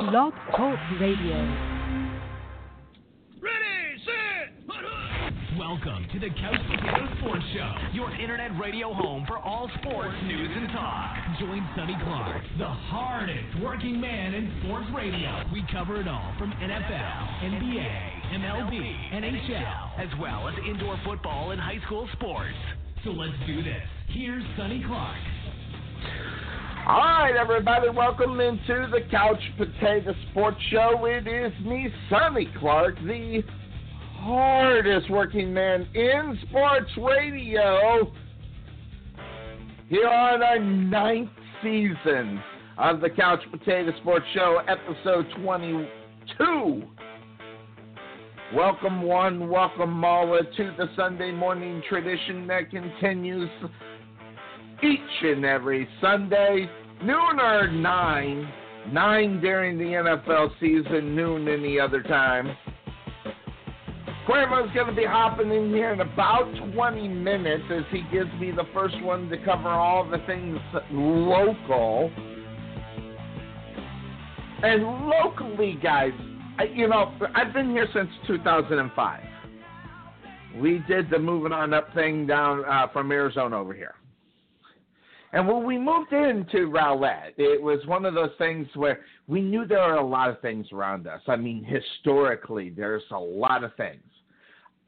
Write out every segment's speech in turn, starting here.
Blog Talk Radio. Ready, set, Welcome to the Couch Potato Sports Show, your internet radio home for all sports news and talk. Join Sonny Clark, the hardest working man in sports radio. We cover it all from NFL, NBA, MLB, NHL, as well as indoor football and high school sports. So let's do this. Here's Sonny Clark. All right, everybody, welcome into the Couch Potato Sports Show. It is me, Sonny Clark, the hardest working man in sports radio, here on our ninth season of the Couch Potato Sports Show, episode 22. Welcome, one, welcome, all, to the Sunday morning tradition that continues each and every Sunday, noon or 9, 9 during the NFL season, noon any other time. Cuervo's going to be hopping in here in about 20 minutes as he gives me the first one to cover all the things local. And locally, guys, you know, I've been here since 2005. We did the moving on up thing down uh, from Arizona over here. And when we moved into Rowlett, it was one of those things where we knew there are a lot of things around us. I mean, historically, there's a lot of things.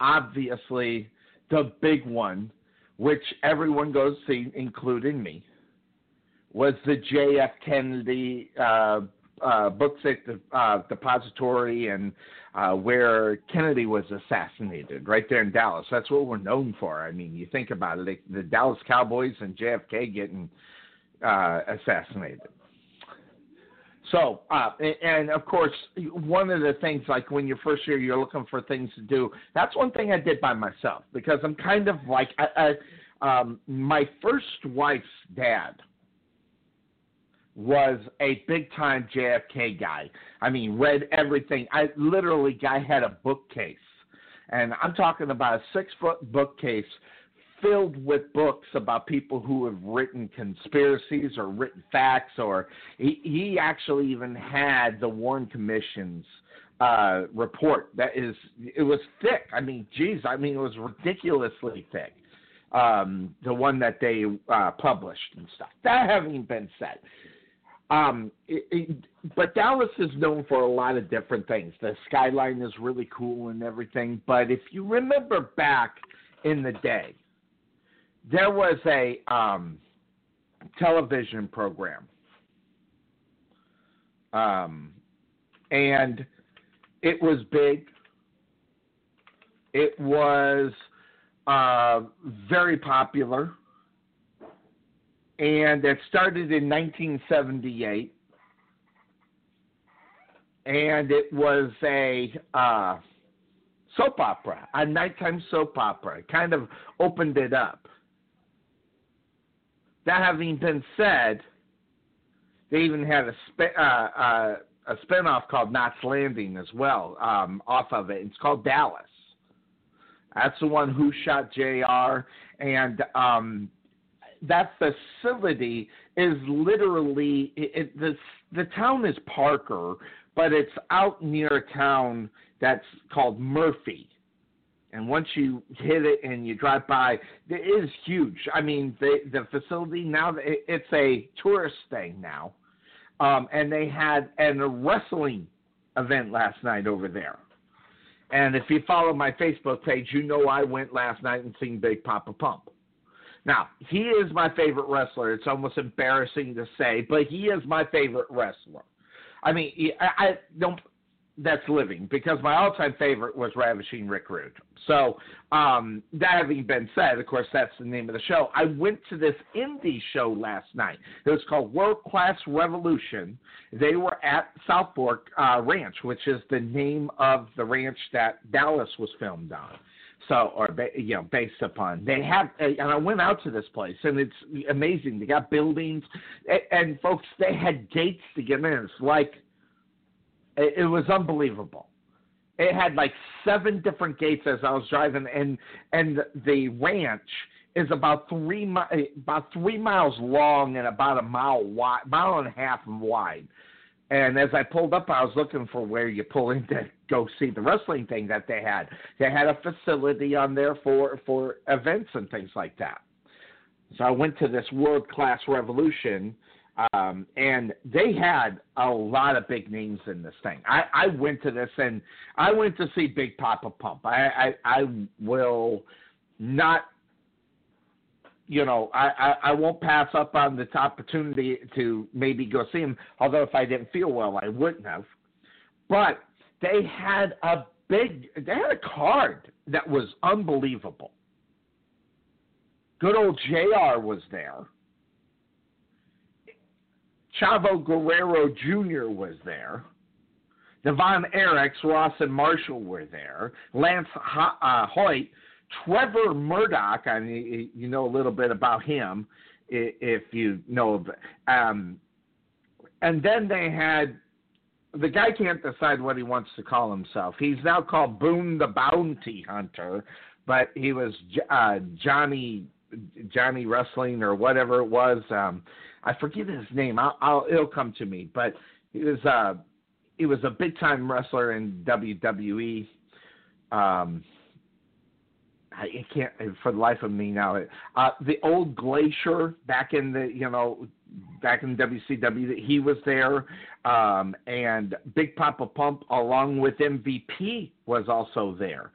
Obviously, the big one, which everyone goes to see, including me, was the J.F. Kennedy uh, uh, Book uh, Depository and uh, where Kennedy was assassinated, right there in Dallas. That's what we're known for. I mean, you think about it, the Dallas Cowboys and JFK getting uh, assassinated. So, uh, and of course, one of the things, like when you're first year, you're looking for things to do. That's one thing I did by myself because I'm kind of like I, I, um, my first wife's dad was a big time JFK guy. I mean, read everything. I literally guy had a bookcase. And I'm talking about a six foot bookcase filled with books about people who have written conspiracies or written facts or he, he actually even had the Warren Commission's uh, report that is it was thick. I mean, geez, I mean it was ridiculously thick. Um, the one that they uh, published and stuff. That having been said, um, it, it, but Dallas is known for a lot of different things. The skyline is really cool and everything. But if you remember back in the day, there was a um, television program, um, and it was big. It was uh, very popular and it started in 1978, and it was a uh, soap opera, a nighttime soap opera. It kind of opened it up. That having been said, they even had a sp- uh, uh, a spinoff called Knots Landing as well um, off of it. It's called Dallas. That's the one who shot Jr. And um, that facility is literally it, it, the the town is Parker, but it's out near a town that's called Murphy. And once you hit it and you drive by, it is huge. I mean, the the facility now it, it's a tourist thing now, um, and they had an, a wrestling event last night over there. And if you follow my Facebook page, you know I went last night and seen Big Papa Pump. Now, he is my favorite wrestler. It's almost embarrassing to say, but he is my favorite wrestler. I mean, I, I don't. That's living because my all-time favorite was Ravishing Rick Rude. So um, that having been said, of course, that's the name of the show. I went to this indie show last night. It was called World Class Revolution. They were at South uh, Ranch, which is the name of the ranch that Dallas was filmed on or you know based upon. They have and i went out to this place and it's amazing. They got buildings and and folks they had gates to get in. It's like it it was unbelievable. It had like seven different gates as i was driving and and the ranch is about three mi- about three miles long and about a mile wide mile and a half wide. And as I pulled up, I was looking for where you pull in to go see the wrestling thing that they had. They had a facility on there for for events and things like that. So I went to this World Class Revolution, um, and they had a lot of big names in this thing. I, I went to this and I went to see Big Papa Pump. I, I, I will not you know, I, I, I won't pass up on this opportunity to maybe go see him. Although if I didn't feel well, I wouldn't have. But they had a big, they had a card that was unbelievable. Good old Jr. was there. Chavo Guerrero Jr. was there. Devon Von Erichs, Ross and Marshall were there. Lance uh, Hoyt Trevor Murdoch, I mean, you know a little bit about him if you know. Um, and then they had the guy can't decide what he wants to call himself. He's now called Boone the Bounty Hunter, but he was uh, Johnny Johnny Wrestling or whatever it was. Um, I forget his name. I'll, I'll it'll come to me. But he was uh, he was a big time wrestler in WWE. Um, I can't for the life of me now. Uh, the old Glacier back in the you know back in WCW, he was there, um, and Big Papa Pump along with MVP was also there.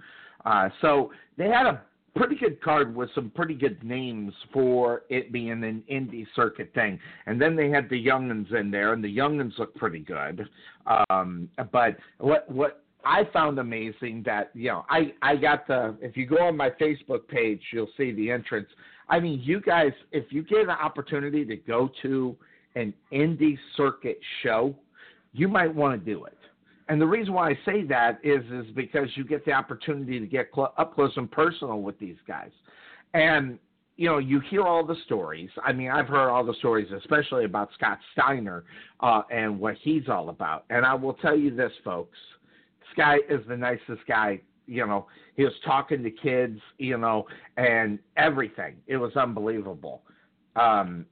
Uh, so they had a pretty good card with some pretty good names for it being an indie circuit thing. And then they had the youngins in there, and the youngins look pretty good. Um, but what what I found amazing that you know I I got the if you go on my Facebook page you'll see the entrance. I mean, you guys, if you get an opportunity to go to an indie circuit show, you might want to do it. And the reason why I say that is is because you get the opportunity to get cl- up close and personal with these guys, and you know you hear all the stories. I mean, I've heard all the stories, especially about Scott Steiner uh, and what he's all about. And I will tell you this, folks Scott is the nicest guy. You know, he was talking to kids, you know, and everything. It was unbelievable. Um,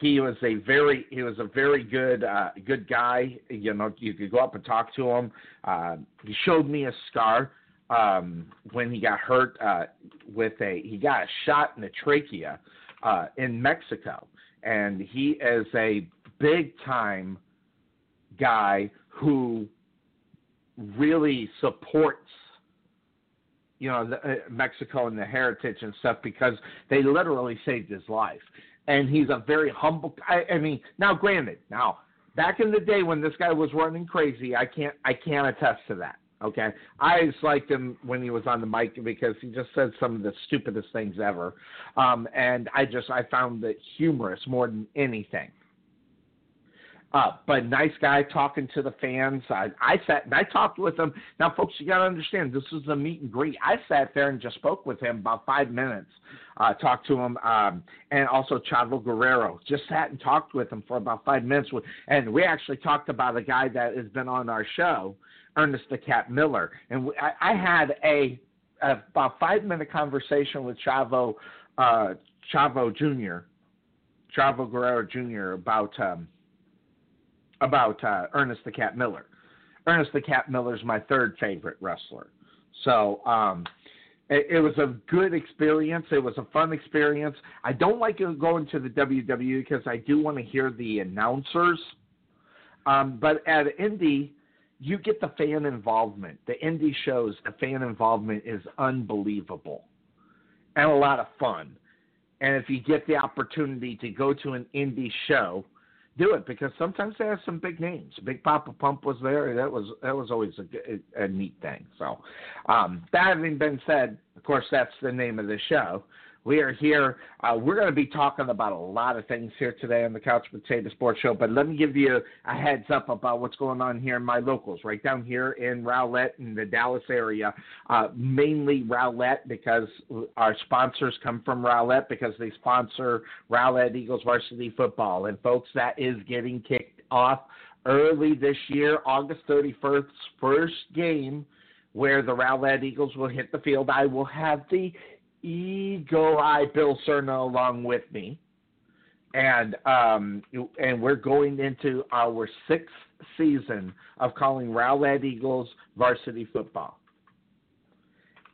he was a very he was a very good uh, good guy. You know, you could go up and talk to him. Uh, he showed me a scar um, when he got hurt uh, with a he got a shot in the trachea uh, in Mexico, and he is a big time guy who really supports you know the, uh, Mexico and the heritage and stuff because they literally saved his life. And he's a very humble. I, I mean, now granted, now back in the day when this guy was running crazy, I can't I can't attest to that. Okay, I just liked him when he was on the mic because he just said some of the stupidest things ever, um, and I just I found it humorous more than anything. Uh, but nice guy talking to the fans. I, I sat and I talked with him. Now, folks, you got to understand this is a meet and greet. I sat there and just spoke with him about five minutes. Uh, talked to him, um, and also Chavo Guerrero. Just sat and talked with him for about five minutes. And we actually talked about a guy that has been on our show, Ernest the Cat Miller. And we, I, I had a, a about five minute conversation with Chavo, uh, Chavo Jr., Chavo Guerrero Jr. about. Um, about uh, Ernest the Cat Miller. Ernest the Cat Miller is my third favorite wrestler. So um, it, it, was a good experience. It was a fun experience. I don't like going to the WWE because I do want to hear the announcers. Um, but at Indy, you get the fan involvement. The indie shows, the fan involvement is unbelievable and a lot of fun. And if you get the opportunity to go to an indie show, do it because sometimes they have some big names. Big Papa Pump was there. That was that was always a, a, neat thing. So, um, that having been said, of course, that's the name of the show. We are here. Uh, we're going to be talking about a lot of things here today on the Couch Potato Sports Show, but let me give you a heads up about what's going on here in my locals, right down here in Rowlett in the Dallas area. Uh, mainly Rowlett because our sponsors come from Rowlett because they sponsor Rowlett Eagles varsity football. And folks, that is getting kicked off early this year, August 31st, first game where the Rowlett Eagles will hit the field. I will have the Eagle Eye Bill Cerna along with me. and um, and we're going into our sixth season of calling Rowlett Eagles varsity football.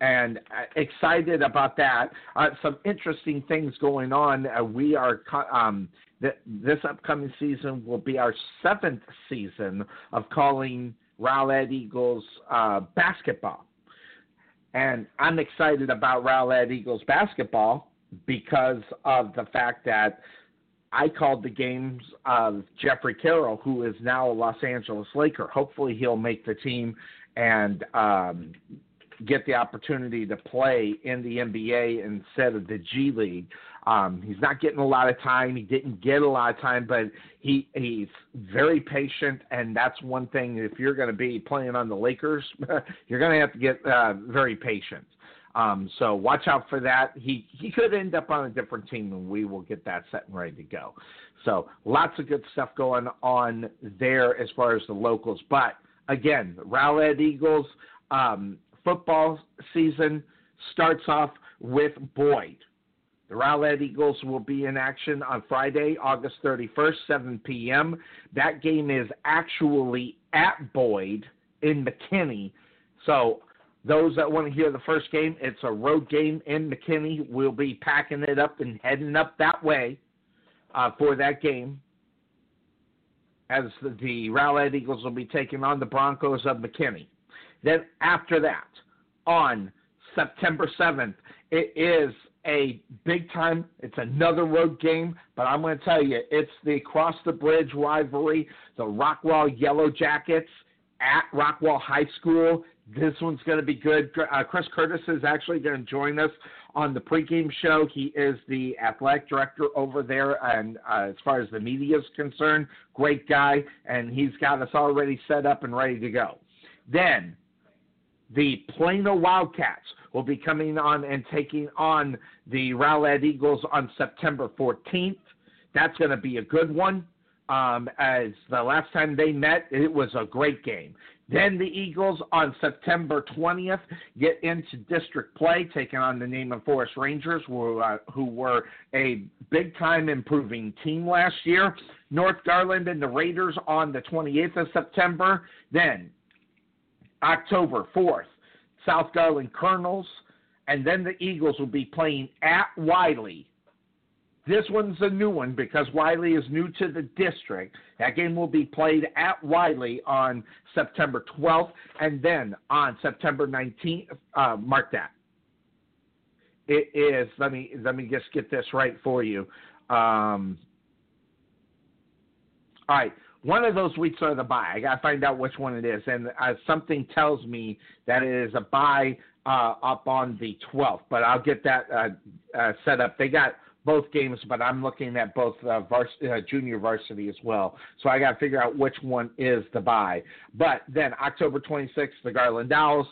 And uh, excited about that. Uh, some interesting things going on. Uh, we are um, th- this upcoming season will be our seventh season of calling Rowlett Eagles uh, basketball. And I'm excited about Rowlett Eagles basketball because of the fact that I called the games of Jeffrey Carroll, who is now a Los Angeles Laker. Hopefully, he'll make the team and um, get the opportunity to play in the NBA instead of the G League. Um, he's not getting a lot of time. He didn't get a lot of time, but he he's very patient, and that's one thing. If you're going to be playing on the Lakers, you're going to have to get uh, very patient. Um, so watch out for that. He he could end up on a different team, and we will get that set and ready to go. So lots of good stuff going on there as far as the locals. But again, the Rowlett Eagles um, football season starts off with Boyd. The Rowlett Eagles will be in action on Friday, August 31st, 7 p.m. That game is actually at Boyd in McKinney. So those that want to hear the first game, it's a road game in McKinney. We'll be packing it up and heading up that way uh, for that game. As the, the Rowlett Eagles will be taking on the Broncos of McKinney. Then after that, on September 7th, it is a big time. It's another road game, but I'm going to tell you, it's the across the bridge rivalry. The Rockwall Yellow Jackets at Rockwall High School this one's going to be good. Uh, Chris Curtis is actually going to join us on the pregame show. He is the athletic director over there, and uh, as far as the media is concerned, great guy, and he's got us already set up and ready to go. Then the Plano Wildcats will be coming on and taking on the Rowlett Eagles on September 14th. That's going to be a good one. Um, as the last time they met, it was a great game. Then the Eagles on September 20th get into district play, taking on the Naaman Forest Rangers, who, uh, who were a big time improving team last year. North Garland and the Raiders on the 28th of September. Then October 4th, South Garland Colonels. And then the Eagles will be playing at Wylie. this one's a new one because Wylie is new to the district. That game will be played at Wylie on September 12th and then on September 19th. Uh, mark that. It is. Let me let me just get this right for you. Um, all right. One of those weeks are the buy. I got to find out which one it is, and uh, something tells me that it is a buy uh, up on the 12th. But I'll get that uh, uh set up. They got both games, but I'm looking at both uh, vars- uh, junior varsity as well. So I got to figure out which one is the buy. But then October 26th, the Garland Owls.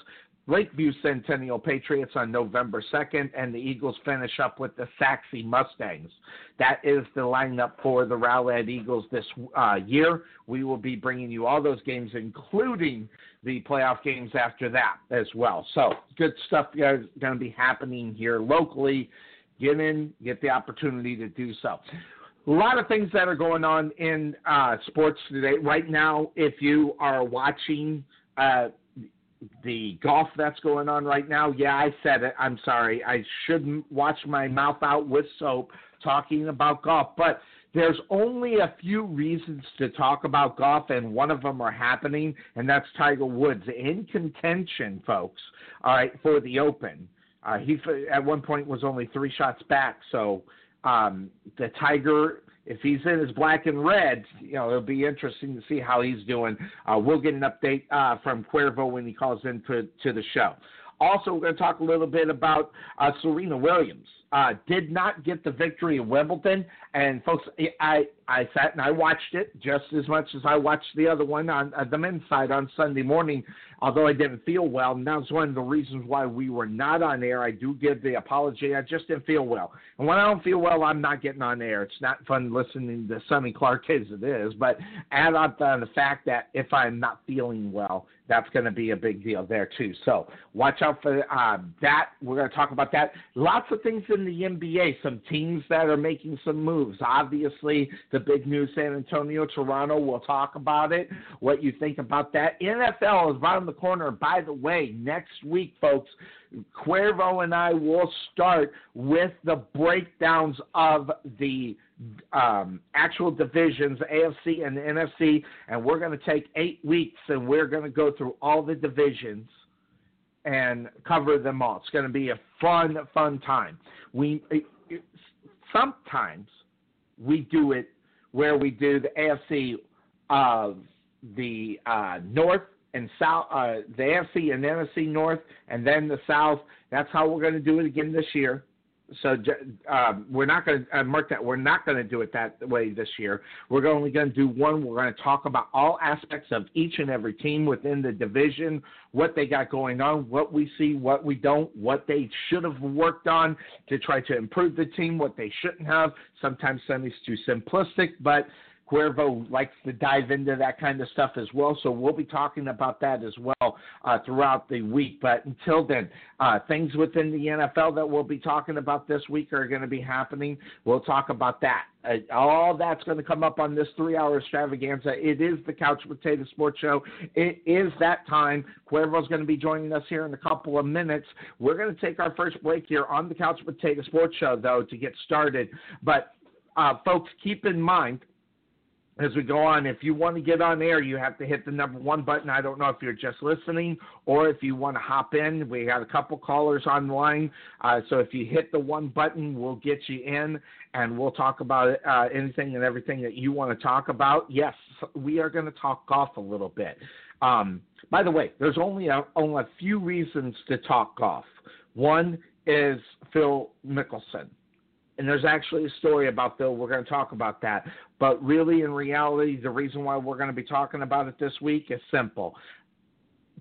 Lakeview Centennial Patriots on November 2nd, and the Eagles finish up with the Sachse Mustangs. That is the lineup for the Rowlett Eagles this uh, year. We will be bringing you all those games, including the playoff games after that as well. So, good stuff is going to be happening here locally Get in, get the opportunity to do so. A lot of things that are going on in uh, sports today. Right now, if you are watching uh, the golf that's going on right now, yeah, I said it. I'm sorry. I shouldn't wash my mouth out with soap talking about golf, but there's only a few reasons to talk about golf, and one of them are happening, and that's Tiger Woods in contention, folks. All right, for the Open. Uh, he at one point was only three shots back. So um, the Tiger, if he's in his black and red, you know it'll be interesting to see how he's doing. Uh, we'll get an update uh, from Cuervo when he calls in to, to the show. Also, we're going to talk a little bit about uh, Serena Williams. Uh, did not get the victory in Wimbledon, and folks, I I sat and I watched it just as much as I watched the other one on uh, the men's side on Sunday morning. Although I didn't feel well, and that's one of the reasons why we were not on air. I do give the apology. I just didn't feel well, and when I don't feel well, I'm not getting on air. It's not fun listening to Sonny Clark as it is, but add on the fact that if I'm not feeling well, that's going to be a big deal there too. So watch out for uh, that. We're going to talk about that. Lots of things that in the NBA, some teams that are making some moves. Obviously, the big news San Antonio, Toronto, we'll talk about it. What you think about that. NFL is right around the corner. By the way, next week, folks, Cuervo and I will start with the breakdowns of the um, actual divisions, AFC and NFC, and we're going to take eight weeks and we're going to go through all the divisions and cover them all. It's going to be a fun, fun time. We sometimes we do it where we do the AFC of the uh, North and South, uh, the AFC and NFC North, and then the South. That's how we're going to do it again this year. So um, we're not going to uh, mark that. We're not going to do it that way this year. We're only going to do one. We're going to talk about all aspects of each and every team within the division, what they got going on, what we see, what we don't, what they should have worked on to try to improve the team, what they shouldn't have. Sometimes Sonny's too simplistic, but Cuervo likes to dive into that kind of stuff as well. So we'll be talking about that as well uh, throughout the week. But until then, uh, things within the NFL that we'll be talking about this week are going to be happening. We'll talk about that. Uh, all that's going to come up on this three hour extravaganza. It is the Couch Potato Sports Show. It is that time. Cuervo's going to be joining us here in a couple of minutes. We're going to take our first break here on the Couch Potato Sports Show, though, to get started. But uh, folks, keep in mind as we go on. If you want to get on air, you have to hit the number one button. I don't know if you're just listening or if you want to hop in. We got a couple callers online. Uh, so if you hit the one button, we'll get you in and we'll talk about uh, anything and everything that you want to talk about. Yes, we are going to talk golf a little bit. Um, by the way, there's only a, only a few reasons to talk golf. One is Phil Mickelson and there's actually a story about Phil. We're going to talk about that. But really, in reality, the reason why we're going to be talking about it this week is simple.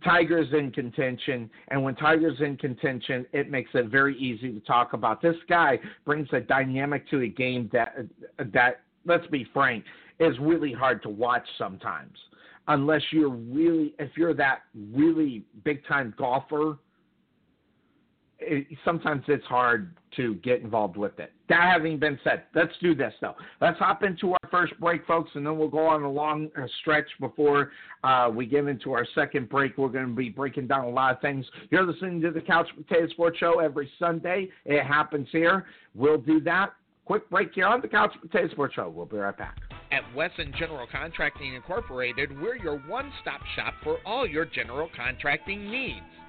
Tiger's in contention, and when Tiger's in contention, it makes it very easy to talk about. This guy brings a dynamic to a game that that let's be frank is really hard to watch sometimes, unless you're really if you're that really big time golfer it, sometimes it's hard to get involved with it. That having been said, let's do this though. Let's hop into our first break, folks, and then we'll go on a long uh, stretch before uh, we get into our second break. We're going to be breaking down a lot of things. You're listening to the Couch Potato Sports Show every Sunday. It happens here. We'll do that. Quick break here on the Couch Potato Sports Show. We'll be right back. At Wesson General Contracting Incorporated, we're your one stop shop for all your general contracting needs.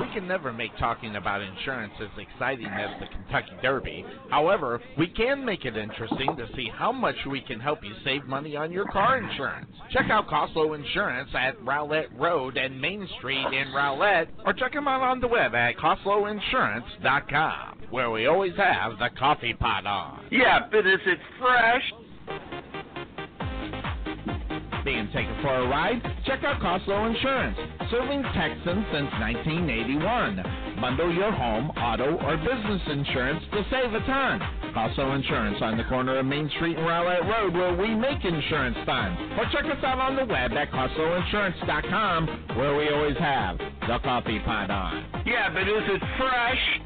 We can never make talking about insurance as exciting as the Kentucky Derby. However, we can make it interesting to see how much we can help you save money on your car insurance. Check out Coslow Insurance at Rowlett Road and Main Street in Rowlett, or check them out on the web at CoslowInsurance.com, where we always have the coffee pot on. Yeah, but is it fresh? Being taken for a ride? Check out Coslow Insurance, serving Texans since 1981. Bundle your home, auto, or business insurance to save a ton. Coslow Insurance on the corner of Main Street and Rowlett Road where we make insurance fun. Or check us out on the web at CoslowInsurance.com where we always have the coffee pot on. Yeah, but is it fresh?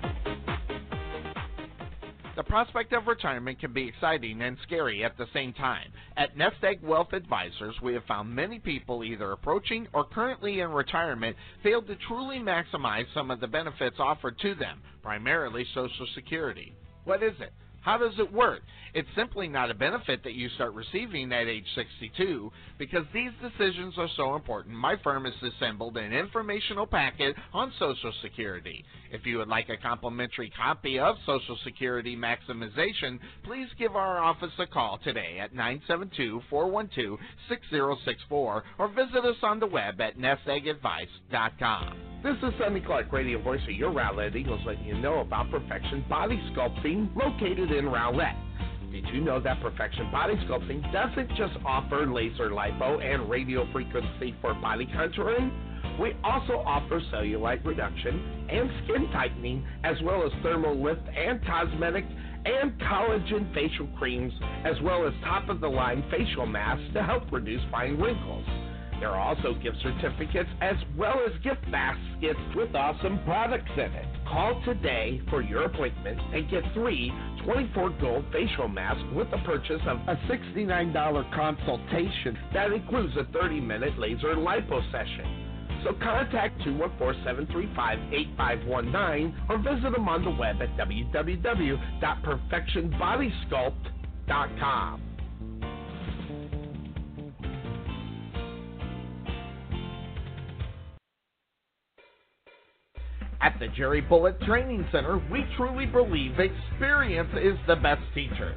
The prospect of retirement can be exciting and scary at the same time. At Nest Egg Wealth Advisors, we have found many people either approaching or currently in retirement failed to truly maximize some of the benefits offered to them, primarily Social Security. What is it? How does it work? It's simply not a benefit that you start receiving at age 62. Because these decisions are so important, my firm has assembled an informational packet on Social Security. If you would like a complimentary copy of Social Security Maximization, please give our office a call today at 972-412-6064 or visit us on the web at nesteggadvice.com. This is Sonny Clark, radio voice of your Rowlett Eagles, letting you know about Perfection Body Sculpting located in Rowlett. Did you know that Perfection Body Sculpting doesn't just offer laser lipo and radio frequency for body contouring? We also offer cellulite reduction and skin tightening, as well as thermal lift and cosmetic and collagen facial creams, as well as top of the line facial masks to help reduce fine wrinkles. There are also gift certificates as well as gift baskets with awesome products in it. Call today for your appointment and get three 24 gold facial masks with the purchase of a $69 consultation that includes a 30 minute laser lipo session. So contact 214-735-8519 or visit them on the web at www.perfectionbodysculpt.com. At the Jerry Bullet Training Center, we truly believe experience is the best teacher.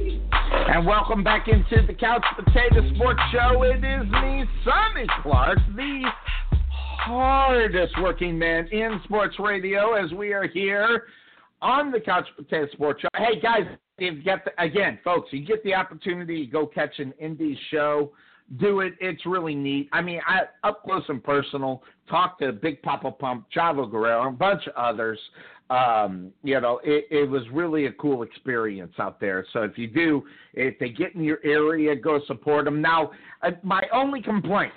And welcome back into the Couch Potato Sports Show. It is me, Sonny Clark, the hardest working man in sports radio, as we are here on the Couch Potato Sports Show. Hey guys, you get the, again, folks, you get the opportunity to go catch an indie show. Do it. It's really neat. I mean, I up close and personal. Talk to Big Papa Pump, Chavo Guerrero, a bunch of others um, you know, it, it was really a cool experience out there. So if you do, if they get in your area, go support them. Now, uh, my only complaint,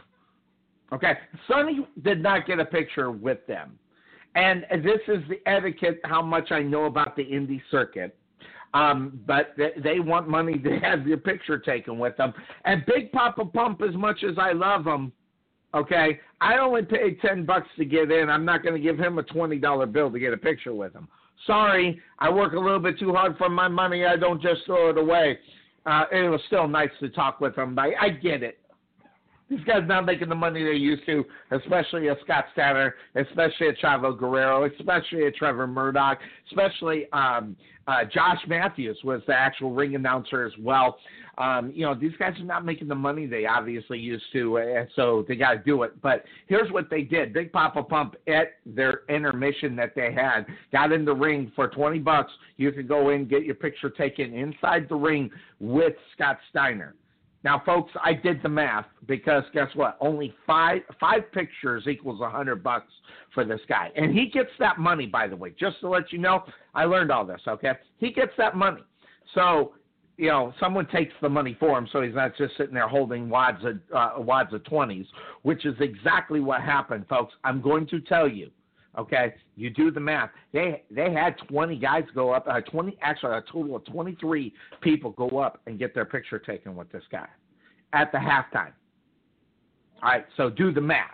okay, Sonny did not get a picture with them. And this is the etiquette, how much I know about the indie circuit. Um, but they, they want money to have your picture taken with them. And Big Papa Pump, as much as I love him, Okay, I only paid ten bucks to get in. I'm not going to give him a twenty dollar bill to get a picture with him. Sorry, I work a little bit too hard for my money. I don't just throw it away. Uh, it was still nice to talk with him. I, I get it. These guys not making the money they used to, especially a Scott Steiner, especially a Chavo Guerrero, especially a Trevor Murdoch, especially um, uh, Josh Matthews was the actual ring announcer as well. Um, you know, these guys are not making the money they obviously used to, and so they got to do it. But here's what they did: Big Papa Pump at their intermission that they had got in the ring for twenty bucks. You could go in get your picture taken inside the ring with Scott Steiner. Now, folks, I did the math because guess what? Only five five pictures equals a hundred bucks for this guy, and he gets that money. By the way, just to let you know, I learned all this. Okay, he gets that money. So, you know, someone takes the money for him, so he's not just sitting there holding wads of uh, wads of twenties, which is exactly what happened, folks. I'm going to tell you. Okay, you do the math. They they had 20 guys go up. Uh, 20 actually a total of 23 people go up and get their picture taken with this guy at the halftime. All right, so do the math.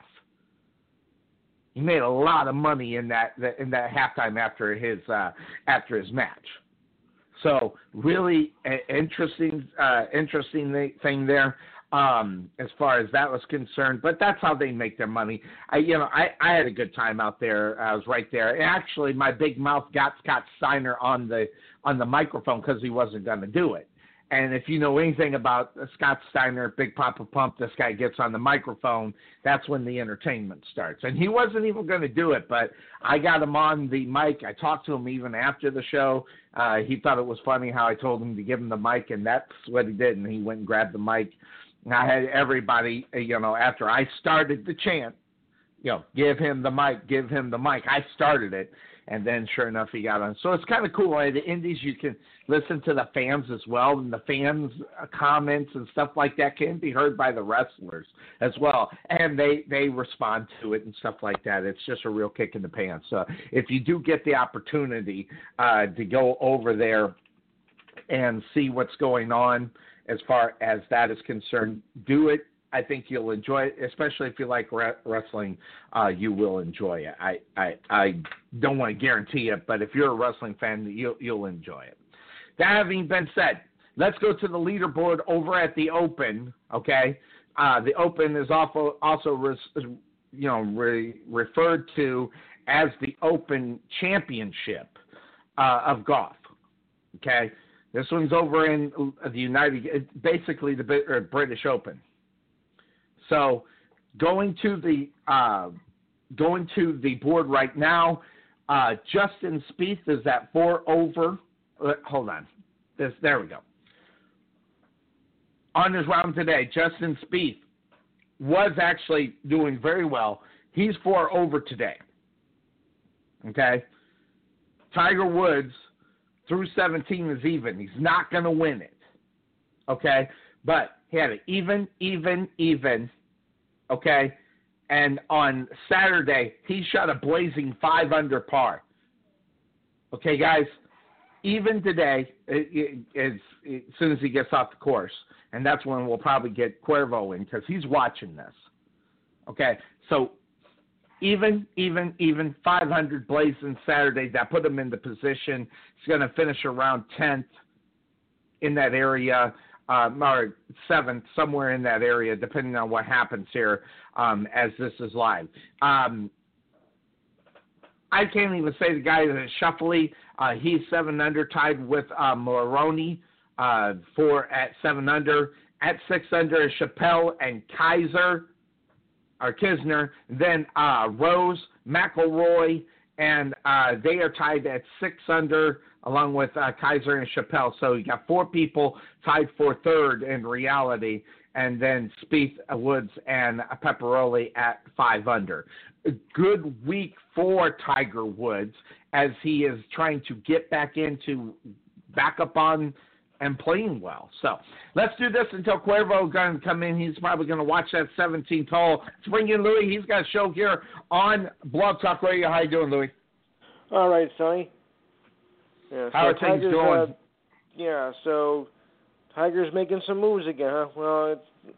He made a lot of money in that in that halftime after his uh, after his match. So really interesting uh, interesting thing there. um, as far as that was concerned. But that's how they make their money. I, you know, I, I had a good time out there. I was right there. And actually, my big mouth got Scott Steiner on the on the microphone because he wasn't going to do it. And if you know anything about Scott Steiner, Big Papa Pump, this guy gets on the microphone, that's when the entertainment starts. And he wasn't even going to do it, but I got him on the mic. I talked to him even after the show. Uh, he thought it was funny how I told him to give him the mic, and that's what he did. And he went and grabbed the mic. And I had everybody, you know, after I started the chant, you know, give him the mic, give him the mic. I started it and then sure enough he got on. So it's kind of cool. At the Indies, you can listen to the fans as well, and the fans' uh, comments and stuff like that can be heard by the wrestlers as well, and they they respond to it and stuff like that. It's just a real kick in the pants. So if you do get the opportunity uh, to go over there and see what's going on as far as that is concerned, do it I think you'll enjoy it, especially if you like wrestling. Uh, you will enjoy it. I, I I don't want to guarantee it, but if you're a wrestling fan, you'll you'll enjoy it. That having been said, let's go to the leaderboard over at the Open. Okay, uh, the Open is also also res, you know re, referred to as the Open Championship uh, of golf. Okay, this one's over in the United, basically the British Open. So going to the uh, going to the board right now, uh, Justin Spieth is at four over. Uh, hold on, this there we go. On his round today, Justin Spieth was actually doing very well. He's four over today. Okay, Tiger Woods through 17 is even. He's not going to win it. Okay, but he had an even, even, even okay? And on Saturday, he shot a blazing five under par. Okay, guys, even today, it, it, it, as soon as he gets off the course, and that's when we'll probably get Cuervo in because he's watching this. Okay, so even, even, even 500 blazing Saturday, that put him in the position. He's going to finish around 10th in that area um, or seventh, somewhere in that area, depending on what happens here um, as this is live. Um, I can't even say the guy that is Schauffele. Uh, he's seven under, tied with uh, Moroney uh, for at seven under. At six under is Chappell and Kaiser or Kisner. Then uh, Rose, McIlroy, and uh, they are tied at six under along with uh, Kaiser and Chappell. So you got four people tied for third in reality, and then Spieth, Woods, and Pepperoli at five under. A good week for Tiger Woods as he is trying to get back into back up on and playing well. So let's do this until Cuervo going to come in. He's probably going to watch that 17th hole. Let's bring in Louis. He's got a show here on Blog Talk Radio. How you doing, Louis? All right, Sonny. Yeah, so How are Tigers, things going? Uh, yeah, so Tigers making some moves again, huh? Well, it's,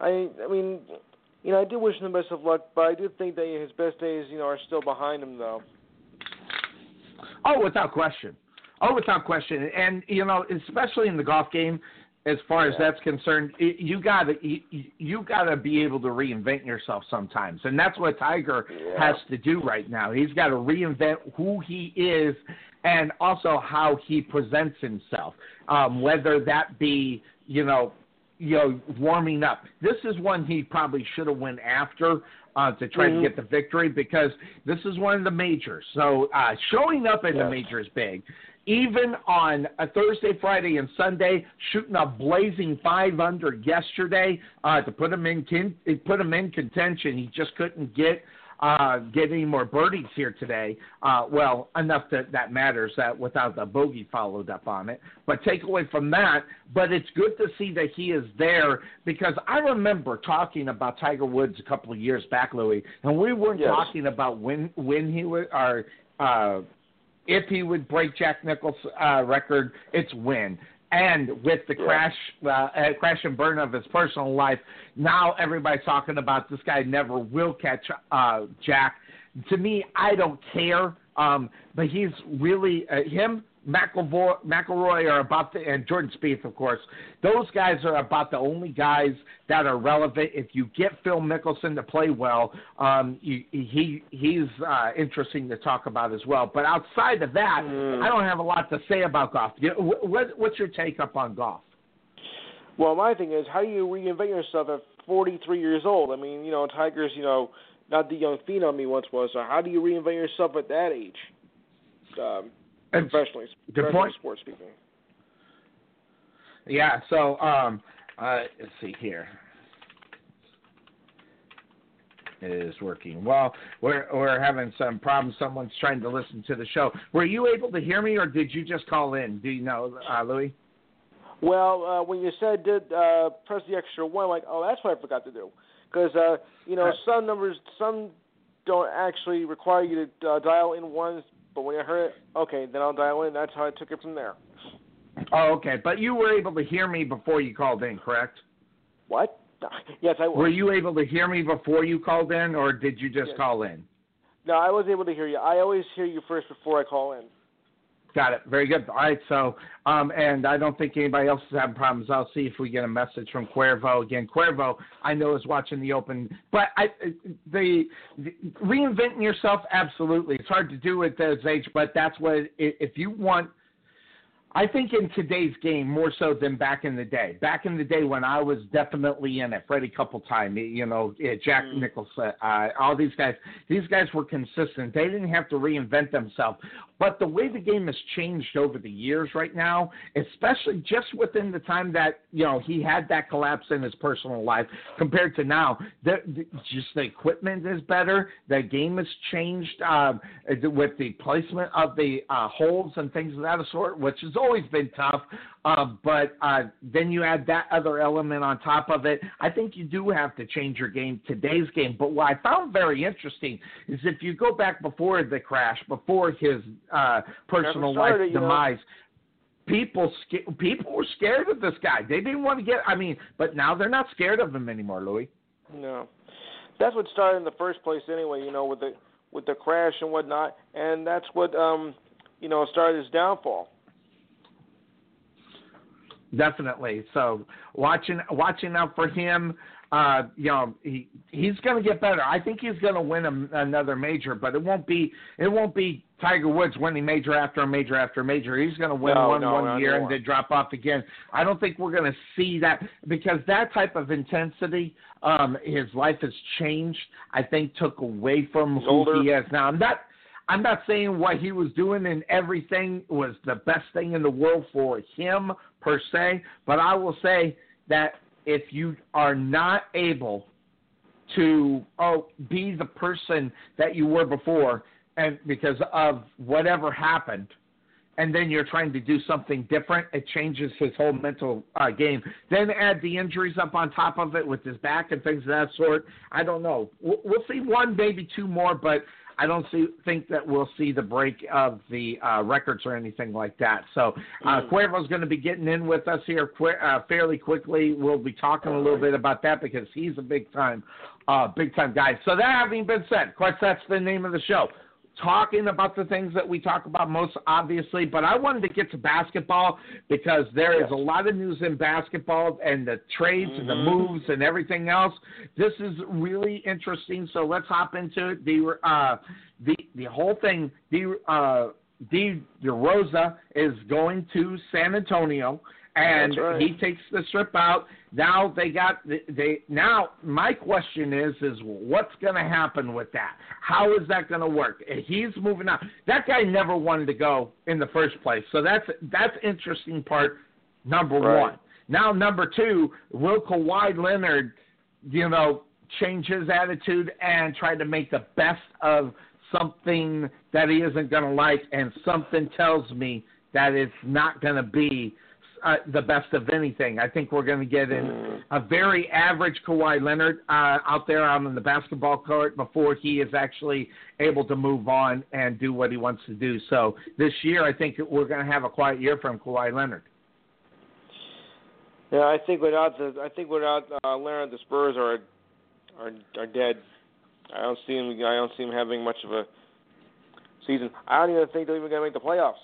I I mean, you know, I do wish him the best of luck, but I do think that his best days, you know, are still behind him, though. Oh, without question. Oh, without question. And you know, especially in the golf game, as far as that's concerned, you got to you, you got to be able to reinvent yourself sometimes, and that's what Tiger yeah. has to do right now. He's got to reinvent who he is and also how he presents himself, um, whether that be you know you know warming up. This is one he probably should have went after. Uh, to try mm-hmm. to get the victory because this is one of the majors. So uh, showing up in yes. the major is big even on a Thursday, Friday, and Sunday, shooting a blazing five under yesterday uh, to put him in put him in contention. He just couldn't get uh, get any more birdies here today. Uh, well, enough that that matters that without the bogey followed up on it. But take away from that, but it's good to see that he is there because I remember talking about Tiger Woods a couple of years back, Louis, and we weren't yes. talking about when when he was or. Uh, if he would break Jack Nicklaus' uh, record, it's win. And with the yeah. crash, uh, uh, crash and burn of his personal life, now everybody's talking about this guy never will catch uh, Jack. To me, I don't care. Um, but he's really uh, him McIlroy, McIlroy are about the, and Jordan Spieth, of course. Those guys are about the only guys that are relevant. If you get Phil Mickelson to play well, um, you, he he's uh, interesting to talk about as well. But outside of that, Mm. I don't have a lot to say about golf. You- wh- What, what's your take up on golf? Well, my thing is, how do you reinvent yourself at 43 years old? I mean, you know, Tiger's, you know, not the young phenom he once was. So how do you reinvent yourself at that age? Um, And- professionally, Good professional point. sports speaking. Yeah. So um, uh, let's see here. It is working. Well, we're we're having some problems. Someone's trying to listen to the show. Were you able to hear me, or did you just call in? Do you know, uh, Louis? Well, uh, when you said did uh, press the extra one, I'm like, oh, that's what I forgot to do. Because uh, you know, Uh, some numbers, some don't actually require you to uh, dial in ones. But when I heard it, okay, then I'll dial in. That's how I took it from there. Oh, okay. But you were able to hear me before you called in, correct? What? yes, I was. Were you able to hear me before you called in, or did you just Yes. call in? No, I was able to hear you. I always hear you first before I call in. Got it. Very good. All right. So, um, and I don't think anybody else is having problems. I'll see if we get a message from Cuervo again. Cuervo, I know is watching the Open, but I, the, the reinventing yourself, absolutely. It's hard to do at this age, but that's what if you want. I think in today's game more so than back in the day. Back in the day when I was definitely in it, Freddie couple time, you know, eh, Jack Mm. Nicklaus, uh, all these guys. These guys were consistent. They didn't have to reinvent themselves. But the way the game has changed over the years right now, especially just within the time that you know he had that collapse in his personal life compared to now, the, the, just the equipment is better. The game has changed um, with the placement of the uh, holes and things of that sort, which has always been tough. Uh, but uh, then you add that other element on top of it. I think you do have to change your game, today's game. But what I found very interesting is if you go back before the crash, before his uh, personal life started, you know. demise, people people were scared of this guy. They didn't want to get. I mean, but now they're not scared of him anymore, Louis. No, that's what started in the first place anyway. You know, with the with the crash and whatnot, and that's what um, you know started his downfall. Definitely. So watching watching out for him. Uh, you know, he he's going to get better. I think he's going to win a, another major, but it won't be it won't be Tiger Woods winning major after a major after a major. He's going to win No, one no, one not year and then drop off again. I don't think we're going to see that because that type of intensity, um, his life has changed. I think took away from He's who older. he is now. I'm not. I'm not saying what he was doing and everything was the best thing in the world for him per se, but I will say that if you are not able to oh be the person that you were before and because of whatever happened and then you're trying to do something different it changes his whole mental uh, game. Then add the injuries up on top of it with his back and things of that sort. I don't know. We'll, we'll see one maybe two more but I don't see, think that we'll see the break of the uh, records or anything like that. So uh, Mm. Cuervo's going to be getting in with us here qui- uh, fairly quickly. We'll be talking a little bit about that because he's a big time, uh, big time guy. So that having been said, of course that's the name of the show. Talking about the things that we talk about most obviously, but I wanted to get to basketball because there is Yes. a lot of news in basketball and the trades and the Mhm. moves and everything else. This is really interesting. So let's hop into it. The uh, the the whole thing. The uh, De Rosa is going to San Antonio, and right. he takes the strip out. Now they got they. Now my question is is what's going to happen with that? How is that going to work? He's moving out. That guy never wanted to go in the first place, so that's that's interesting part number Right. one. Now number two, will Kawhi Leonard, you know, change his attitude and try to make the best of something that he isn't going to like, and something tells me that it's not going to be uh, the best of anything. I think we're going to get in a very average Kawhi Leonard uh, out there out on the basketball court before he is actually able to move on and do what he wants to do. So this year, I think we're going to have a quiet year from Kawhi Leonard. Yeah, I think without the I think without uh, Leonard, the Spurs are are are dead. I don't see him. I don't see him having much of a season. I don't even think they're even going to make the playoffs.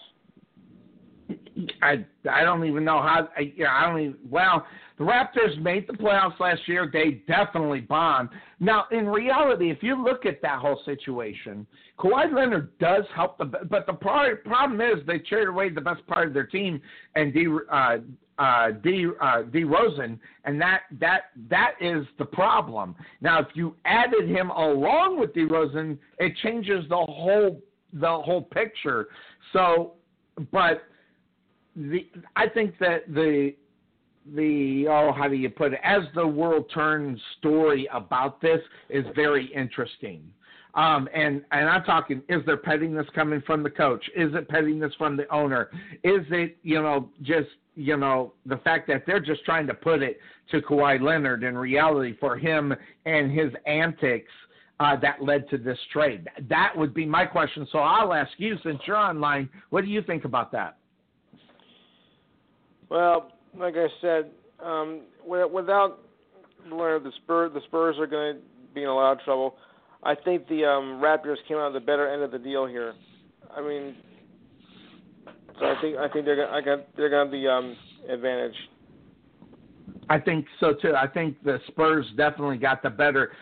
I I don't even know how. I, you know, I don't even. Well, the Raptors made the playoffs last year. They definitely bombed. Now, in reality, if you look at that whole situation, Kawhi Leonard does help the. But the problem is they traded away the best part of their team and D. Uh, uh, D. Uh, DeRozan, and that that that is the problem. Now, if you added him along with DeRozan, it changes the whole the whole picture. So, but the I think that the the oh how do you put it as the world turns story about this is very interesting. Um, and and I'm talking: is there pettiness coming from the coach? Is it pettiness from the owner? Is it you know just you know the fact that they're just trying to put it to Kawhi Leonard in reality for him and his antics uh, that led to this trade? That would be my question. So I'll ask you since you're online. What do you think about that? Well, like I said, um, without Leonard, the Spurs the Spurs are going to be in a lot of trouble. I think the um, Raptors came out the better end of the deal here. I mean, so I think I think they're gonna, I got they're going to be um, advantage. I think so too. I think the Spurs definitely got the better.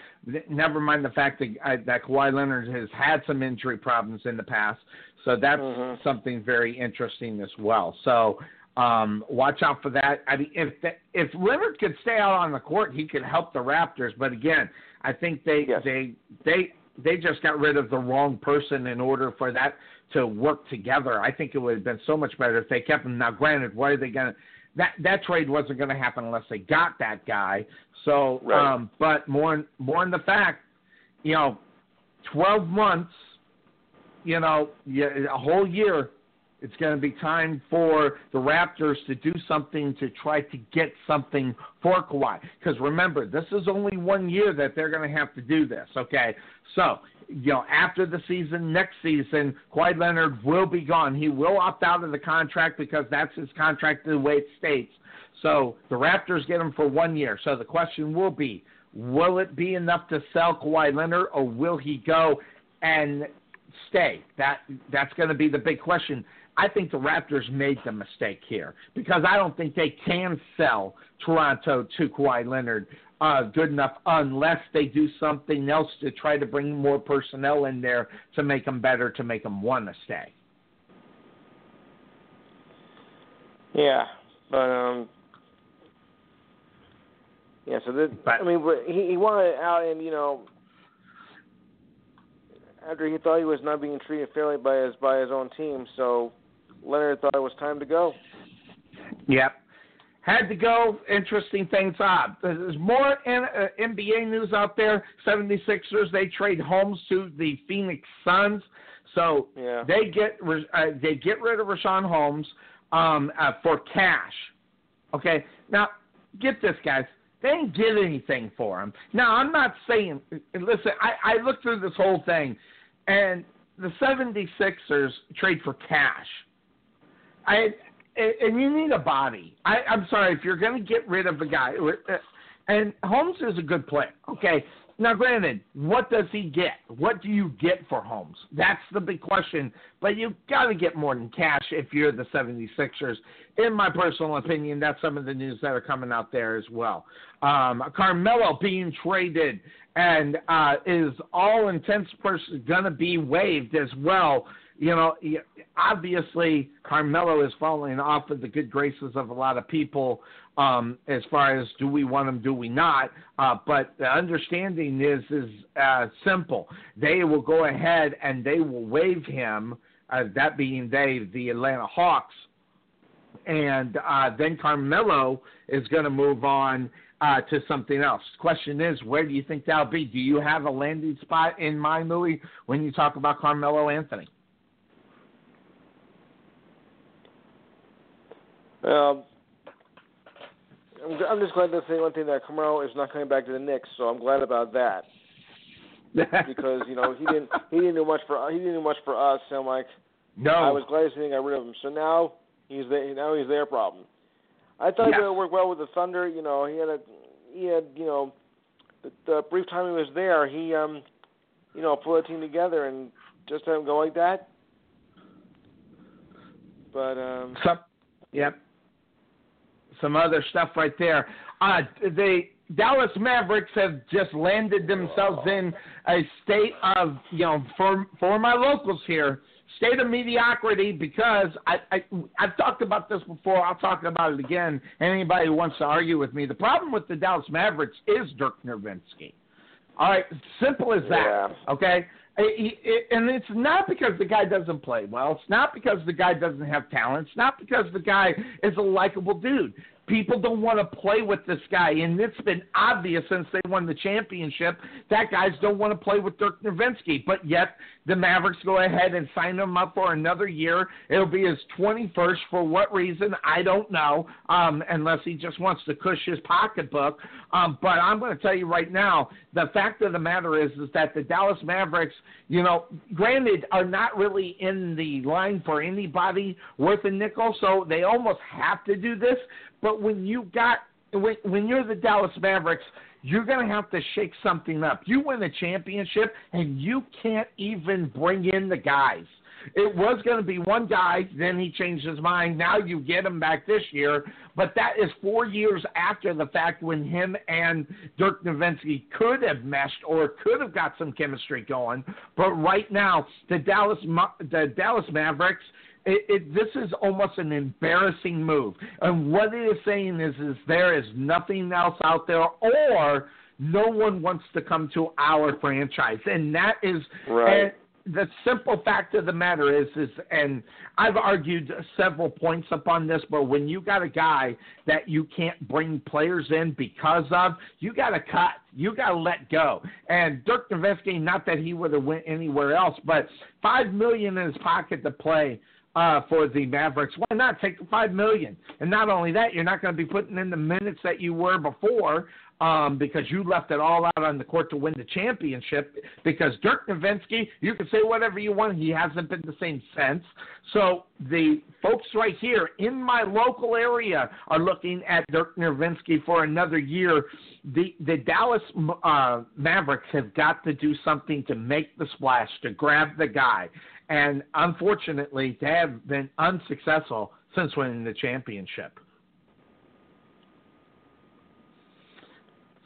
Never mind the fact that uh, that Kawhi Leonard has had some injury problems in the past, so that's mm-hmm. something very interesting as well. So um, watch out for that. I mean, if the, if Leonard could stay out on the court, he could help the Raptors. But again, I think they yes. they they they just got rid of the wrong person in order for that to work together. I think it would have been so much better if they kept him. Now, granted, why are they going to? That that trade wasn't going to happen unless they got that guy. So, right. um, but more more in the fact, you know, twelve months, you know, a whole year it's going to be time for the Raptors to do something to try to get something for Kawhi. Because remember, this is only one year that they're going to have to do this. Okay, so you know after the season, next season, Kawhi Leonard will be gone. He will opt out of the contract because that's his contract the way it states. So the Raptors get him for one year. So the question will be, will it be enough to sell Kawhi Leonard, or will he go and stay? That that's going to be the big question. I think the Raptors made the mistake here because I don't think they can sell Toronto to Kawhi Leonard uh, good enough unless they do something else to try to bring more personnel in there to make them better, to make them want to stay. Yeah, but um, yeah. So this, but, I mean, he, he wanted out, and you know, after he thought he was not being treated fairly by his by his own team, so Leonard thought it was time to go. Yep. Had to go. Interesting things up. There's more NBA uh, news out there. 76ers, they trade Holmes to the Phoenix Suns. So yeah. they get uh, they get rid of Richaun Holmes um, uh, for cash. Okay. Now, get this, guys. They didn't get anything for him. Now, I'm not saying. Listen, I, I looked through this whole thing, and the 76ers trade for cash. I and you need a body. I, I'm sorry if you're going to get rid of a guy, uh, and Holmes is a good player. Okay, now granted, what does he get? What do you get for Holmes? That's the big question. But you've got to get more than cash if you're the 76ers. In my personal opinion, that's some of the news that are coming out there as well. Um, Carmelo being traded and uh, is all intents person going to be waived as well you know, obviously Carmelo is falling off of the good graces of a lot of people um, as far as do we want him, do we not? Uh, but the understanding is is uh, simple. They will go ahead and they will waive him. Uh, that being they, the Atlanta Hawks, and uh, then Carmelo is going to move on uh, to something else. Question is, where do you think that'll be? Do you have a landing spot in mind, Louis, when you talk about Carmelo Anthony? Um, I'm, I'm just glad to say one thing that Carmelo is not coming back to the Knicks, so I'm glad about that. because you know he didn't he didn't do much for he didn't do much for us. So I'm like, no, I was glad they got rid of him. So now he's the, now he's their problem. I thought yes. it would work well with the Thunder. You know, he had a he had you know the, the brief time he was there, he um you know pulled a team together and just have him go like that. But um, Some, Yep. Some other stuff right there. Uh, the Dallas Mavericks have just landed themselves in a state of, you know, for for my locals here, state of mediocrity because I, I I've talked about this before. I'll talk about it again. Anybody who wants to argue with me, the problem with the Dallas Mavericks is Dirk Nowitzki. All right, simple as that. Yeah. Okay, and it's not because the guy doesn't play well. It's not because the guy doesn't have talent. It's not because the guy is a likable dude. People don't want to play with this guy, and it's been obvious since they won the championship that guys don't want to play with Dirk Nowitzki. But yet the Mavericks go ahead and sign him up for another year. It'll be his 21st. For what reason? I don't know, um, unless he just wants to cush his pocketbook. Um, but I'm going to tell you right now, the fact of the matter is, is that the Dallas Mavericks, you know, granted, are not really in the line for anybody worth a nickel, so they almost have to do this. But when you got when, when you're the Dallas Mavericks, you're going to have to shake something up. You win a championship, and you can't even bring in the guys. It was going to be one guy, then he changed his mind. Now you get him back this year, but that is four years after the fact when him and Dirk Nowitzki could have meshed or could have got some chemistry going. But right now, the Dallas the Dallas Mavericks it, it, this is almost an embarrassing move. And what it is saying is, is there is nothing else out there, or no one wants to come to our franchise, and that is right. the simple fact of the matter is, is, and I've argued several points upon this, but when you got a guy that you can't bring players in because of, you got to cut, you got to let go. And Dirk Nowitzki, not that he would have went anywhere else, but five million in his pocket to play uh, for the Mavericks. Why not take the five million? And not only that, you're not going to be putting in the minutes that you were before um, because you left it all out on the court to win the championship. Because Dirk Nowitzki, you can say whatever you want, he hasn't been the same since. So the folks right here in my local area are looking at Dirk Nowitzki for another year. The the Dallas uh, Mavericks have got to do something to make the splash to grab the guy and unfortunately, they have been unsuccessful since winning the championship.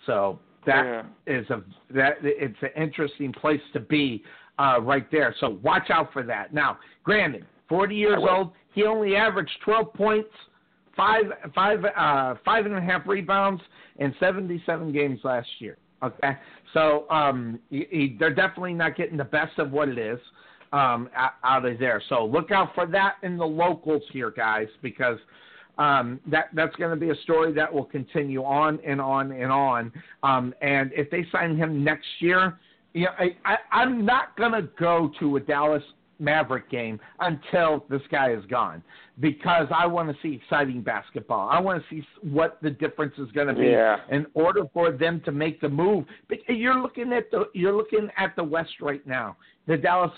So that yeah. is a that it's an interesting place to be uh, right there. So watch out for that. Now, granted, 40 years old, he only averaged 12 points, five five uh, five and a half rebounds, in 77 games last year. Okay, so um, he, he, they're definitely not getting the best of what it is um, out of there. So look out for that in the locals here, guys, because um, that that's going to be a story that will continue on and on and on. Um, and if they sign him next year, you know, I, I, I'm not going to go to a Dallas Maverick game until this guy is gone because I want to see exciting basketball. I want to see what the difference is going to be yeah. in order for them to make the move. But you're looking at the you're looking at the West right now. The Dallas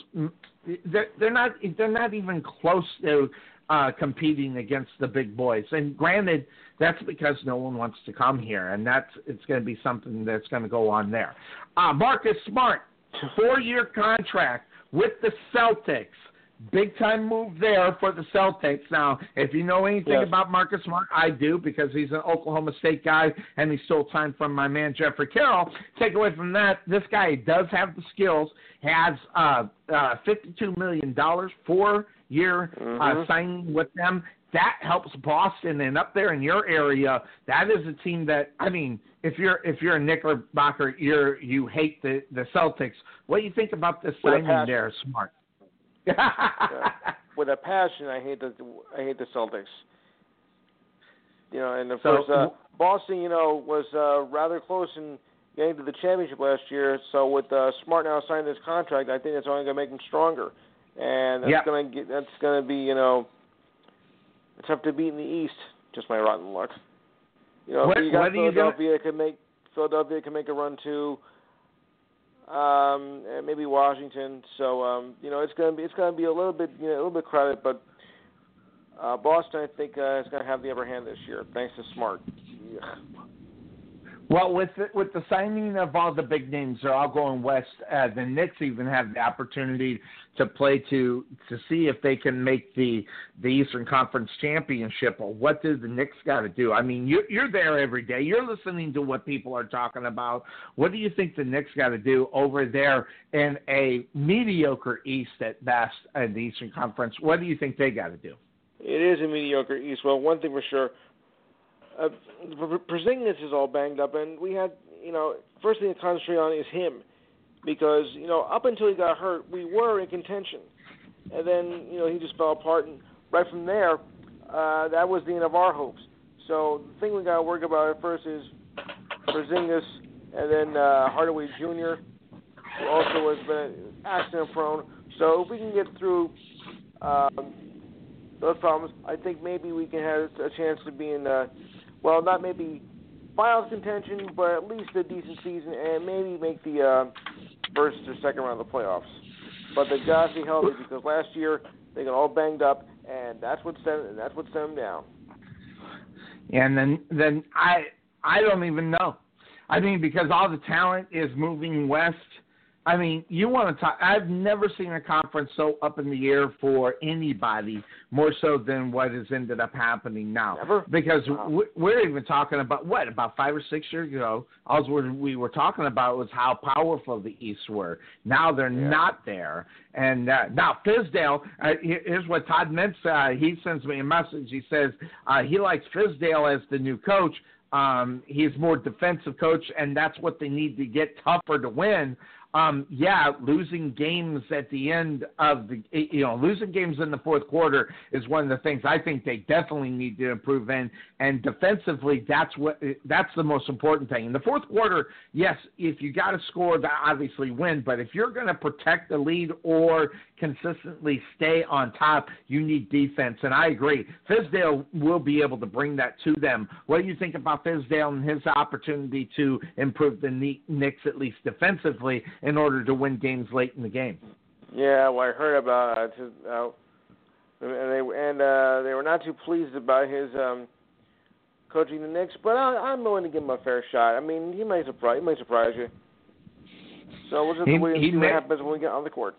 they're, they're not they're not even close to uh, competing against the big boys. And granted, that's because no one wants to come here, and that's it's going to be something that's going to go on there. Uh, Marcus Smart, four year contract with the Celtics. Big time move there for the Celtics. Now, if you know anything yes. about Marcus Smart, I do because he's an Oklahoma State guy and he stole time from my man Jeffrey Carroll. Take away from that, this guy does have the skills. Has uh, uh, fifty-two million dollars, four-year uh, mm-hmm. uh, signing with them that helps Boston and up there in your area, that is a team that I mean, if you're if you're a Knickerbocker, you're you hate the the Celtics. What do you think about this signing there, Smart? yeah. With a passion, I hate the I hate the Celtics. You know, and of so, course, uh, Boston, you know, was uh, rather close in getting to the championship last year. So with uh, Smart now signing this contract, I think it's only going to make him stronger, and that's yeah. going to that's going to be you know it's tough to beat in the East. Just my rotten luck. You know, what, you got Philadelphia can make Philadelphia can make a run too. Um, and maybe Washington. So um, you know, it's gonna be it's gonna be a little bit you know, a little bit crowded, but uh, Boston I think uh, is gonna have the upper hand this year thanks to Smart. Well, with the, with the signing of all the big names, they're all going west. Uh, the Knicks even have the opportunity to play to to see if they can make the the Eastern Conference Championship. Or what do the Knicks got to do? I mean, you, you're there every day. You're listening to what people are talking about. What do you think the Knicks got to do over there in a mediocre East at best in the Eastern Conference? What do you think they got to do? It is a mediocre East. Well, one thing for sure, uh, Porzingis is all banged up, and we had, you know, first thing to concentrate on is him, because you know up until he got hurt, we were in contention, and then you know he just fell apart, and right from there, uh, that was the end of our hopes. So the thing we got to work about at first is Porzingis, and then uh, Hardaway Jr., who also has been accident prone. So if we can get through um, those problems, I think maybe we can have a chance to be in. Uh, well, not maybe finals contention, but at least a decent season, and maybe make the uh, first or second round of the playoffs. But they got to be healthy because last year they got all banged up, and that's what sent that's what sent them down. And then then I I don't even know. I mean because all the talent is moving west I mean, you want to talk. I've never seen a conference so up in the air for anybody more so than what has ended up happening now. Never. Because we're even talking about what about five or six years ago. All we were talking about was how powerful the East were. Now they're yeah. not there. And uh, now Fizdale. Uh, here's what Todd Mintz. Uh, he sends me a message. He says uh, he likes Fizdale as the new coach. Um, he's more defensive coach, and that's what they need to get tougher to win um, yeah, losing games at the end of the, you know, losing games in the fourth quarter is one of the things I think they definitely need to improve in. And defensively, that's what that's the most important thing. In the fourth quarter, yes, if you got to score, that obviously win. But if you're going to protect the lead or consistently stay on top, you need defense. And I agree, Fizdale will be able to bring that to them. What do you think about Fizdale and his opportunity to improve the Knicks at least defensively? in order to win games late in the game. Yeah, well, I heard about uh, and they and uh, they were not too pleased about his um, coaching the Knicks, but I, I'm willing to give him a fair shot. I mean, he may surprise he may surprise you. So we'll just he, wait and see what happens when we get on the court.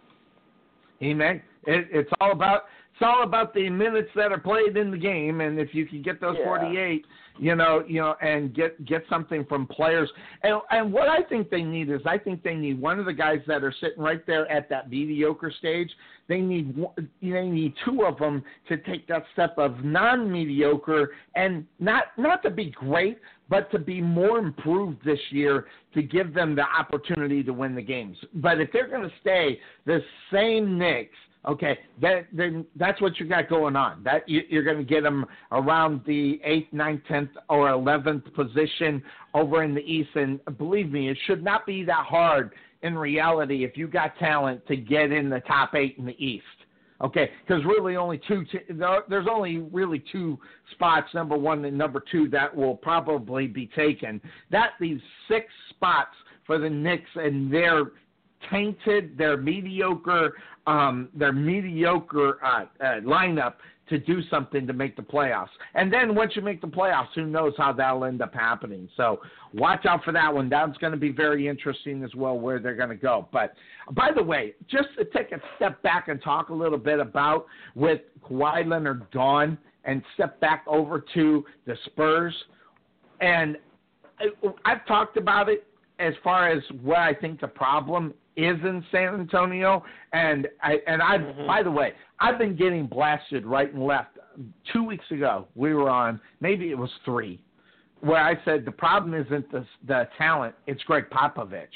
He may. It, it's all about it's all about the minutes that are played in the game, and if you can get those yeah. 48, you know, you know, and get get something from players. And and what I think they need is I think they need one of the guys that are sitting right there at that mediocre stage. They need they need two of them to take that step of non-mediocre and not not to be great, but to be more improved this year to give them the opportunity to win the games. But if they're going to stay the same Knicks Okay, that, then that's what you got going on. That you, you're going to get them around the eighth, ninth, tenth, or eleventh position over in the East. And believe me, it should not be that hard in reality if you got talent to get in the top eight in the East. Okay, because really only two. T- there's only really two spots, number one and number two, that will probably be taken. That leaves six spots for the Knicks and their tainted, their mediocre, um, their mediocre uh, uh, lineup to do something to make the playoffs. And then once you make the playoffs, who knows how that'll end up happening. So watch out for that one. That's going to be very interesting as well where they're going to go. But by the way, just to take a step back and talk a little bit about with Kawhi Leonard gone and step back over to the Spurs. And I've talked about it as far as what I think the problem is in San Antonio, and I and I mm-hmm. by the way, I've been getting blasted right and left. Two weeks ago, we were on maybe it was three, where I said the problem isn't the the talent, it's Gregg Popovich.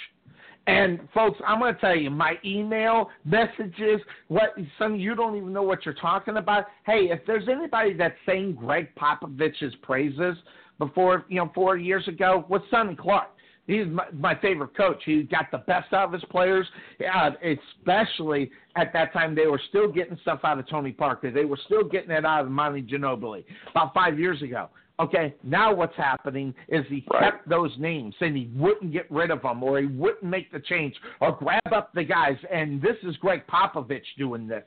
And folks, I'm going to tell you, my email messages, what some you don't even know what you're talking about. Hey, if there's anybody that's saying Gregg Popovich's praises before, you know, four years ago, was Sonny Clark. He's my, my favorite coach. He got the best out of his players, uh, especially at that time. They were still getting stuff out of Tony Parker. They were still getting it out of Monty Ginobili about five years ago. Okay, now what's happening is he right. kept those names and he wouldn't get rid of them or he wouldn't make the change or grab up the guys. And this is Gregg Popovich doing this.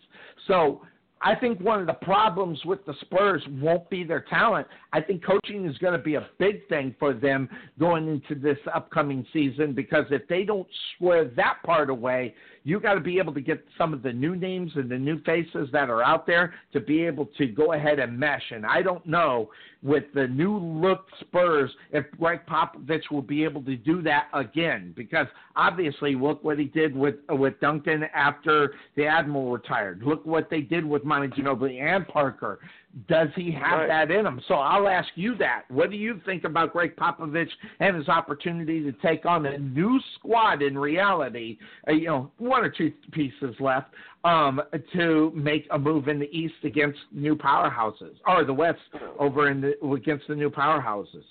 So I think one of the problems with the Spurs won't be their talent. I think coaching is going to be a big thing for them going into this upcoming season because if they don't square that part away, you got to be able to get some of the new names and the new faces that are out there to be able to go ahead and mesh. And I don't know with the new look Spurs if Gregg Popovich will be able to do that again because obviously look what he did with with Duncan after the Admiral retired. Look what they did with Monty Ginobili and Parker. Does he have Right. that in him? So I'll ask you that. What do you think about Gregg Popovich and his opportunity to take on a new squad in reality? Uh, you know, one or two pieces left um, to make a move in the East against new powerhouses, or the West over in the against the new powerhouses.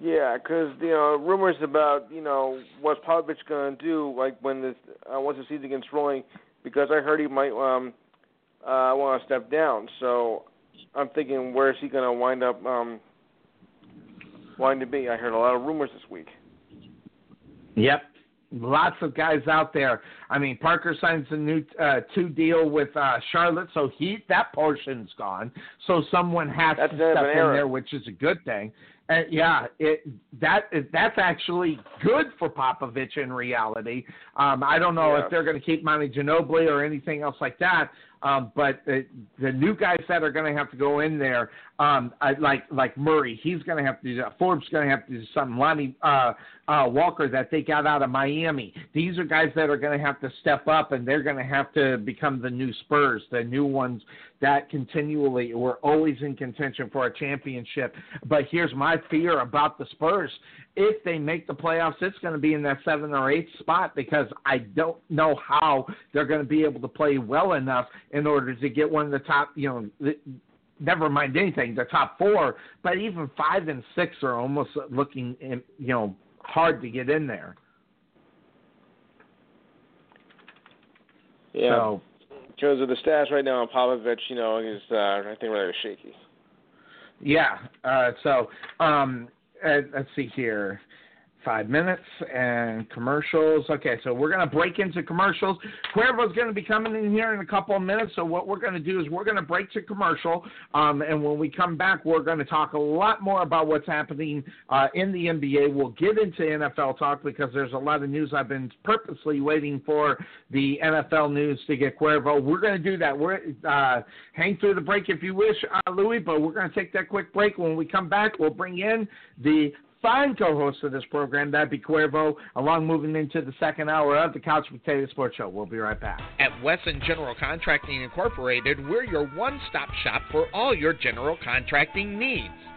Yeah, because you know rumors about you know what Popovich gonna do like when this uh, once the season gets rolling, because I heard he might um uh want to step down. So I'm thinking where is he gonna wind up um wanting to be? I heard a lot of rumors this week. Yep. Lots of guys out there. I mean, Parker signs a new uh, two deal with uh, Charlotte, so he that portion's gone. So someone has That's to a bit of step in error. there, which is a good thing. And yeah, it that that's actually good for Popovich in reality. Um, I don't know Yeah. if they're going to keep Monty Ginobili or anything else like that. Um, but the, the new guys that are going to have to go in there, um, I, like like Murray, he's going to have to do that. Forbes going to have to do something. Lonnie uh, uh, Walker that they got out of Miami. These are guys that are going to have to step up, and they're going to have to become the new Spurs, the new ones that continually were always in contention for a championship. But here's my fear about the Spurs. If they make the playoffs, it's going to be in that seven or eight spot because I don't know how they're going to be able to play well enough in order to get one of the top, you know, the, never mind anything, the top four, but even five and six are almost looking, in, you know, hard to get in there. Yeah. So Because of the stats right now on Popovich, you know, is uh, I think rather shaky. Yeah. Uh, so um, uh, let's see here. Five minutes and commercials. Okay, so we're going to break into commercials. Cuervo's going to be coming in here in a couple of minutes. So what we're going to do is we're going to break to commercial, um, and when we come back, we're going to talk a lot more about what's happening uh, in the NBA. We'll get into NFL talk because there's a lot of news. I've been purposely waiting for the NFL news to get Cuervo. We're going to do that. We're uh, hang through the break if you wish, uh, Louis, but we're going to take that quick break. When we come back, we'll bring in the fine co-host of this program, that'd be Cuervo, along moving into the second hour of the Couch Potato Sports Show. We'll be right back. At Wesson General Contracting Incorporated, we're your one stop shop for all your general contracting needs.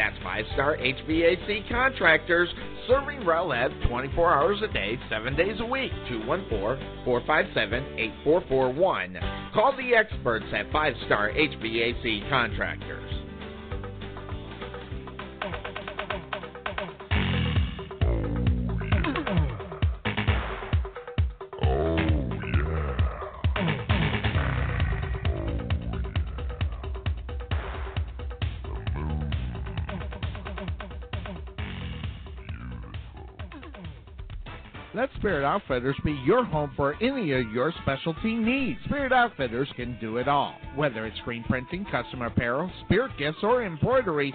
That's 5 Star HVAC Contractors, serving Rowlett 24 hours a day, 7 days a week. 214 457 8441. Call the experts at 5 Star HVAC Contractors. Spirit Outfitters be your home for any of your specialty needs. Spirit Outfitters can do it all. Whether it's screen printing, custom apparel, spirit gifts, or embroidery,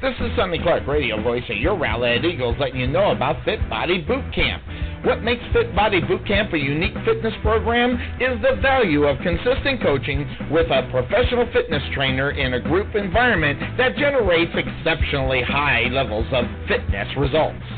This is Sonny Clark, radio voice of your Rowlett Eagles, letting you know about Fit Body Boot Camp. What makes Fit Body Boot Camp a unique fitness program is the value of consistent coaching with a professional fitness trainer in a group environment that generates exceptionally high levels of fitness results.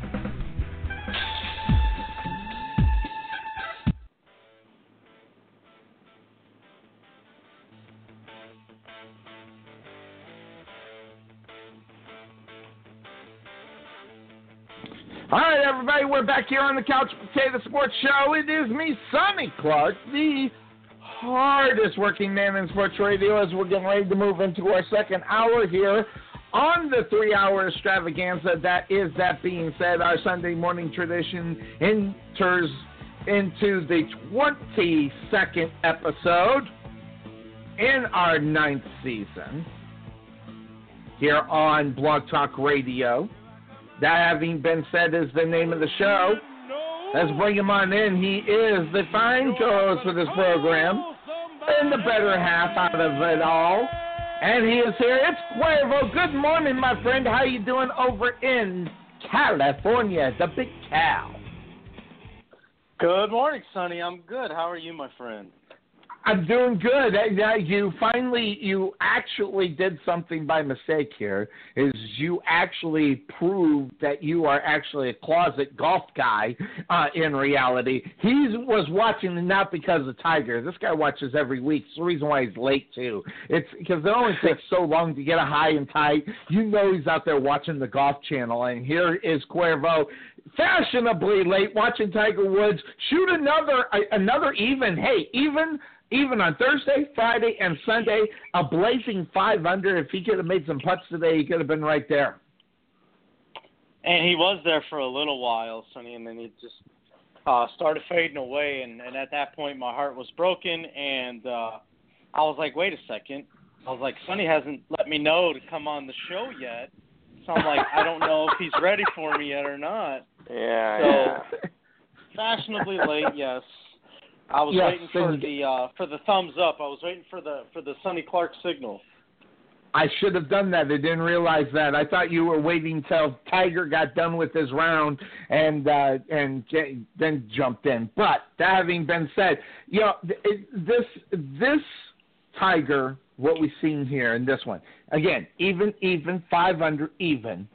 everybody, we're back here on the Couch Potato Sports Show. It is me, Sonny Clark, the hardest working man in sports radio, as we're getting ready to move into our second hour here on the three hour extravaganza. That is, that being said, our Sunday morning tradition enters into the 22nd episode in our ninth season here on Blog Talk Radio. That having been said is the name of the show. Let's bring him on in. He is the fine co-host for this program and the better half out of it all. And he is here. It's Cuervo. Good morning, my friend. How you doing over in California, the Big Cal? Good morning, Sonny. I'm good. How are you, my friend? I'm doing good. Uh, You finally, you actually did something by mistake here. Is you actually proved that you are actually a closet golf guy. Uh, in reality, he was watching not because of Tiger. This guy watches every week. It's the reason why he's late too. It's because it only takes so long to get a high and tight. You know he's out there watching the Golf Channel, and here is Cuervo fashionably late watching Tiger Woods shoot another another even. Hey, even even on Thursday, Friday, and Sunday, a blazing five under. If he could have made some putts today, he could have been right there. And he was there for a little while, Sonny, and then he just uh started fading away and, and at that point my heart was broken and uh I was like, wait a second. I was like, Sonny hasn't let me know to come on the show yet. So I'm like, I don't know if he's ready for me yet or not. Yeah, So yeah. fashionably late, yes. I was Yes, waiting for the uh for the thumbs up. I was waiting for the for the Sonny Clark signal. I should have done that. I didn't realize that. I thought you were waiting till Tiger got done with his round and uh, and then jumped in. But that having been said, you know it, this this Tiger, what we've seen here in this one, again, even even five under even.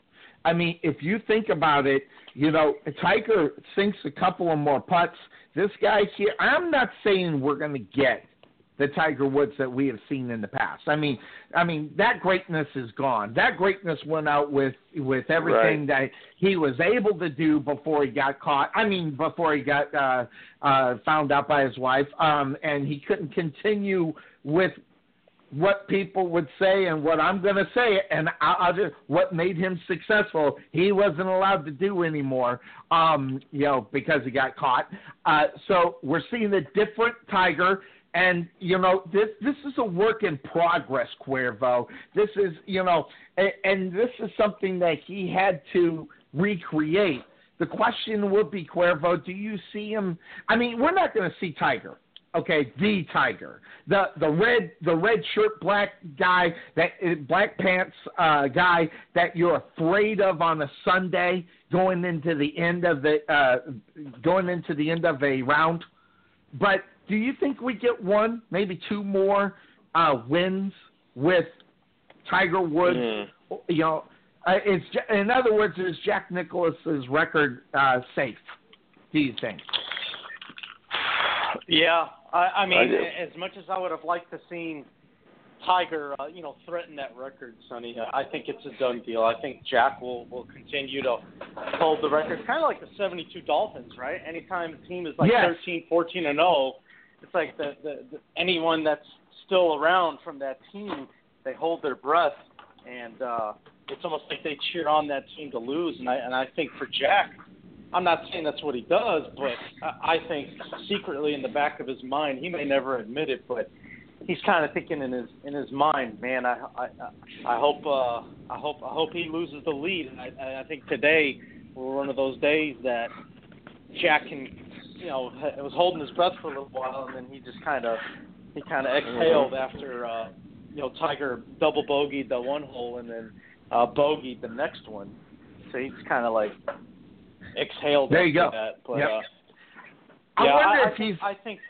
I mean, if you think about it, you know, Tiger sinks a couple of more putts. This guy here, I'm not saying we're going to get the Tiger Woods that we have seen in the past. I mean, I mean that greatness is gone. That greatness went out with with everything right. that he was able to do before he got caught. I mean, before he got uh, uh, found out by his wife, um, and he couldn't continue with what people would say and what I'm going to say, and I'll, just what made him successful. He wasn't allowed to do anymore, um, you know, because he got caught. Uh, so we're seeing a different Tiger. And you know this this is a work in progress, Cuervo. This is you know, and, and this is something that he had to recreate. The question would be, Cuervo, do you see him? I mean, we're not going to see Tiger okay, the Tiger, the the red the red shirt black guy that uh, black pants uh, guy that you're afraid of on a Sunday going into the end of the uh, going into the end of a round. But do you think we get one, maybe two more uh, wins with Tiger Woods? Mm. You know, uh, it's in other words, is Jack Nicklaus's record uh, safe? Do you think? Yeah, I, I mean, I as much as I would have liked to seen Tiger, uh, you know, threaten that record, Sonny, I think it's a done deal. I think Jack will will continue to hold the record, kind of like the '72 Dolphins, right? Anytime a team is like yes. 13, 14, and 0, it's like the, the, the anyone that's still around from that team, they hold their breath, and uh, it's almost like they cheer on that team to lose. And I and I think for Jack, I'm not saying that's what he does, but I think secretly in the back of his mind, he may never admit it, but he's kind of thinking in his in his mind, man, I I I hope uh, I hope I hope he loses the lead. And I, I think today we're one of those days that Jack can, you know, was holding his breath for a little while, and then he just kind of he kind of exhaled mm-hmm. after uh, you know Tiger double bogeyed the one hole and then uh, bogeyed the next one. So he's kind of like exhaled. There you go. That, but, yep. uh, I yeah, wonder I, if he's. I think.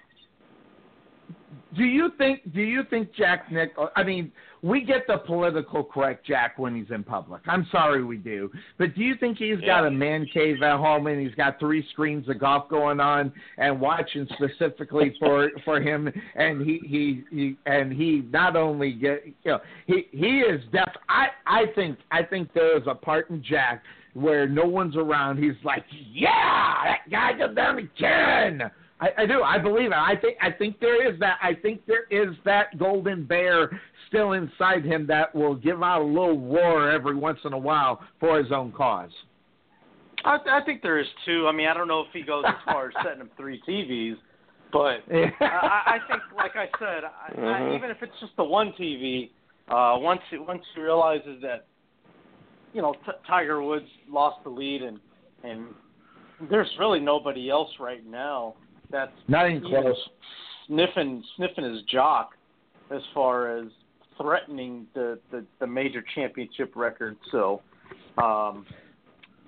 Do you think? Do you think Jack Nick? I mean, we get the political correct Jack when he's in public. I'm sorry, we do. But do you think he's yeah. got a man cave at home and he's got three screens of golf going on and watching specifically for for him? And he he, he and he not only get you know he he is deaf. I I think I think there is a part in Jack where no one's around, he's like, "Yeah, that guy goes down again." I, I do. I believe it. I think. I think there is that. I think there is that golden bear still inside him that will give out a little roar every once in a while for his own cause. I, I think there is too. I mean, I don't know if he goes as far as setting up three TVs, but I, I think, like I said, I, mm-hmm. I, even if it's just the one TV, uh, once once he realizes that you know, T- Tiger Woods lost the lead, and and there's really nobody else right now that's not even close. Sniffing sniffing his jock as far as threatening the the, the major championship record. So, um,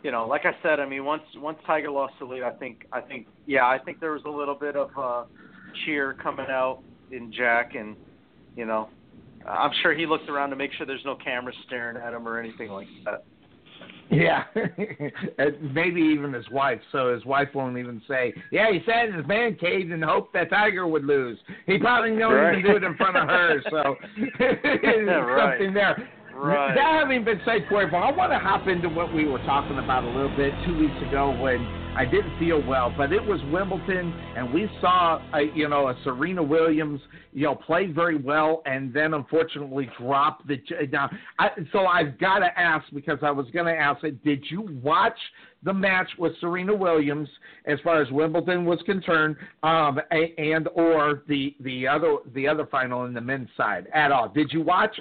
you know, like I said, I mean, once once Tiger lost the lead, I think I think yeah, I think there was a little bit of uh, cheer coming out in Jack, and you know, I'm sure he looked around to make sure there's no cameras staring at him or anything like that. Yeah, maybe even his wife. So his wife won't even say, "Yeah, he sat in his man cave and hoped that Tiger would lose." He probably right. even do it in front of her. So right. something there. Right. That having been said, Cuervo, I want to hop into what we were talking about a little bit two weeks ago when I didn't feel well, but it was Wimbledon, and we saw, a, you know, a Serena Williams, you know, play very well, and then unfortunately drop the. Now, I, so I've got to ask because I was going to ask it. Did you watch the match with Serena Williams as far as Wimbledon was concerned, um, and or the the other the other final in the men's side at all? Did you watch?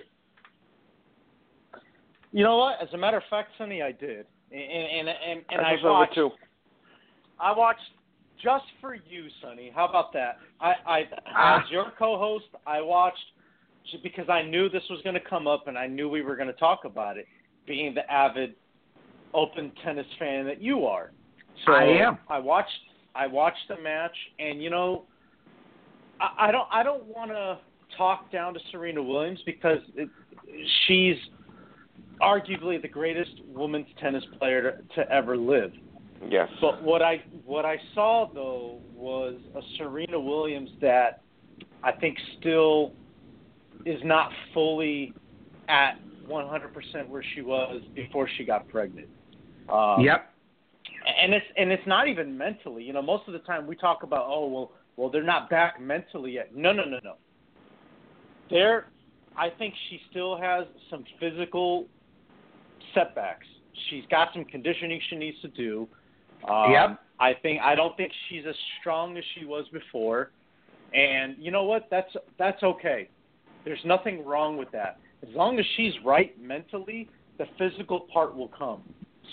You know what? As a matter of fact, Sonny, I did, and and and, and I, I watched. Too. I watched just for you, Sonny. How about that? I, I ah. as your co-host, I watched because I knew this was going to come up, and I knew we were going to talk about it. Being the avid open tennis fan that you are, so I am. I watched. I watched the match, and you know, I, I don't. I don't want to talk down to Serena Williams because it, she's arguably the greatest women's tennis player to, to ever live. Yes. But what I what I saw though was a Serena Williams that I think still is not fully at 100% where she was before she got pregnant. Um, yep. And it's and it's not even mentally. You know, most of the time we talk about, oh well, well they're not back mentally yet. No, no, no, no. They're. I think she still has some physical setbacks. She's got some conditioning she needs to do. Um, Yep. I think I don't think she's as strong as she was before, and you know what? That's that's okay. There's nothing wrong with that. As long as she's right mentally, the physical part will come.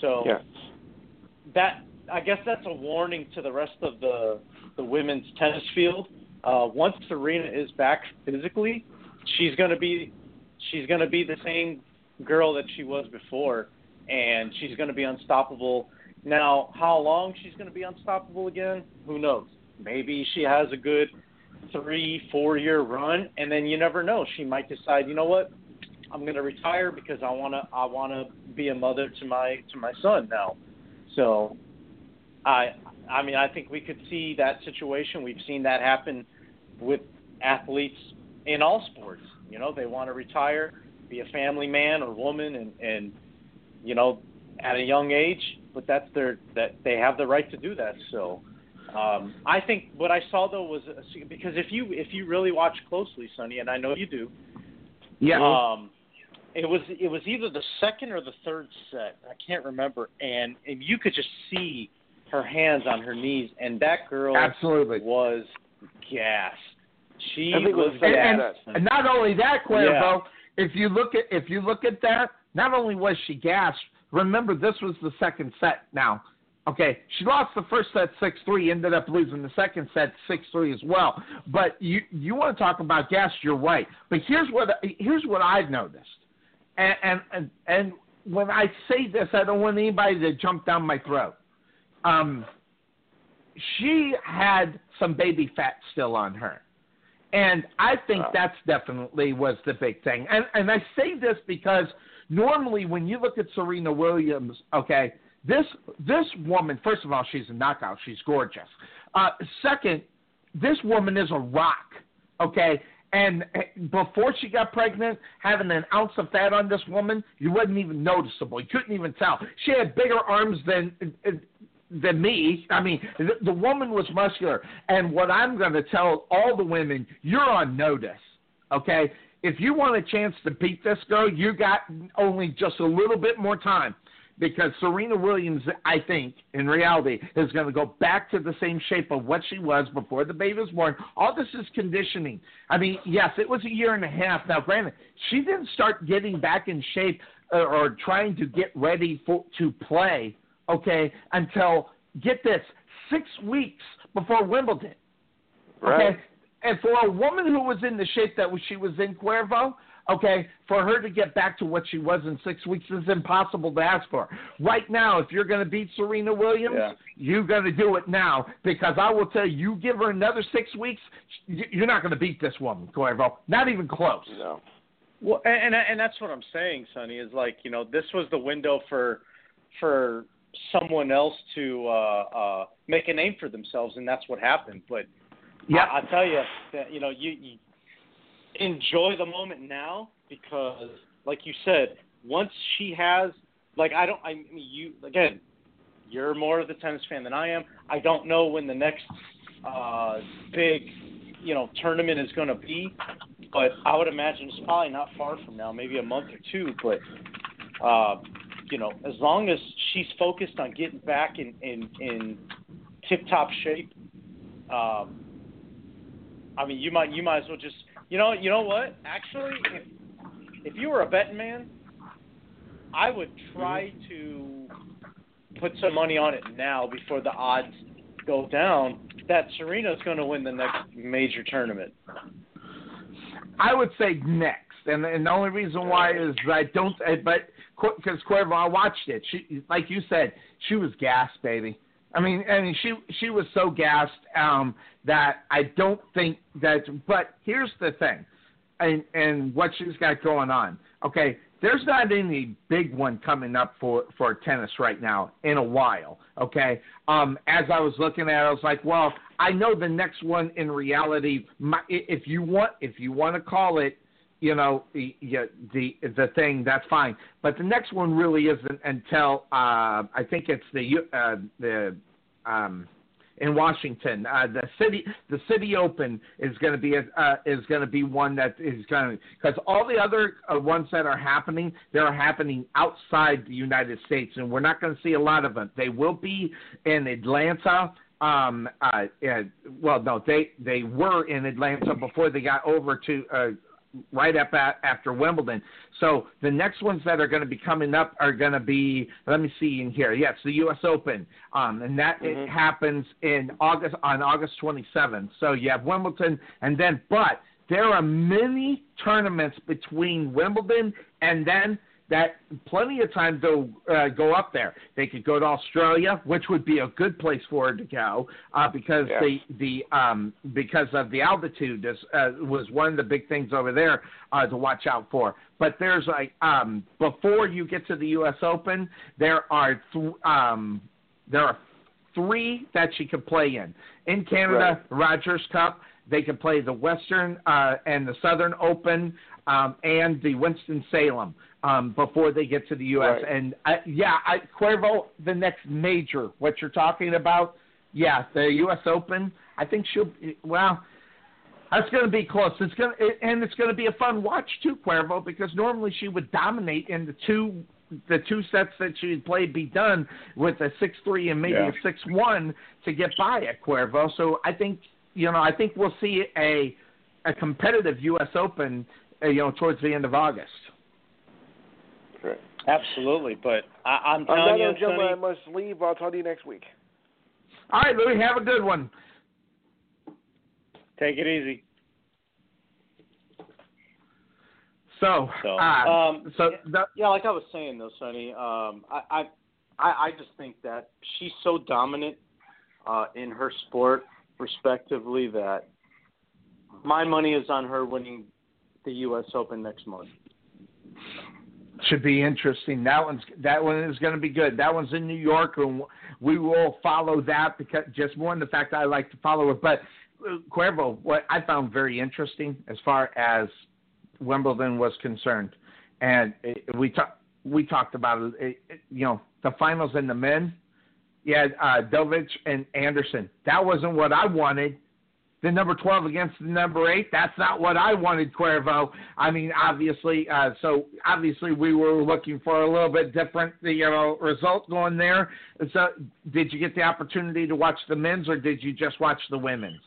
So Yeah. that I guess that's a warning to the rest of the the women's tennis field. Uh, once Serena is back physically, she's gonna be she's gonna be the same girl that she was before, and she's gonna be unstoppable. Now, how long she's gonna be unstoppable again? Who knows? Maybe she has a good three, four year run, and then you never know. She might decide, you know what, I'm gonna retire because I wanna I wanna be a mother to my to my son now. So, I I mean I think we could see that situation. We've seen that happen with athletes in all sports. You know, they want to retire, be a family man or woman, and and you know at a young age, but that's their that they have the right to do that. So. Um, I think what I saw though was because if you if you really watch closely, Sonny, and I know you do, Yeah. um, it was it was either the second or the third set. I can't remember, and, and you could just see her hands on her knees, and that girl Absolutely. was gassed. She I think was was the gassed. set. And not only that, Cuervo, if you look at if you look at that, not only was she gassed. Remember, this was the second set. Now, okay, she lost the first set six three, ended up losing the second set six three as well. But you you want to talk about gas? You're right. But here's what here's what I've noticed, and and and, and when I say this, I don't want anybody to jump down my throat. Um, she had some baby fat still on her. And I think that's definitely was the big thing. And and I say this because normally when you look at Serena Williams, okay, this this woman, first of all, she's a knockout. She's gorgeous. Uh, second, this woman is a rock. Okay. And before she got pregnant, having an ounce of fat on this woman, you wasn't even noticeable. You couldn't even tell. She had bigger arms than than me. I mean, the, the woman was muscular. And what I'm going to tell all the women, you're on notice. Okay? If you want a chance to beat this girl, you got only just a little bit more time. Because Serena Williams, I think, in reality, is going to go back to the same shape of what she was before the baby was born. All this is conditioning. I mean, yes, it was a year and a half. Now, granted, she didn't start getting back in shape uh, or trying to get ready for to play okay, until get this, six weeks before Wimbledon. Right. Okay, and for a woman who was in the shape that she was in, Cuervo, okay, for her to get back to what she was in six weeks is impossible to ask for. Right now, if you're going to beat Serena Williams, Yeah. you're going to do it now because I will tell you, you give her another six weeks, you're not going to beat this woman, Cuervo. Not even close. No. Well, and and that's what I'm saying, Sonny. Is like you know this was the window for for someone else to uh, uh, make a name for themselves, and that's what happened. But Yeah. I, I tell you that you know you, you enjoy the moment now because, like you said, once she has like I don't I mean you again, you're more of the tennis fan than I am. I don't know when the next uh, big you know tournament is going to be, but I would imagine it's probably not far from now, maybe a month or two. But uh, you know, as long as she's focused on getting back in in, in tip top shape, um, I mean, you might you might as well just you know you know what? Actually, if if you were a betting man, I would try mm-hmm. to put some money on it now before the odds go down that Serena's going to win the next major tournament. I would say next, and and the only reason why is I don't. But because Cuervo, I watched it. She, like you said, she was gassed, baby. I mean, I mean, she she was so gassed um, that I don't think that. But here's the thing, and and what she's got going on. Okay, there's not any big one coming up for for tennis right now in a while. Okay, um, as I was looking at, it, I was like, well, I know the next one in reality. My, if you want, if you want to call it you know the the the thing that's fine but the next one really isn't until uh i think it's the uh the um in Washington. Uh, the city, the Citi Open is going to be uh, is going to be one that is going to because all the other uh, ones that are happening, they're happening outside the United States, and we're not going to see a lot of them. They will be in Atlanta. Um, uh, uh, well, no, they they were in Atlanta before they got over to uh, right up at, after Wimbledon. So the next ones that are going to be coming up are going to be. Let me see in here. Yes, the U.S. Open, um, and that mm-hmm. it happens in August on August 27th. So you have Wimbledon, and then but there are many tournaments between Wimbledon and then that plenty of time to uh, go up there. They could go to Australia, which would be a good place for her to go uh, because yeah. the the um, because of the altitude is, uh, was one of the big things over there uh, to watch out for. But there's like um, before you get to the U.S. Open, there are th- um, there are three that she could play in. In Canada, right. Rogers Cup. They can play the Western uh, and the Southern Open um, and the Winston Salem um, before they get to the U.S. Right. And I, yeah, I, Cuervo, the next major, what you're talking about, yeah, the U.S. Open. I think she'll. Well, that's going to be close. It's going to, and it's going to be a fun watch too, Cuervo, because normally she would dominate in the two the two sets that she played be done with a six three and maybe yeah. a six one to get by at Cuervo. So I think you know I think we'll see a a competitive U.S. Open uh, you know towards the end of August. Absolutely, but I, am telling you, gentlemen, I must leave. I'll talk to you next week. All right, Louis, have a good one. Take it easy. So, so, uh, um, so the, yeah, like I was saying though, Sonny, um, I, I, I just think that she's so dominant uh, in her sport, respectively, that my money is on her winning the U.S. Open next month should be interesting. That one's that one is going to be good. That one's in New York, and we will follow that because just more in the fact I like to follow it. But Cuervo, what I found very interesting as far as Wimbledon was concerned, and it, we talked we talked about it, it, You know, the finals in the men. Yeah, uh, and Anderson. That wasn't what I wanted the number 12 against the number 8. That's not what I wanted, Cuervo. I mean, obviously, uh, so obviously we were looking for a little bit different, you know, result going there. So did you get the opportunity to watch the men's or did you just watch the women's?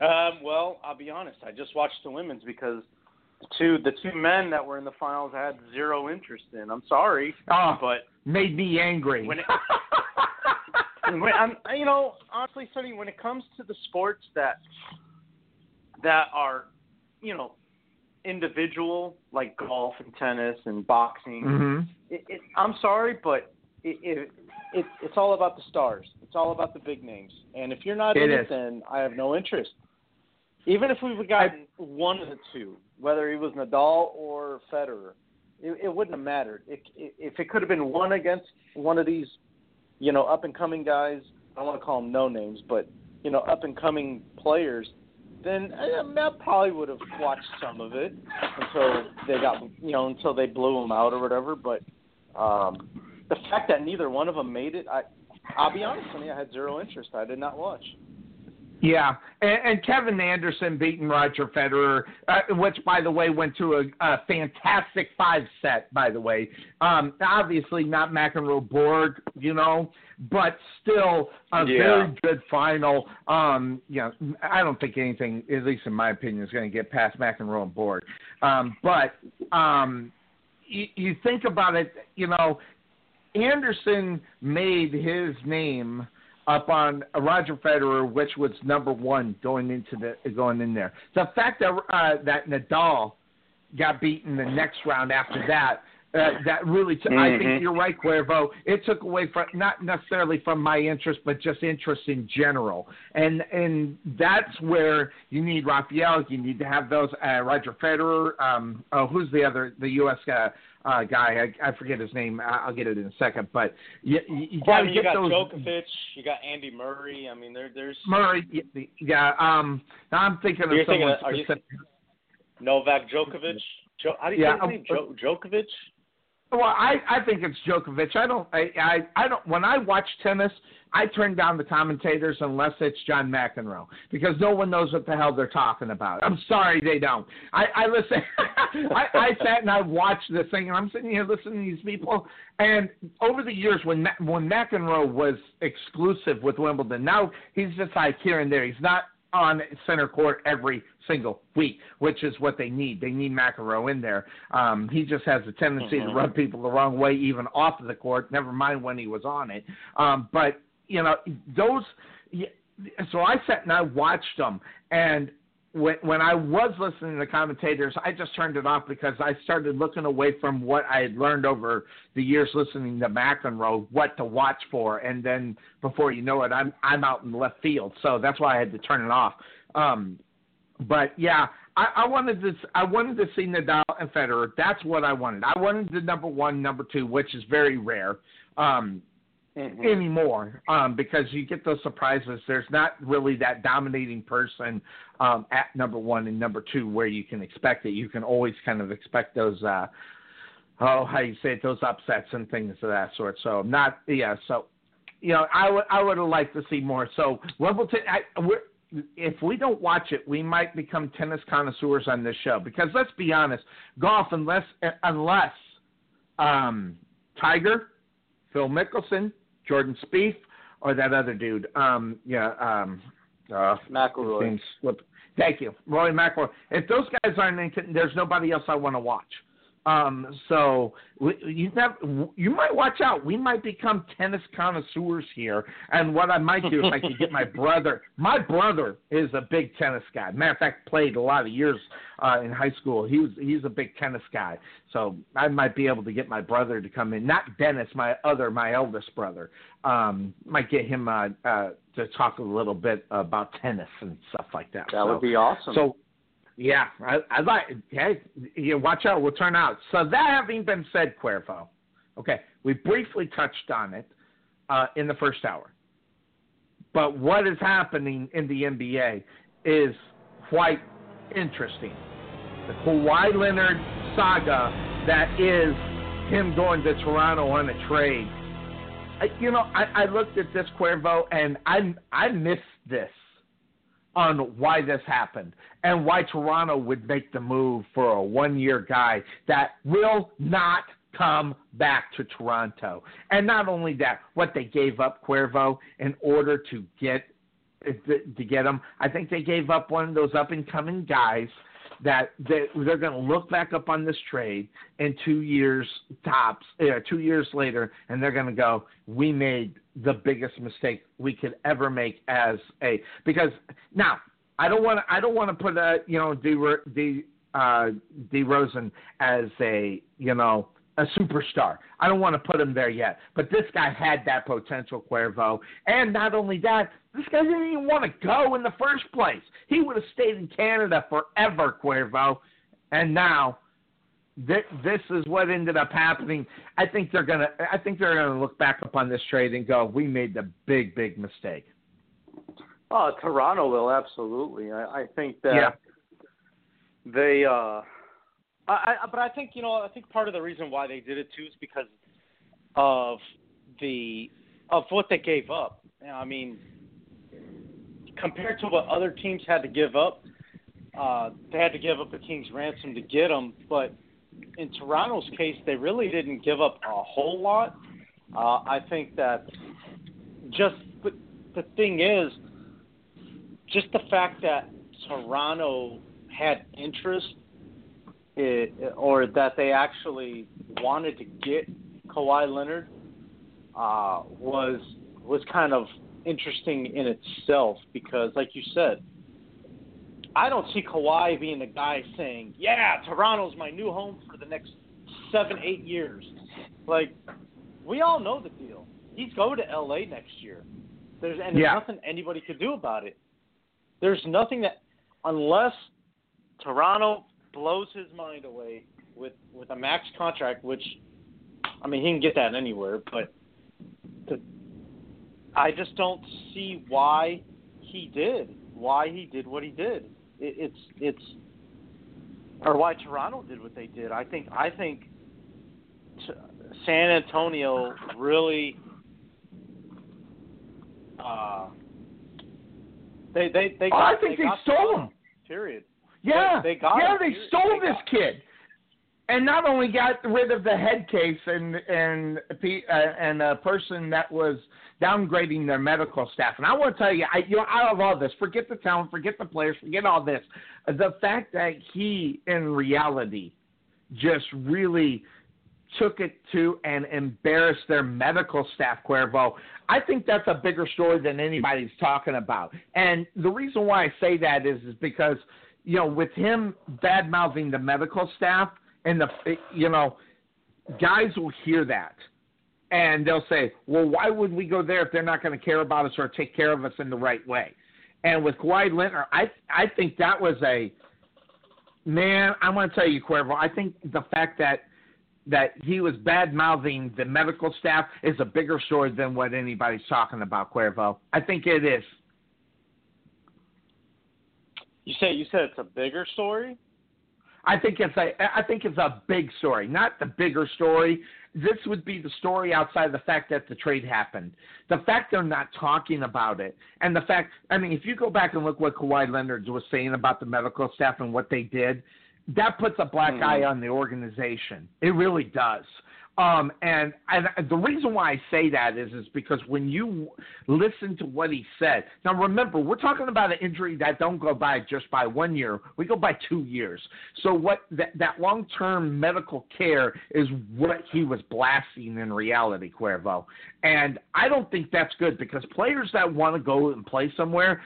Um, well, I'll be honest. I just watched the women's because the two the two men that were in the finals I had zero interest in. I'm sorry, oh, but made me angry. When it, I'm, you know, honestly, Sonny, when it comes to the sports that that are, you know, individual like golf and tennis and boxing, mm-hmm. it, it, I'm sorry, but it, it, it it's all about the stars. It's all about the big names. And if you're not it in is. it, then I have no interest. Even if we've gotten I, one of the two, whether he was Nadal or Federer, it, it wouldn't have mattered. It, it, if it could have been one against one of these you know, up and coming guys. I don't want to call them no names, but you know, up and coming players. Then I, mean, I probably would have watched some of it until they got, you know, until they blew them out or whatever. But um, the fact that neither one of them made it, I, I'll be honest with you, I had zero interest. I did not watch. Yeah, and, and Kevin Anderson beating Roger Federer, uh, which, by the way, went to a, a fantastic five set. By the way, um, obviously not McEnroe Borg, you know, but still a yeah. very good final. Um, you know, I don't think anything, at least in my opinion, is going to get past McEnroe and Borg. Um, but um, you, you think about it, you know, Anderson made his name up on Roger Federer, which was number one going into the going in there. The fact that uh, that Nadal got beaten the next round after that, Uh, that really, t- I Mhm. think you're right, Cuervo. It took away from not necessarily from my interest, but just interest in general, and and that's where you need Rafael. You need to have those uh, Roger Federer. Um, oh, who's the other the U.S. Uh, uh, guy? I, I forget his name. I- I'll get it in a second. But you, you, Well, got I to mean, you get got those. Djokovic, you got Andy Murray. I mean, there, there's Murray, yeah. Um, now I'm thinking of You're thinking someone of- are you specific. Novak Djokovic. Jo- how do you Yeah, say his name? Jo- Djokovic. Well, I I think it's Djokovic. I don't I, I I don't when I watch tennis, I turn down the commentators unless it's John McEnroe because no one knows what the hell they're talking about. I'm sorry they don't. I I listen. I I sat and I watched this thing and I'm sitting here listening to these people and over the years when when McEnroe was exclusive with Wimbledon, now he's just like here and there. He's not on center court every single week, which is what they need. They need McEnroe in there. Um, he just has a tendency to Mhm. rub people the wrong way, even off of the court. Never mind when he was on it. Um, but you know those. So I sat and I watched them, and when when I was listening to commentators, I just turned it off because I started looking away from what I had learned over the years listening to McEnroe, what to watch for, and then before you know it, I'm I'm out in the left field. So that's why I had to turn it off. Um, but yeah, I, I wanted to I wanted to see Nadal and Federer. That's what I wanted. I wanted the number one, number two, which is very rare. Um, Mhm. anymore um, because you get those surprises. There's not really that dominating person um, at number one and number two where you can expect it. You can always kind of expect those. Uh, oh, how you say it? Those upsets and things of that sort. So not yeah. So you know, I would I would have liked to see more. So Wimbledon, I, we're, if we don't watch it, we might become tennis connoisseurs on this show because let's be honest, golf unless unless um, Tiger, Phil Mickelson, Jordan Spieth, or that other dude. Um, yeah, um, uh, slip. Thank you, Rory McIlroy. If those guys aren't in, there's nobody else I want to watch. Um, so you have, you might watch out. We might become tennis connoisseurs here. And what I might do if I could get my brother. My brother is a big tennis guy. Matter of fact, played a lot of years uh, in high school. He was he's a big tennis guy. So I might be able to get my brother to come in. Not Dennis, my other, my eldest brother. Um, might get him uh, uh, to talk a little bit about tennis and stuff like that. That so, would be awesome. so, yeah, I, I like. Hey, you watch out. We'll turn out. So that having been said, Cuervo, okay, we briefly touched on it uh, in the first hour. But what is happening in the NBA is quite interesting. The Kawhi Leonard saga that is him going to Toronto on a trade. I, you know, I, I looked at this Cuervo and I I missed this on why this happened and why Toronto would make the move for a one year guy that will not come back to Toronto. And not only that, what they gave up Cuervo in order to get to get him, I think they gave up one of those up and coming guys that they, they're going to look back up on this trade in two years tops, uh, two years later, and they're going to go, we made the biggest mistake we could ever make as a because now I don't want to I don't want to put a you know D D uh, DeRozan as a you know a superstar. I don't want to put him there yet, but this guy had that potential, Cuervo, and not only that, this guy didn't even want to go in the first place. He would have stayed in Canada forever, Cuervo, and now this, this is what ended up happening. I think they're gonna. I think they're gonna look back upon this trade and go, "We made the big, big mistake." Oh, Toronto will absolutely. I, I think that Yeah. they. uh I, I, but I think you know. I think part of the reason why they did it too is because of the of what they gave up. You know, I mean, compared to what other teams had to give up, uh, they had to give up the king's ransom to get him. But in Toronto's case, they really didn't give up a whole lot. Uh, I think that just but the thing is, just the fact that Toronto had interest, it, or that they actually wanted to get Kawhi Leonard, uh, was was kind of interesting in itself because, like you said, I don't see Kawhi being the guy saying, "Yeah, Toronto's my new home for the next seven, eight years. Like, we all know the deal. He's going to L.A. next year. There's and there's Yeah. nothing anybody could do about it. There's nothing that, unless Toronto blows his mind away with with a max contract, which, I mean, he can get that anywhere, but I just don't see why he did why he did what he did. It, it's it's or why Toronto did what they did. I think I think t- San Antonio really uh they they they Oh, I think they got stole him. Period. Yeah, They- they got yeah, him. they stole they this kid, and not only got rid of the head case and and pe- uh, and a person that was downgrading their medical staff. And I want to tell you, I you know, out of all this, forget the talent, forget the players, forget all this. The fact that he, in reality, just really took it to and embarrassed their medical staff, Cuervo. I think that's a bigger story than anybody's talking about. And the reason why I say that is is because, you know, with him bad mouthing the medical staff and the you know, guys will hear that. And they'll say, Well, why would we go there if they're not going to care about us or take care of us in the right way? And with Kawhi Leonard, I I think that was a man, I want to tell you, Cuervo, I think the fact that that he was bad mouthing the medical staff is a bigger story than what anybody's talking about, Cuervo. I think it is. You say you said it's a bigger story. I think it's a I think it's a big story, not the bigger story. This would be the story outside of the fact that the trade happened. The fact they're not talking about it, and the fact I mean, if you go back and look what Kawhi Leonard was saying about the medical staff and what they did, that puts a black Mhm. eye on the organization. It really does. Um, and, and the reason why I say that is is because when you listen to what he said. Now remember, we're talking about an injury that don't go by just by one year. We go by two years. So what that that long term medical care is what he was blasting in reality, Cuervo. And I don't think that's good because players that want to go and play somewhere,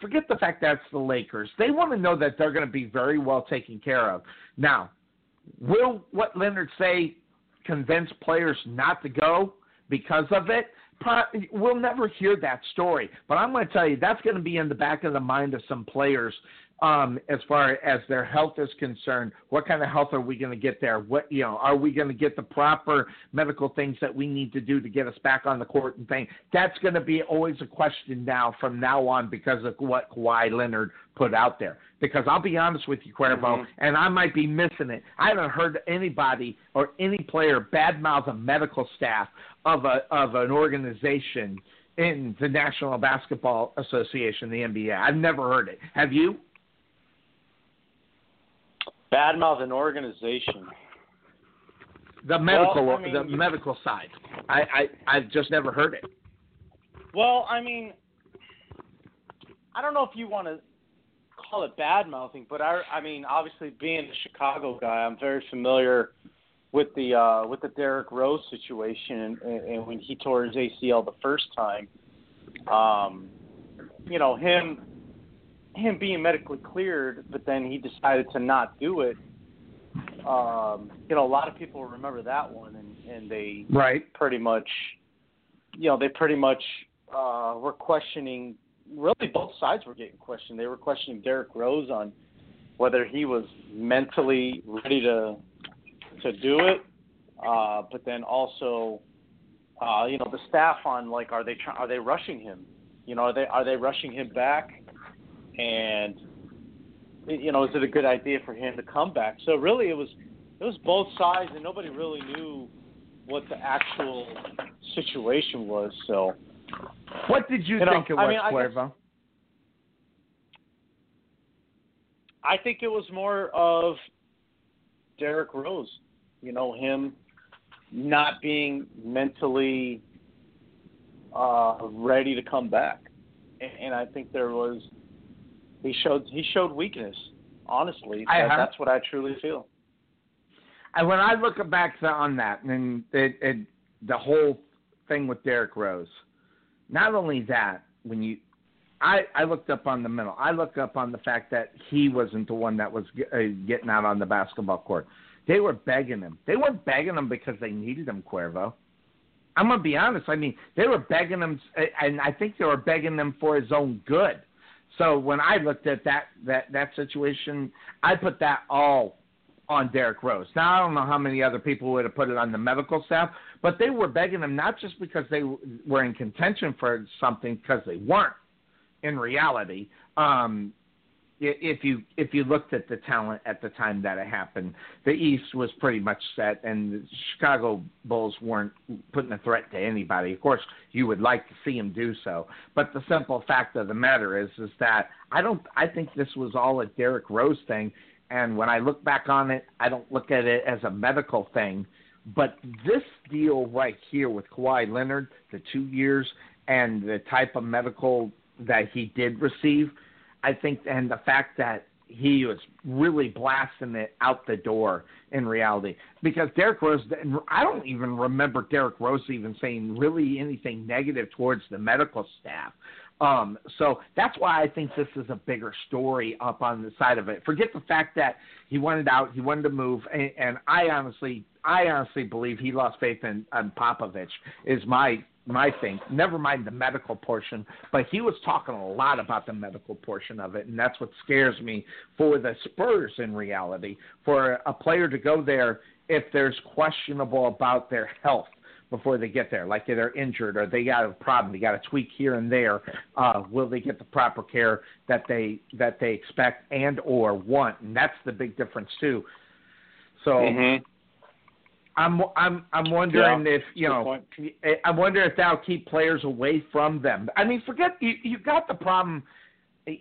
forget the fact that's the Lakers. They want to know that they're going to be very well taken care of. Now, will what Leonard say convince players not to go because of it? We'll never hear that story, but I'm going to tell you that's going to be in the back of the mind of some players um, as far as their health is concerned. What kind of health are we going to get there? What you know, are we going to get the proper medical things that we need to do to get us back on the court and thing? That's going to be always a question now from now on because of what Kawhi Leonard put out there. Because I'll be honest with you, Cuervo, Mhm. and I might be missing it. I haven't heard anybody or any player badmouth a medical staff of a of an organization in the National Basketball Association, the NBA. I've never heard it. Have you? Badmouth an organization. The medical, I mean, the medical side. I, I, I've just never heard it. Well, I mean, I don't know if you want to call it bad mouthing, but I, I mean, obviously being a Chicago guy, I'm very familiar with the uh, with the Derrick Rose situation, and, and when he tore his ACL the first time, um, you know him him being medically cleared, but then he decided to not do it. Um, you know, a lot of people remember that one, and, and they Right. pretty much, you know, they pretty much uh, were questioning. Really, both sides were getting questioned. They were questioning Derrick Rose on whether he was mentally ready to to do it, uh, but then also, uh, you know, the staff on like, are they try- are they rushing him? You know, are they are they rushing him back? And you know, is it a good idea for him to come back? So really, it was it was both sides, and nobody really knew what the actual situation was. So What did you, You know, think it I was, mean, I guess- Cuervo? I think it was more of Derrick Rose. You know, him not being mentally uh, ready to come back, and, and I think there was he showed he showed weakness. Honestly, That- that's what I truly feel. And when I look back on that, and it, it, the whole thing with Derrick Rose, not only that, when you, I, I looked up on the middle. I looked up on the fact that he wasn't the one that was uh, getting out on the basketball court. They were begging him. They weren't begging him because they needed him, Cuervo. I'm gonna be honest. I mean, they were begging him, and I think they were begging him for his own good. So when I looked at that that that situation, I put that all on Derrick Rose. Now I don't know how many other people would have put it on the medical staff, but they were begging him not just because they were in contention for something because they weren't in reality. Um, if you if you looked at the talent at the time that it happened, the East was pretty much set, and the Chicago Bulls weren't putting a threat to anybody. Of course, you would like to see them do so, but the simple fact of the matter is is that I don't. I think this was all a Derrick Rose thing, and when I look back on it, I don't look at it as a medical thing. But this deal right here with Kawhi Leonard, the two years, and the type of medical that he did receive I think, and the fact that he was really blasting it out the door in reality. Because Derrick Rose, I don't even remember Derrick Rose even saying really anything negative towards the medical staff. Um, so that's why I think this is a bigger story up on the side of it. Forget the fact that he wanted out, he wanted to move, and, and I honestly, I honestly believe he lost faith in, in Popovich. Is my my thing. Never mind the medical portion, but he was talking a lot about the medical portion of it, and that's what scares me for the Spurs in reality. For a player to go there if there's questionable about their health before they get there, like they're injured or they got a problem, they got a tweak here and there. Uh, will they get the proper care that they that they expect and or want? And that's the big difference too. So. Mm-hmm I'm I'm I'm wondering yeah, if you know I wonder if that'll keep players away from them. I mean, forget you you got the problem.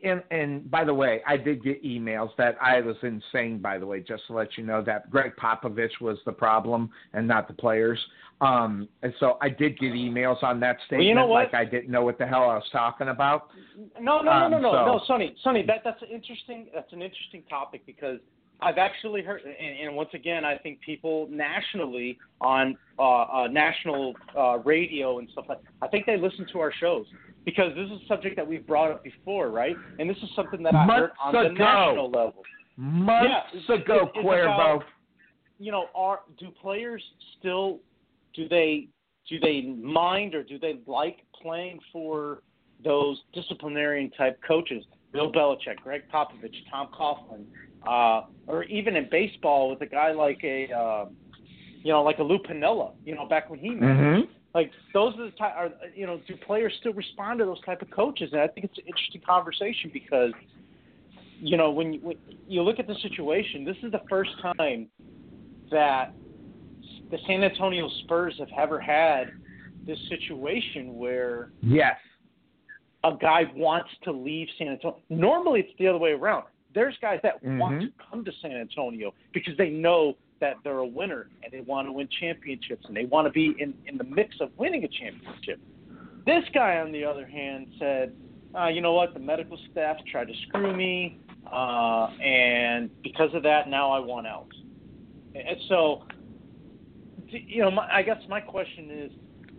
And and by the way, I did get emails that I was insane. By the way, just to let you know that Gregg Popovich was the problem and not the players. Um, and so I did get emails on that statement. Well, you know like I didn't know what the hell I was talking about. No, no, um, no, no, so. no, no, Sonny, Sonny. That that's an interesting. That's an interesting topic because I've actually heard, and, and once again, I think people nationally on uh, uh, national uh, radio and stuff like, I think they listen to our shows because this is a subject that we've brought up before, right? And this is something that I Months heard on ago. the national level. Months yeah, ago, it's Cuervo. about, you know, are do players still do they do they mind or do they like playing for those disciplinarian type coaches? Bill Belichick, Gregg Popovich, Tom Coughlin, uh, or even in baseball with a guy like a, uh, you know, like a Lou Piniella, you know, back when he managed. Mm-hmm. Like those are the type, are you know, do players still respond to those type of coaches? And I think it's an interesting conversation because, you know, when you, when you look at the situation, this is the first time that the San Antonio Spurs have ever had this situation where yes, a guy wants to leave San Antonio. Normally, it's the other way around. There's guys that mm-hmm. want to come to San Antonio because they know that they're a winner and they want to win championships and they want to be in, in the mix of winning a championship. This guy, on the other hand, said, uh, you know what, the medical staff tried to screw me, uh, and because of that, now I want out. And so, you know, my, I guess my question is,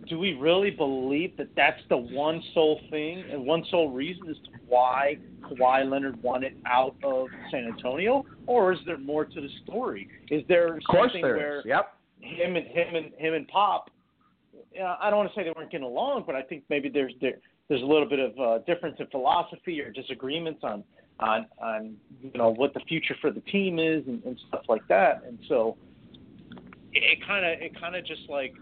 do we really believe that that's the one sole thing and one sole reason as to why Kawhi Leonard wanted out of San Antonio, or is there more to the story? Is there something there where is. Yep. him and him and him and Pop? Uh, I don't want to say they weren't getting along, but I think maybe there's there, there's a little bit of uh, difference in philosophy or disagreements on on on you know what the future for the team is and, and stuff like that. And so it kind of it kind of just like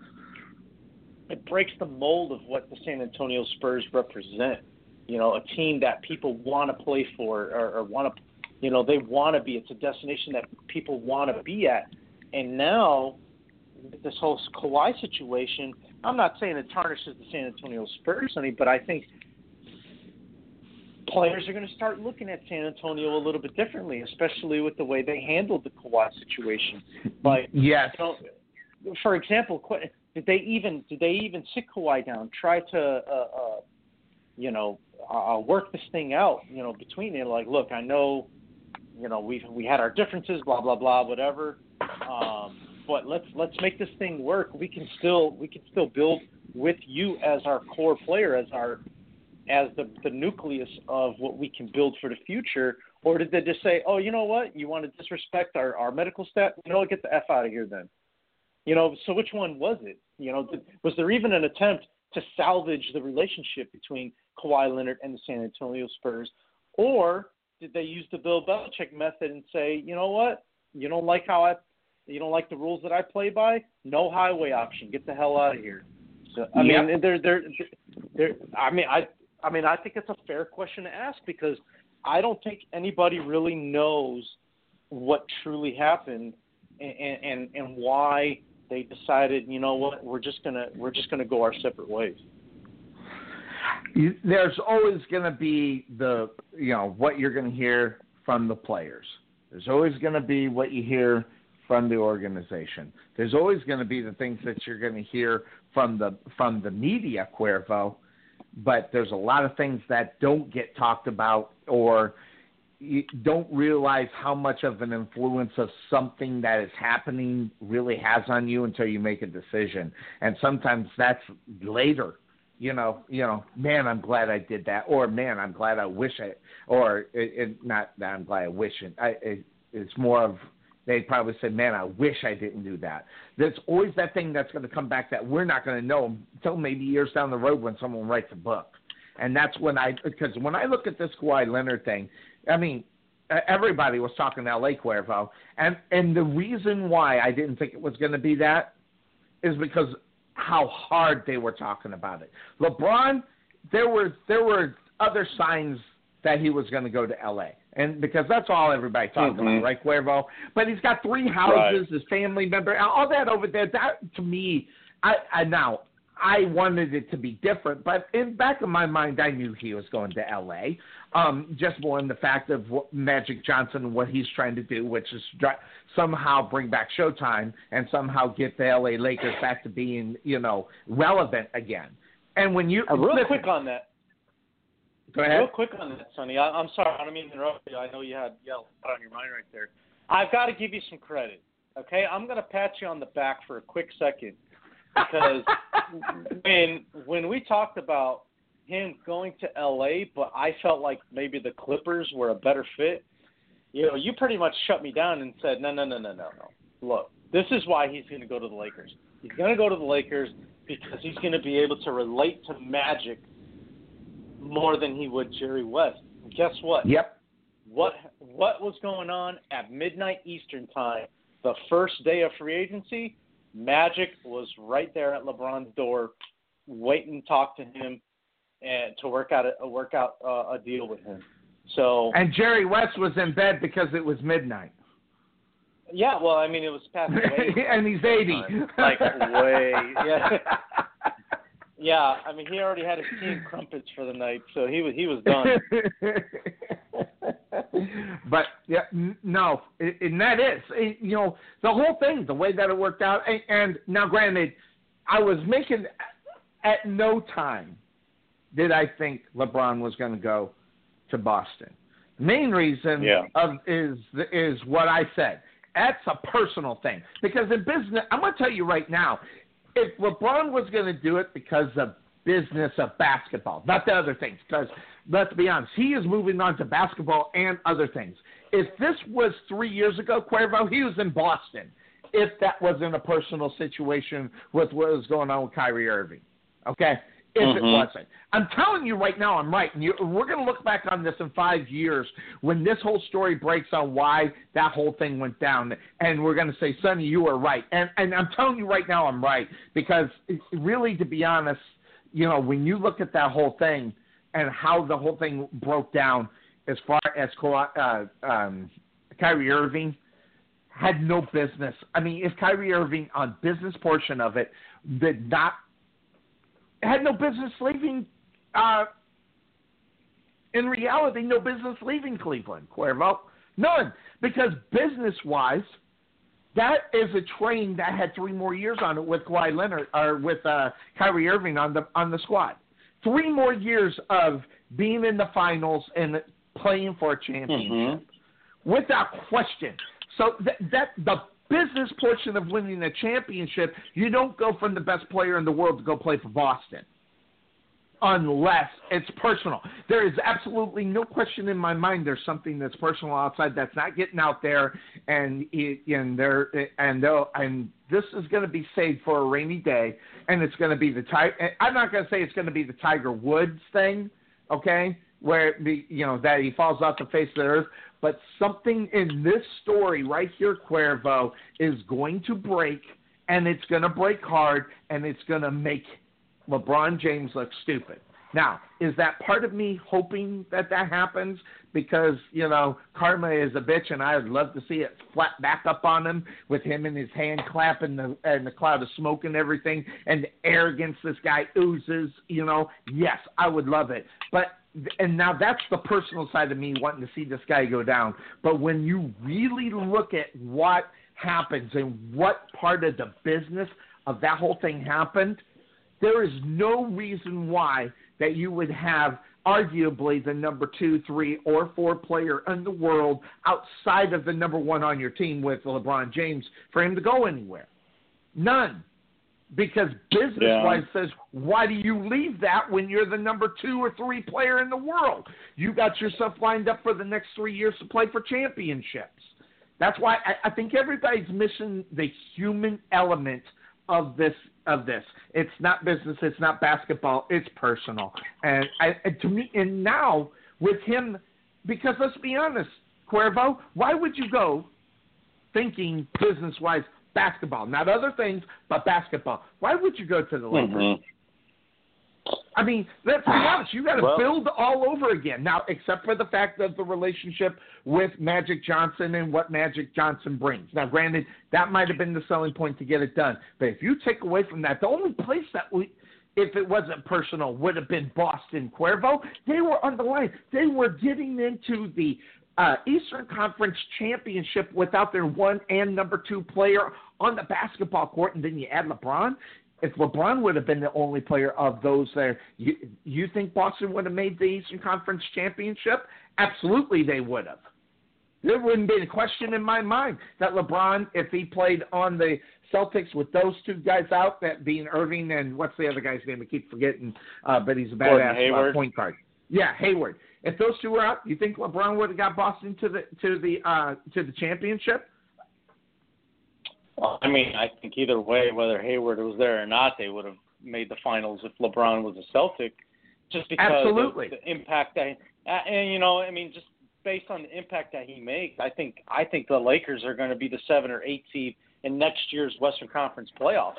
it breaks the mold of what the San Antonio Spurs represent. You know, a team that people want to play for or, or want to, you know, they want to be. It's a destination that people want to be at. And now, this whole Kawhi situation, I'm not saying it tarnishes the San Antonio Spurs any, but I think players are going to start looking at San Antonio a little bit differently, especially with the way they handled the Kawhi situation. Like, yes. You know, for example, did they even did they even sit Kawhi down, try to uh, uh, you know uh, work this thing out, you know, between them? Like, look, I know, you know, we we had our differences, blah blah blah, whatever. Um, but let's let's make this thing work. We can still we can still build with you as our core player, as our as the the nucleus of what we can build for the future, or did they just say, oh, you know what, you want to disrespect our our medical staff? You know, get the f out of here then. You know, so which one was it? You know, was there even an attempt to salvage the relationship between Kawhi Leonard and the San Antonio Spurs, or did they use the Bill Belichick method and say, you know what, you don't like how I, you don't like the rules that I play by, no highway option, get the hell out of here. So I Yep. mean, they're they're they're. I mean, I I mean, I think it's a fair question to ask because I don't think anybody really knows what truly happened and and and why they decided, you know what, we're just gonna we're just gonna go our separate ways. You, there's always to be the you know what you're to hear from the players. There's always to be what you hear from the organization. There's always to be the things that you're to hear from the from the media, Cuervo. But there's a lot of things that don't get talked about or don't realize how much of an influence of something that is happening really has on you until you make a decision. And sometimes that's later you know, you know, man, I'm glad I did that, or man, I'm glad I wish I, or it, it, not that I'm glad I wish it. I, it. It's more of they'd probably say, man, I wish I didn't do that. There's always that thing that's going to come back that we're not going to know until maybe years down the road when someone writes a book, and that's when I, because when I look at this Kawhi Leonard thing, I mean, everybody was talking L.A. Cuervo, and and the reason why I didn't think it was going to be that is because how hard they were talking about it. LeBron, there were there were other signs that he was going to go to LA. And because that's all everybody talks Mhm. about, right, Cuervo? But he's got three houses, his family member, all that over there. That to me, I, I now I wanted it to be different, but in back of my mind, I knew he was going to L.A. Um, just more in the fact of what Magic Johnson and what he's trying to do, which is dri- somehow bring back Showtime and somehow get the L.A. Lakers back to being, you know, relevant again. And when you Uh, real listen, quick on that, go ahead. real quick on that, Sonny. I, I'm sorry, I don't mean to interrupt you. I know you had you had a lot on your mind right there. I've got to give you some credit. Okay, I'm going to pat you on the back for a quick second because when when we talked about him going to LA, but I felt like maybe the Clippers were a better fit. You know, you pretty much shut me down and said, no, no, no, no, no, no. Look, this is why he's going to go to the Lakers. He's going to go to the Lakers because he's going to be able to relate to Magic more than he would Jerry West. And guess what? Yep. What what was going on at midnight Eastern time, the first day of free agency? Magic was right there at LeBron's door, waiting to talk to him and to work out a work out uh, a deal with him. So And Jerry West was in bed because it was midnight. yeah, well, I mean, it was past way. and he's 80. Like, way, yeah. yeah, I mean, he already had his team crumpets for the night, so he was he was done. but yeah, n- no, and that is, it, you know, the whole thing, the way that it worked out. And, and now, granted, I was making at no time did I think LeBron was going to go to Boston. The main reason Yeah. of is is what I said. That's a personal thing because in business, I'm going to tell you right now, if LeBron was going to do it because of business of basketball, not the other things, because let's be honest, he is moving on to basketball and other things. If this was three years ago, Cuervo, he was in Boston. If that wasn't a personal situation with what was going on with Kyrie Irving, okay. If it Mhm. wasn't, I'm telling you right now, I'm right. And you, we're going to look back on this in five years when this whole story breaks on why that whole thing went down, and we're going to say, Sonny, you were right. And and I'm telling you right now, I'm right because really, to be honest, you know, when you look at that whole thing and how the whole thing broke down, as far as uh, um, Kyrie Irving had no business. I mean, if Kyrie Irving on business portion of it did not had no business leaving. Uh, in reality, no business leaving Cleveland, Cuervo. None. Because business wise, that is a train that had three more years on it with Kawhi Leonard or with uh, Kyrie Irving on the on the squad. Three more years of being in the finals and playing for a championship, Mhm. without question. So that, that the business portion of winning a championship, you don't go from the best player in the world to go play for Boston. Unless it's personal. There is absolutely no question in my mind. There's something that's personal outside that's not getting out there, and it, and there and they'll, and this is going to be saved for a rainy day, and it's going to be the. I'm not going to say it's going to be the Tiger Woods thing, okay? Where you know that he falls off the face of the earth, but something in this story right here, Cuervo, is going to break, and it's going to break hard, and it's going to make LeBron James looks stupid. Now, is that part of me hoping that that happens because you know karma is a bitch, and I would love to see it flat back up on him with him and his hand clapping the and the cloud of smoke and everything, and the arrogance this guy oozes. You know, yes, I would love it, but and now that's the personal side of me wanting to see this guy go down. But when you really look at what happens and what part of the business of that whole thing happened, there is no reason why that you would have arguably the number two, three, or four player in the world outside of the number one on your team with LeBron James for him to go anywhere. None. Because business wise yeah. says, why do you leave that when you're the number two or three player in the world? You got yourself lined up for the next three years to play for championships. That's why I, I think everybody's missing the human element of this of this. It's not business. It's not basketball. It's personal. And, I, and to me, and now with him, because let's be honest, Cuervo, why would you go thinking business wise basketball, not other things, but basketball? Why would you go to the Lakers? Mm-hmm. I mean, let's be honest. You got to well, build all over again now, except for the fact of the relationship with Magic Johnson and what Magic Johnson brings. Now, granted, that might have been the selling point to get it done. But if you take away from that, the only place that we, if it wasn't personal, would have been Boston Cuervo. They were on the line. They were getting into the uh, Eastern Conference championship without their one and number two player on the basketball court, and then you add LeBron if LeBron would have been the only player of those there, you you think Boston would have made the Eastern Conference championship? Absolutely, they would have. There wouldn't be a question in my mind that LeBron, if he played on the Celtics with those two guys out, that being Irving and what's the other guy's name? I keep forgetting, uh, but he's a badass uh, point guard. Yeah, Hayward. If those two were out, you think LeBron would have got Boston to the to the uh, to the championship? Well, I mean, I think either way, whether Hayward was there or not, they would have made the finals if LeBron was a Celtic, just because Absolutely. of the impact that, and you know, I mean, just based on the impact that he makes, I think I think the Lakers are going to be the seven or eight seed in next year's Western Conference playoffs.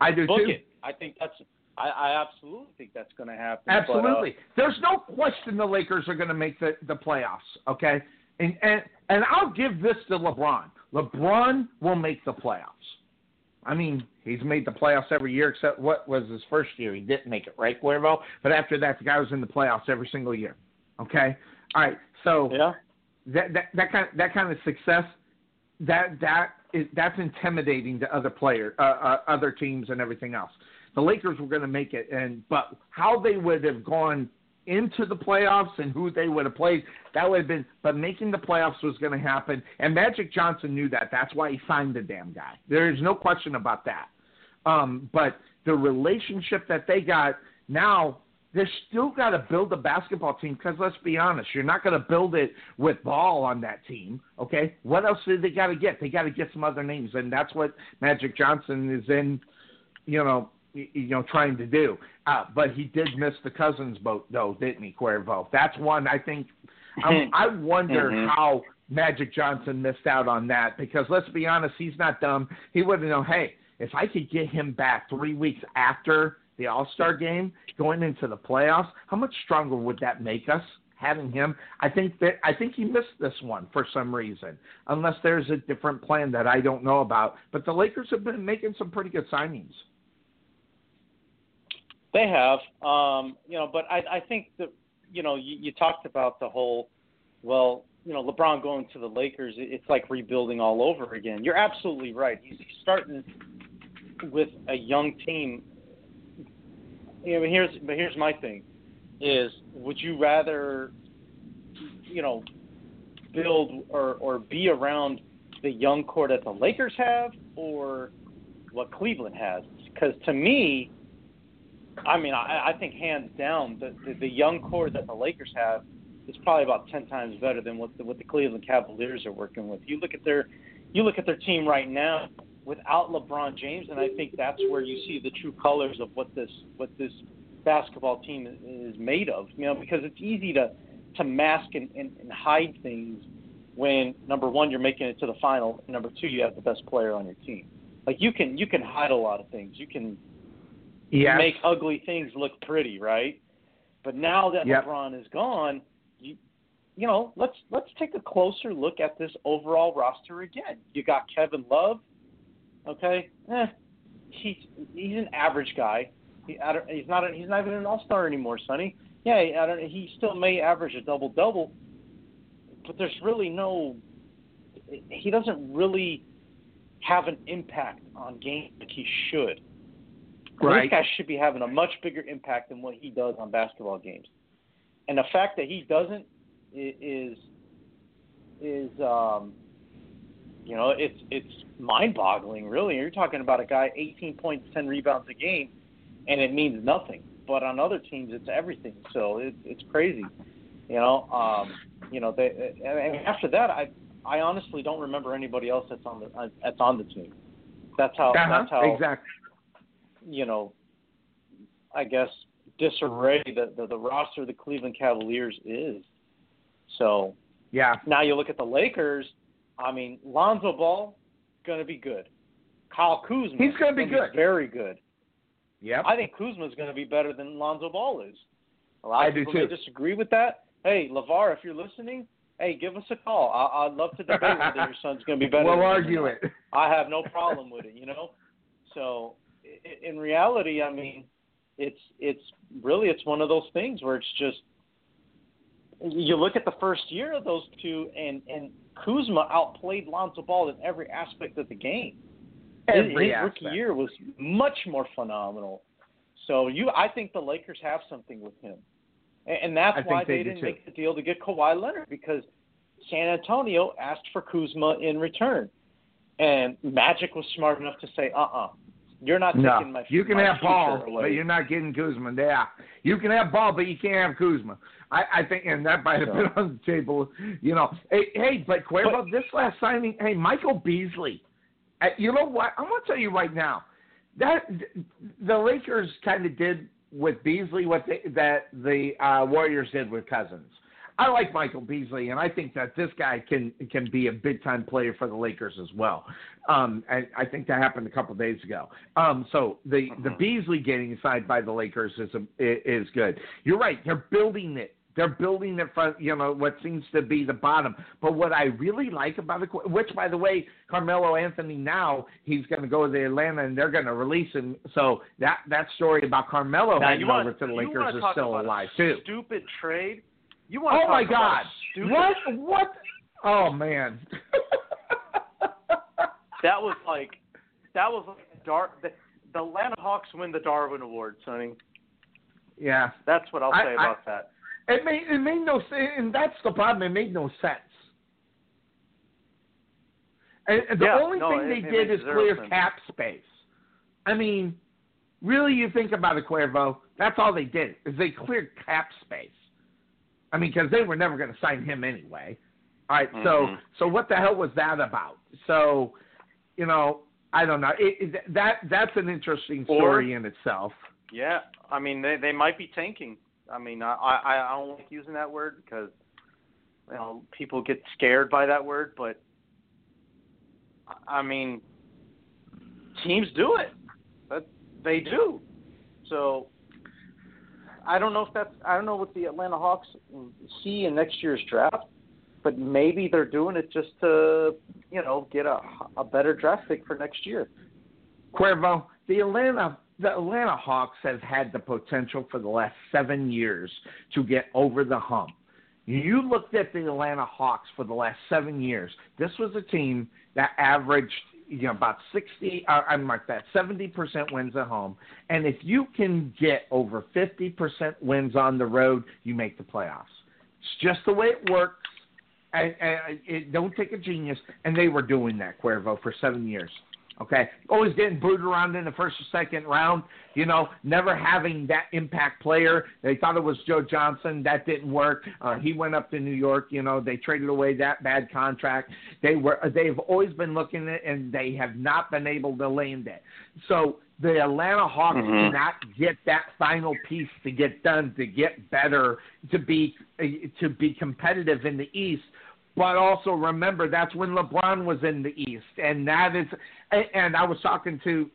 I do book too. It. I think that's. I, I absolutely think that's going to happen. Absolutely. But, uh, There's no question the Lakers are going to make the the playoffs. Okay, and and and I'll give this to LeBron. LeBron will make the playoffs. I mean, he's made the playoffs every year except what was his first year. He didn't make it, right, Cuervo? But after that, the guy was in the playoffs every single year. Okay, all right. So yeah, that that that kind of, that kind of success that that is that's intimidating to other players, uh, uh, other teams, and everything else. The Lakers were going to make it, and but how they would have gone into the playoffs and who they would have played, that would have been. But making the playoffs was going to happen, and Magic Johnson knew that. That's why he signed the damn guy. There is no question about that. Um, but the relationship that they got now, they're still got to build a basketball team because let's be honest, you're not going to build it with ball on that team. Okay, what else do they got to get? They got to get some other names, and that's what Magic Johnson is in. You know, you know trying to do. Uh, but he did miss the Cousins boat though, didn't he, Cuervo? That's one I think. I, I wonder mm-hmm. how Magic Johnson missed out on that because let's be honest, he's not dumb. He would have known. Hey, if I could get him back three weeks after the All Star game, going into the playoffs, how much stronger would that make us? having him. I think that I think he missed this one for some reason, unless there's a different plan that I don't know about. But the Lakers have been making some pretty good signings. They have, um, you know, but I, I think that you know you, you talked about the whole, well, you know, LeBron going to the Lakers, it's like rebuilding all over again. You're absolutely right. He's starting with a young team. You know, but here's but here's my thing: is would you rather, you know, build or or be around the young core that the Lakers have, or what Cleveland has? Because to me, I mean, I, I think hands down, the, the the young core that the Lakers have is probably about ten times better than what the, what the Cleveland Cavaliers are working with. You look at their, you look at their team right now without LeBron James, and I think that's where you see the true colors of what this what this basketball team is made of. You know, because it's easy to to mask and, and, and hide things when number one you're making it to the final, and number two you have the best player on your team. Like you can you can hide a lot of things. You can Yes. make ugly things look pretty, right? But now that Yep. LeBron is gone, you you know, let's let's take a closer look at this overall roster again. You got Kevin Love, okay? Eh, he's he's an average guy. He, I don't, he's not a, he's not even an all star anymore, Sonny. Yeah, I don't, he still may average a double double, but there's really no. He doesn't really have an impact on games like he should. Right. This guy should be having a much bigger impact than what he does on basketball games. And the fact that he doesn't is is um you know, it's it's mind-boggling really. You're talking about a guy 18 points, 10 rebounds a game and it means nothing. But on other teams it's everything. So it, it's crazy. You know, um you know, they and and after that I I honestly don't remember anybody else that's on the uh, that's on the team. That's how Uh-huh, that's how exactly. You know, I guess disarray the, the the roster of the Cleveland Cavaliers is. So Yeah. now you look at the Lakers. I mean, Lonzo Ball going to be good. Kyle Kuzma, He's gonna be gonna good. very good. Yep. I think Kuzma is going to be better than Lonzo Ball is. A lot I of do people may too. disagree with that. Hey, LaVar, if you're listening, hey, give us a call. I, I'd love to debate whether your son's going to be better. We'll argue it. I have no problem with it, you know. So i- in reality, I mean, it's it's really it's one of those things where it's just you look at the first year of those two, and and Kuzma outplayed Lonzo Ball in every aspect of the game. His- Every his aspect. rookie year was much more phenomenal. So you, I think the Lakers have something with him, and, and that's I why they they, didn't too. make the deal to get Kawhi Leonard because San Antonio asked for Kuzma in return, and Magic was smart enough to say, "Uh-uh, you're not No, taking my you can my have Paul, away." but you're not getting Kuzma. Yeah, you can have Paul, but you can't have Kuzma. I, I think, and that might have been on the table. You know, hey, hey, but Cuervo, this last signing, hey, Michael Beasley. Uh, you know what? I'm gonna tell you right now, that the Lakers kind of did with Beasley what they, that the uh, Warriors did with Cousins. I like Michael Beasley, and I think that this guy can can be a big time player for the Lakers as well. Um, and I think that happened a couple of days ago. Um, so the the Beasley getting signed by the Lakers is a, is good. You're right. They're building it. They're building it from you know what seems to be the bottom. But what I really like about it, which by the way, Carmelo Anthony now he's going to go to Atlanta and they're going to release him. So that that story about Carmelo now, heading over to the Lakers is still alive too. Stupid trade. You want to Oh talk my God! Stupid What? What? Oh man! That was like that was like Dar- the, the Atlanta Hawks win the Darwin Award, Sonny. yeah, That's what I'll I- say I- about that. it made it made no sense, and that's the problem. It made no sense. And, and the Yeah, only no, thing it- they it did is clear sense. cap space. I mean, really, you think about it, Cuervo. That's all they did is they cleared cap space. I mean, because they were never going to sign him anyway. All right, so Mhm. so what the hell was that about? So, you know, I don't know. It, it, that that's an interesting Or- story in itself. Yeah, I mean they they might be tanking. I mean I I, I don't like using that word because you know people get scared by that word, but I mean teams do it. That they do. So I don't know if that's I don't know what the Atlanta Hawks see in next year's draft, but maybe they're doing it just to you know get a a better draft pick for next year. Cuervo, the Atlanta the Atlanta Hawks have had the potential for the last seven years to get over the hump. You looked at the Atlanta Hawks for the last seven years. This was a team that averaged, you know, about sixty. Uh, I mark that seventy percent wins at home. And if you can get over fifty percent wins on the road, you make the playoffs. It's just the way it works. And, and it don't take a genius. And they were doing that, Cuervo, for seven years. Okay, always getting booed around in the first or second round. You know, never having that impact player. They thought it was Joe Johnson. That didn't work. Uh, he went up to New York. You know, they traded away that bad contract. They were they've always been looking at, it, and they have not been able to land it. So the Atlanta Hawks Mhm. cannot get that final piece to get done to get better to be to be competitive in the East. But also remember that's when LeBron was in the East, and that is. And I was talking to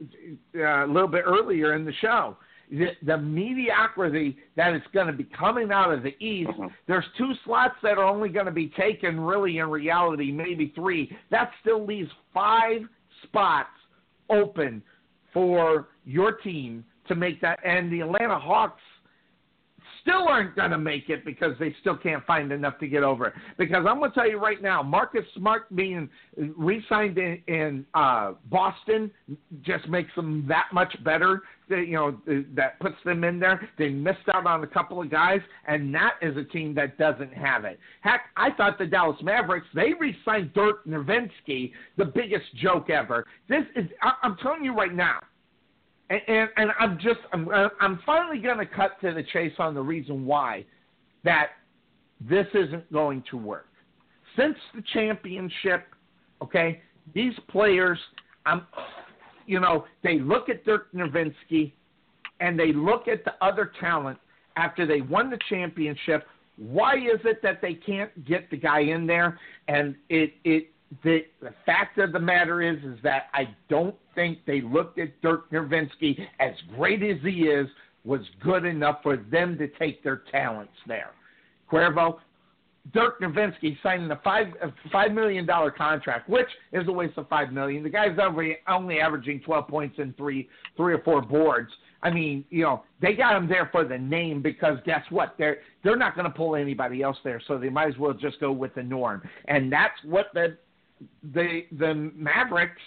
uh, a little bit earlier in the show. The, the mediocrity that is going to be coming out of the East. Mhm. There's two slots that are only going to be taken, really, in reality, maybe three. That still leaves five spots open for your team to make that. And the Atlanta Hawks still aren't going to make it because they still can't find enough to get over. Because I'm going to tell you right now, Marcus Smart being re-signed in, in uh, Boston just makes them that much better. That, you know that puts them in there. They missed out on a couple of guys, and that is a team that doesn't have it. Heck, I thought the Dallas Mavericks they re-signed Dirk Nowitzki, the biggest joke ever. This is I, I'm telling you right now and, and, and I'm just I'm I'm finally going to cut to the chase on the reason why that this isn't going to work. Since the championship, okay, these players, I'm, you know, they look at Dirk Nowitzki and they look at the other talent after they won the championship. Why is it that they can't get the guy in there? And it it the the fact of the matter is is that I don't think they looked at Dirk Nowitzki as great as he is was good enough for them to take their talents there. Cuervo, Dirk Nowitzki signing a five five million dollar contract, which is a waste of five million. The guy's only only averaging twelve points and three three or four boards. I mean, you know, they got him there for the name because guess what? They're they're not going to pull anybody else there, so they might as well just go with the norm. And that's what the the the Mavericks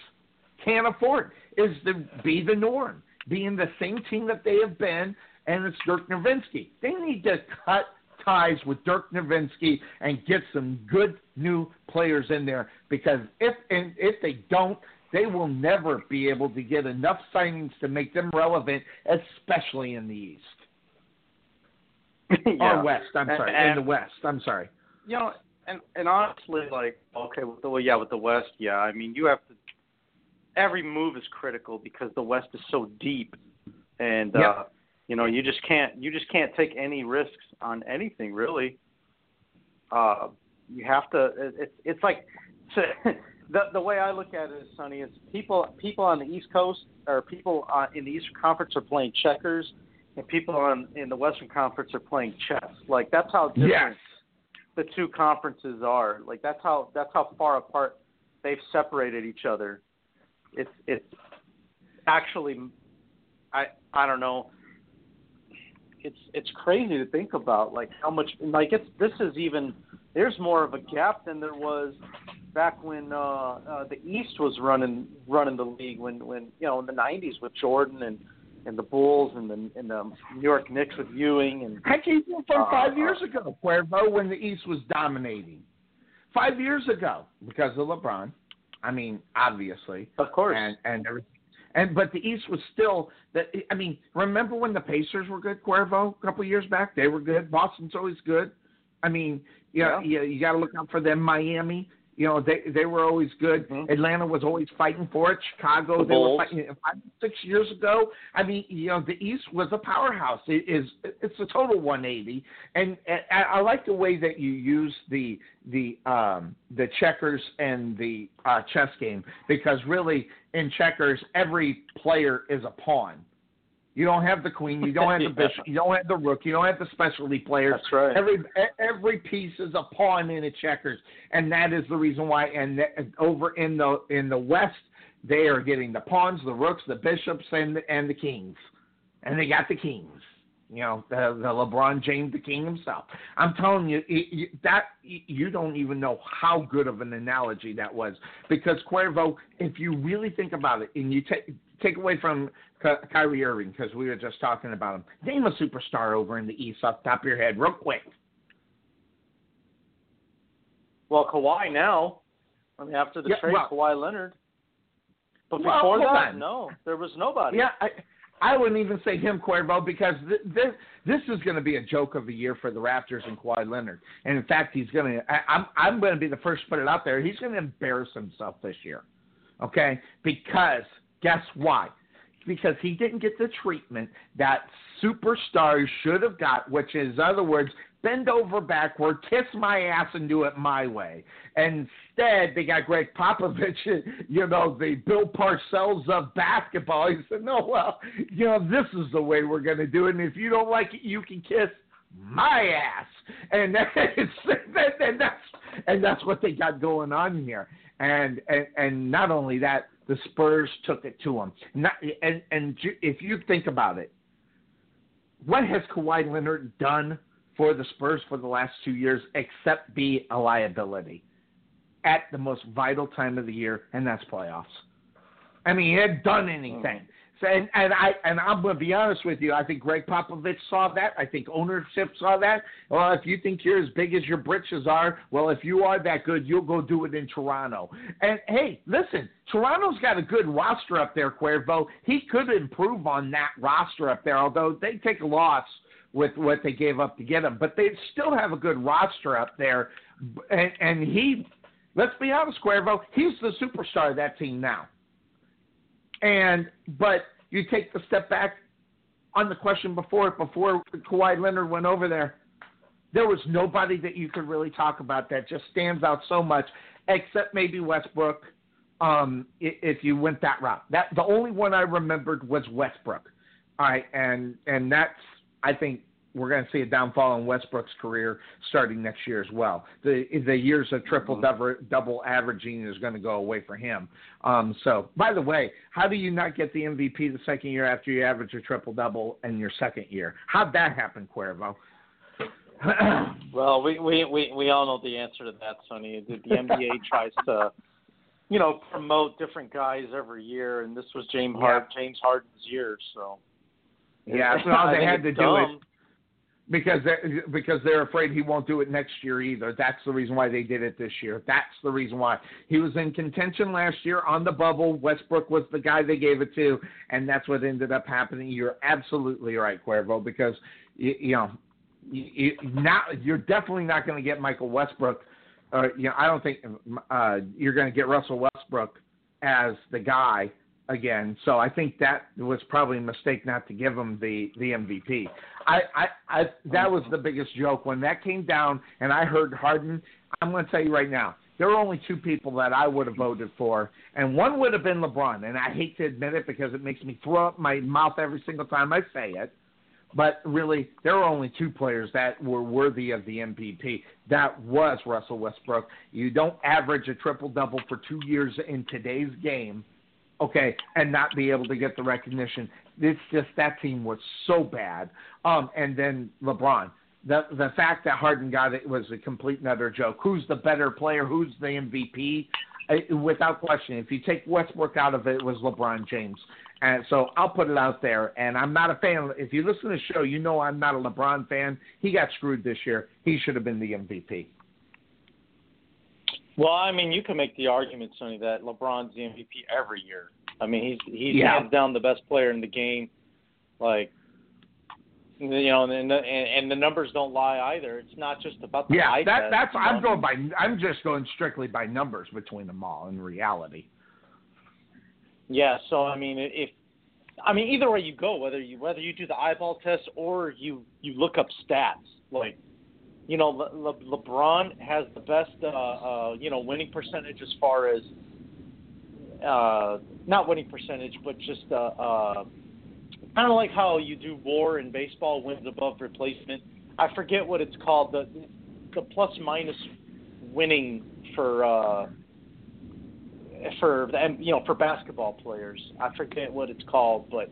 can't afford is to be the norm, being the same team that they have been, and it's Dirk Nowitzki. They need to cut ties with Dirk Nowitzki and get some good new players in there because if and if they don't, they will never be able to get enough signings to make them relevant, especially in the East yeah. or West. I'm And- sorry, and- in the West. I'm sorry. you know, and and honestly, like okay, with the well, yeah, with the West, yeah. I mean, you have to. Every move is critical because the West is so deep, and Yeah. uh, you know, you just can't you just can't take any risks on anything really. Uh, you have to. It, it's it's like so, the the way I look at it is, Sonny, is people people on the East Coast or people uh, in the Eastern Conference are playing checkers, and people on in the Western Conference are playing chess. Like that's how different Yes. The two conferences are. Like that's how that's how far apart they've separated each other. It's it's actually I I don't know. It's it's crazy to think about like how much like it's this is even there's more of a gap than there was back when uh, uh the East was running running the league when when you know in the 90s with Jordan and and the Bulls and the and the New York Knicks with Ewing and Heck, even from Uh, five years ago, Cuervo, when the East was dominating. Five years ago, because of LeBron. I mean, obviously, of course and and everything. And but the East was still that. I mean, remember when the Pacers were good, Cuervo, a couple of years back? They were good. Boston's always good. I mean, yeah, Yeah. you, you got to look out for them. Miami, you know, they they were always good. Mhm. Atlanta was always fighting for it. Chicago, The they were fighting five six years ago. I mean, you know, the East was a powerhouse. It is it's a total 180, and, and I, I like the way that you use the the um the checkers and the uh, chess game because really in checkers every player is a pawn. You don't have the queen, you don't have the Yeah. bishop, you don't have the rook, you don't have the specialty players. That's right. Every every piece is a pawn in a checkers, and that is the reason why. And over in the in the West, they are getting the pawns, the rooks, the bishops, and the, and the kings, and they got the kings. You know, the, the LeBron James, the king himself. I'm telling you, it, you that you don't even know how good of an analogy that was. Because Cuervo, if you really think about it, and you take take away from Ky- Kyrie Irving, because we were just talking about him, name a superstar over in the East off the top of your head, real quick. Well, Kawhi now. I mean, after the Yeah, trade, well- Kawhi Leonard. But before hold that, on. no, there was nobody. Yeah, I, I wouldn't even say him, Cuervo, because th- this this is going to be a joke of the year for the Raptors and Kawhi Leonard. And in fact, he's going to. I'm I'm going to be the first to put it out there. He's going to embarrass himself this year. Okay, because guess why? Because he didn't get the treatment that superstars should have got, which is, in other words, bend over backward, kiss my ass, and do it my way. Instead, they got Gregg Popovich, you know, the Bill Parcells of basketball. He said, "No, well, you know, this is the way we're going to do it, and if you don't like it, you can kiss my ass." And that's and that's and that's what they got going on here. And and and not only that, the Spurs took it to them. Not, and and if you think about it, what has Kawhi Leonard done for the Spurs for the last two years except be a liability at the most vital time of the year, and that's playoffs. I mean, he had done anything. Mm. And, and I and I'm going to be honest with you. I think Gregg Popovich saw that. I think ownership saw that. Well, if you think you're as big as your britches are, well, if you are that good, you'll go do it in Toronto. And hey, listen, Toronto's got a good roster up there, Cuervo. He could improve on that roster up there, although they take a loss with what they gave up to get him. But they still have a good roster up there. And, and he, let's be honest, Cuervo, he's the superstar of that team now. And but you take the step back on the question before before Kawhi Leonard went over there. There was nobody that you could really talk about that just stands out so much, except maybe Westbrook. Um, if you went that route, that the only one I remembered was Westbrook. All right, and and that's I think we're going to see a downfall in Westbrook's career starting next year as well. The the years of triple double, double averaging is going to go away for him. Um, so, by the way, how do you not get the MVP the second year after you average a triple double in your second year? How'd that happen, Cuervo? Well, we, we we we all know the answer to that, Sonny. The, the NBA tries to, you know, promote different guys every year, and this was James Hard James Harden's year, so. yeah, so I they had to it's do it dumb. Because they because they're afraid he won't do it next year either. That's the reason why they did it this year. That's the reason why he was in contention last year on the bubble. Westbrook was the guy they gave it to, and that's what ended up happening. You're absolutely right, Cuervo, because you, you know you, now you're definitely not going to get Michael Westbrook. Uh, you know, I don't think uh, you're going to get Russell Westbrook as the guy again. So I think that was probably a mistake not to give him the the MVP. I, I, I that was the biggest joke when that came down and I heard Harden. I'm going to tell you right now, there were only two people that I would have voted for, and one would have been LeBron. And I hate to admit it because it makes me throw up my mouth every single time I say it. But really, there were only two players that were worthy of the MVP. That was Russell Westbrook. You don't average a triple double for two years in today's game okay, and not be able to get the recognition. It's just that team was so bad. Um, and then LeBron. The the fact that Harden got it was a complete and utter joke. Who's the better player? Who's the MVP? Without question, if you take Westbrook out of it, it was LeBron James. And so I'll put it out there. And I'm not a fan. If you listen to the show, you know I'm not a LeBron fan. He got screwed this year. He should have been the MVP. Well, I mean, you can make the argument, Sonny, that LeBron's the MVP every year. I mean, he's he's Yeah. hands down the best player in the game. Like, you know, and the, and, and the numbers don't lie either. It's not just about the Yeah, eye that test, that's? I'm going by I'm just going strictly by numbers between them all in reality. Yeah, so I mean, if I mean either way you go, whether you whether you do the eyeball test or you you look up stats, like you know, Le, Le, LeBron has the best uh, uh, you know winning percentage as far as uh, not winning percentage, but just uh, uh, kind of like how you do WAR in baseball, wins above replacement. I forget what it's called, the the plus minus winning for. Uh, for the you know for basketball players. I forget what it's called, but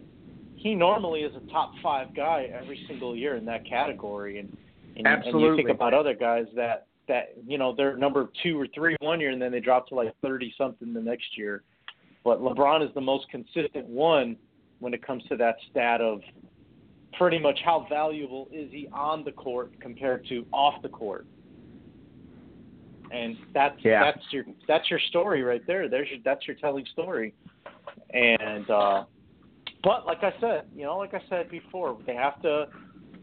he normally is a top five guy every single year in that category. And and, and you think about other guys that that you know they're number two or three one year, and then they drop to like thirty something the next year. But LeBron is the most consistent one when it comes to that stat of pretty much how valuable is he on the court compared to off the court. and that's Yeah. that's your that's your story right there. There's your that's your telling story, and uh, but like I said, you know, like I said before, they have to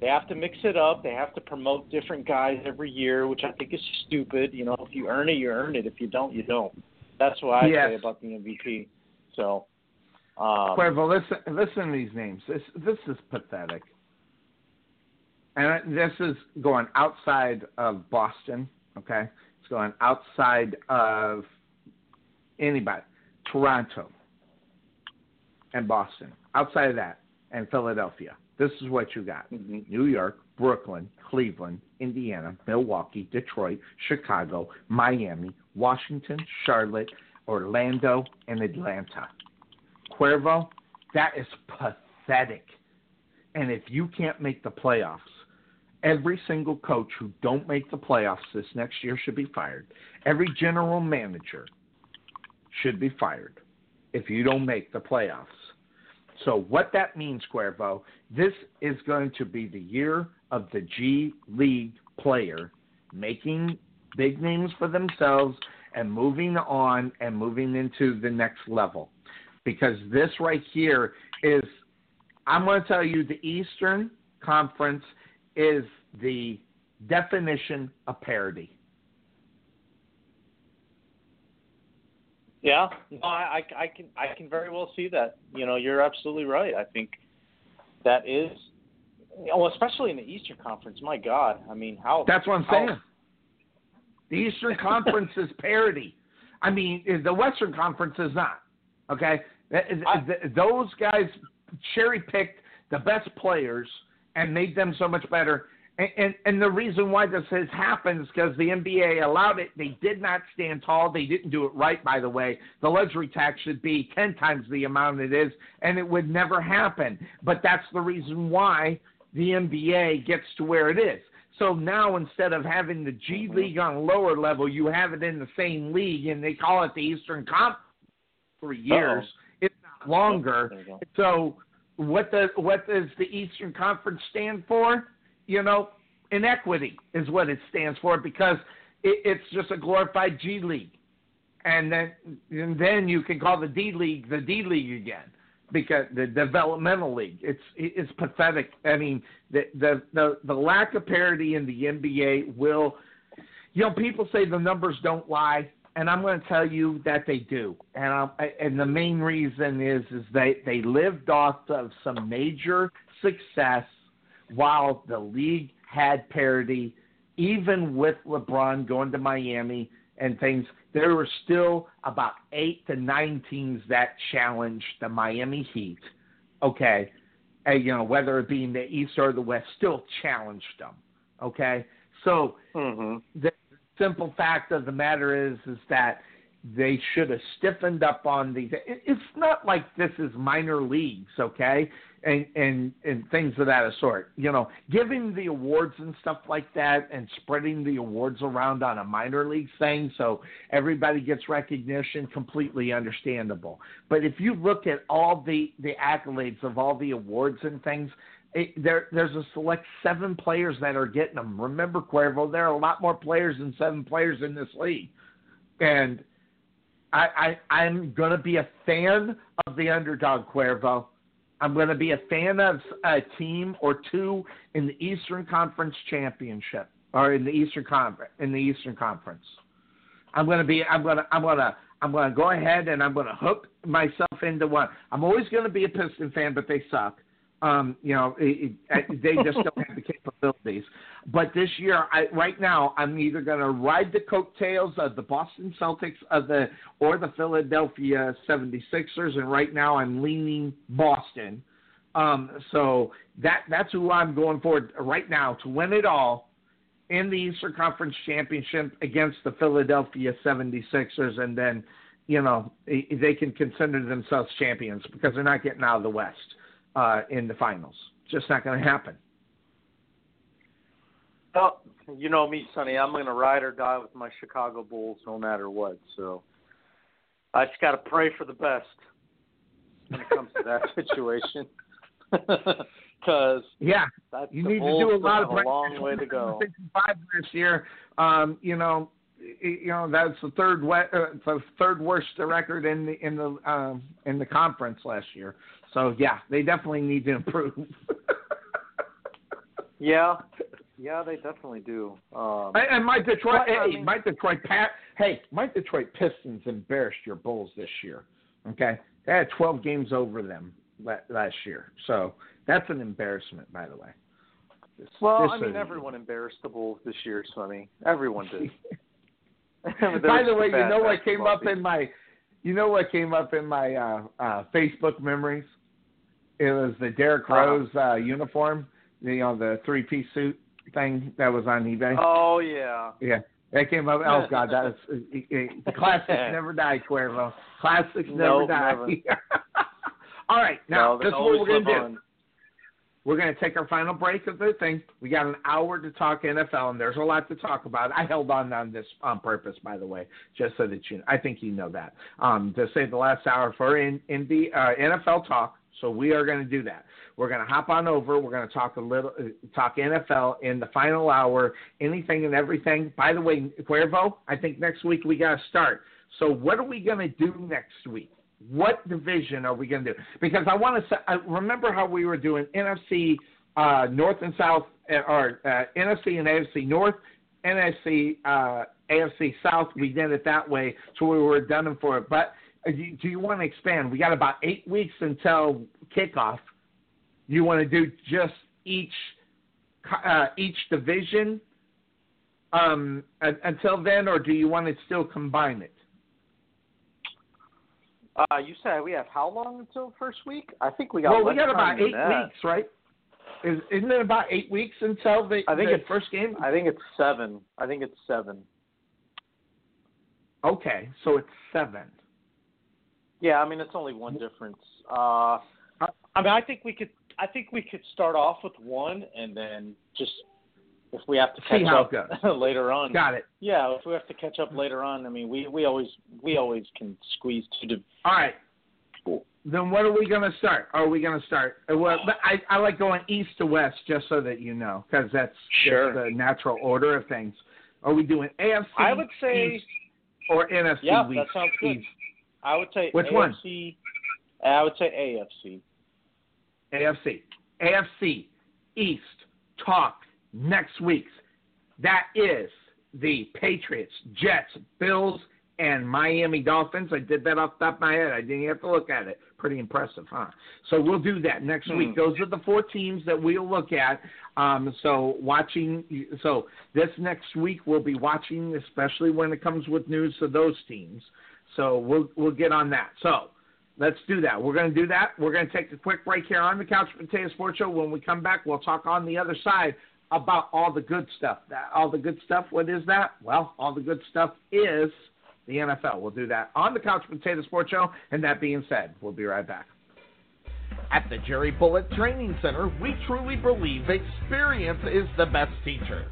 they have to mix it up. They have to promote different guys every year, which I think is stupid. You know, if you earn it, you earn it. If you don't, you don't. That's what I Yes. say about the MVP. So, um, Cuervo, listen, listen to these names. This this is pathetic. And this is going outside of Boston. Okay, it's going outside of anybody. Toronto and Boston. Outside of that, and Philadelphia. This is what you got. mhm. New York, Brooklyn, Cleveland, Indiana, Milwaukee, Detroit, Chicago, Miami, Washington, Charlotte, Orlando, and Atlanta. Cuervo, that is pathetic. And if you can't make the playoffs, every single coach who don't make the playoffs this next year should be fired. Every general manager should be fired if you don't make the playoffs. So what that means, Cuervo, this is going to be the year of the G League player making big names for themselves and moving on and moving into the next level. Because this right here is, I'm going to tell you, the Eastern Conference is the definition of parity. Yeah, no, I, I, I can, I can very well see that. You know, you're absolutely right. I think that is, well, especially in the Eastern Conference. My God, I mean, how? That's what I'm how- saying. The Eastern Conference is parity. I mean, the Western Conference is not. Okay, I- those guys cherry picked the best players and made them so much better. And, and, and the reason why this has happened is because the NBA allowed it. They did not stand tall. They didn't do it right, by the way. The luxury tax should be 10 times the amount it is, and it would never happen. But that's the reason why the NBA gets to where it is. So now instead of having the G League on a lower level, you have it in the same league, and they call it the Eastern Conference for years, if not longer. So what does what does the Eastern Conference stand for? You know, inequity is what it stands for because it, it's just a glorified G League, and then and then you can call the D League the D League again because the developmental league. It's it's pathetic. I mean, the the the, the lack of parity in the NBA will. You know, people say the numbers don't lie, and I'm going to tell you that they do. And I'm, and the main reason is is they they lived off of some major success while the league had parity, even with LeBron going to Miami and things. There were still about eight to nine teams that challenged the Miami Heat. Okay, and, you know whether it be in the East or the West, still challenged them. Okay, so Mhm. the simple fact of the matter is is that they should have stiffened up on these. It's not like this is minor leagues, okay, and and and things of that sort. You know, giving the awards and stuff like that, and spreading the awards around on a minor league thing, so everybody gets recognition. Completely understandable. But if you look at all the the accolades of all the awards and things, it, there there's a select seven players that are getting them. Remember, Cuervo, there are a lot more players than seven players in this league, and I, I I'm gonna be a fan of the underdog, Cuervo. I'm gonna be a fan of a team or two in the Eastern Conference Championship or in the Eastern Conference in the Eastern Conference. I'm gonna be I'm gonna I'm gonna I'm gonna go ahead and I'm gonna hook myself into one. I'm always gonna be a Piston fan, but they suck. Um, you know, it, it, they just don't have the capabilities. But this year, I, right now, I'm either going to ride the coattails of the Boston Celtics of the or the Philadelphia 76ers, and right now I'm leaning Boston. Um, so that that's who I'm going for right now to win it all in the Eastern Conference Championship against the Philadelphia 76ers, and then you know they can consider themselves champions because they're not getting out of the West uh, in the finals. It's Just not going to happen. Well, you know me, Sonny. I'm going to ride or die with my Chicago Bulls, no matter what. So I just got to pray for the best when it comes to that situation. Because Yeah, that's you need Bulls to do a lot of a long way to go. Five this year. Um, you know, you know that's the third we- uh, the third worst record in the in the um, in the conference last year. So yeah, they definitely need to improve. Yeah, yeah, they definitely do. Um, and and my Detroit, But, I hey, mean- my Detroit Pat, hey, my Detroit Pistons embarrassed your Bulls this year. Okay, they had 12 games over them last year, so that's an embarrassment, by the way. Well, I mean, everyone embarrassed the Bulls this year, Sonny. Everyone did. By the way, you know what came up in my, you know what came up in my uh, uh, Facebook memories? It was the Derrick. Rose uh, uniform, you know, the three piece suit thing that was on eBay. Oh yeah. Yeah, that came up. Oh God, that uh, uh, the classics never die, Cuervo. Classics never Nope, die. never. All right, now no, this is what we're gonna live do. on. We're going to take our final break of the thing. We got an hour to talk NFL, and there's a lot to talk about. I held on on this on purpose, by the way, just so that you. I think you know that. Um, to save the last hour for in in the uh, NFL talk. So we are going to do that. We're going to hop on over. We're going to talk a little, uh, talk NFL in the final hour. Anything and everything. By the way, Cuervo, I think next week we got to start. So what are we going to do next week? What division are we going to do? Because I want to I remember how we were doing NFC uh, North and South, uh, or uh, NFC and AFC North, NFC uh, AFC South. We did it that way, so we were done for it. But you, do you want to expand? We got about eight weeks until kickoff. You want to do just each uh, each division um, un- until then, or do you want to still combine it? Uh, you said we have how long until first week? I think we got. well, we got about eight weeks, right? Is, isn't it about eight weeks until the, I think the it's- first game? I think it's seven. I think it's seven. Okay, so it's seven. Yeah, I mean it's only one difference. Uh, I mean I think we could. I think we could start off with one and then just if we have to See catch how up it goes. later on. Got it. Yeah, if we have to catch up later on, I mean we we always we always can squeeze two to. All right. Then what are we going to start? Are we going to start? uh, Well, I, I like going east to west, just so that you know, because that's Sure. just the natural order of things. Are we doing AFC? I would say East or NFC Yeah, that sounds good. East? I would say Which AFC. one? I would say AFC. AFC. AFC East talk next week's. That is the Patriots, Jets, Bills, and Miami Dolphins. I did that off the top of my head. I didn't have to look at it. Pretty impressive, huh? So we'll do that next Hmm. week. Those are the four teams that we'll look at. Um, so watching. So this next week we'll be watching, especially when it comes with news of those teams. So we'll we'll get on that. So Let's do that. We're going to do that. We're going to take a quick break here on the Couch Potato Sports Show. When we come back, we'll talk on the other side about all the good stuff. That all the good stuff. What is that? Well, all the good stuff is the NFL. We'll do that on the Couch Potato Sports Show. And that being said, we'll be right back. At the Jerry Bullet Training Center, we truly believe experience is the best teacher.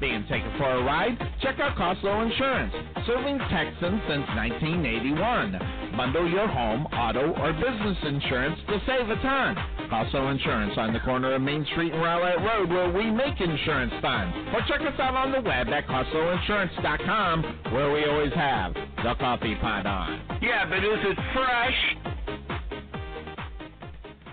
Being taken for a ride? Check out Coslow Insurance, serving Texans since 1981. Bundle your home, auto, or business insurance to save a ton. Coslow Insurance on the corner of Main Street and Rowlett Road where we make insurance fun. Or check us out on the web at CoslowInsurance.com where we always have the coffee pot on. Yeah, but is it fresh?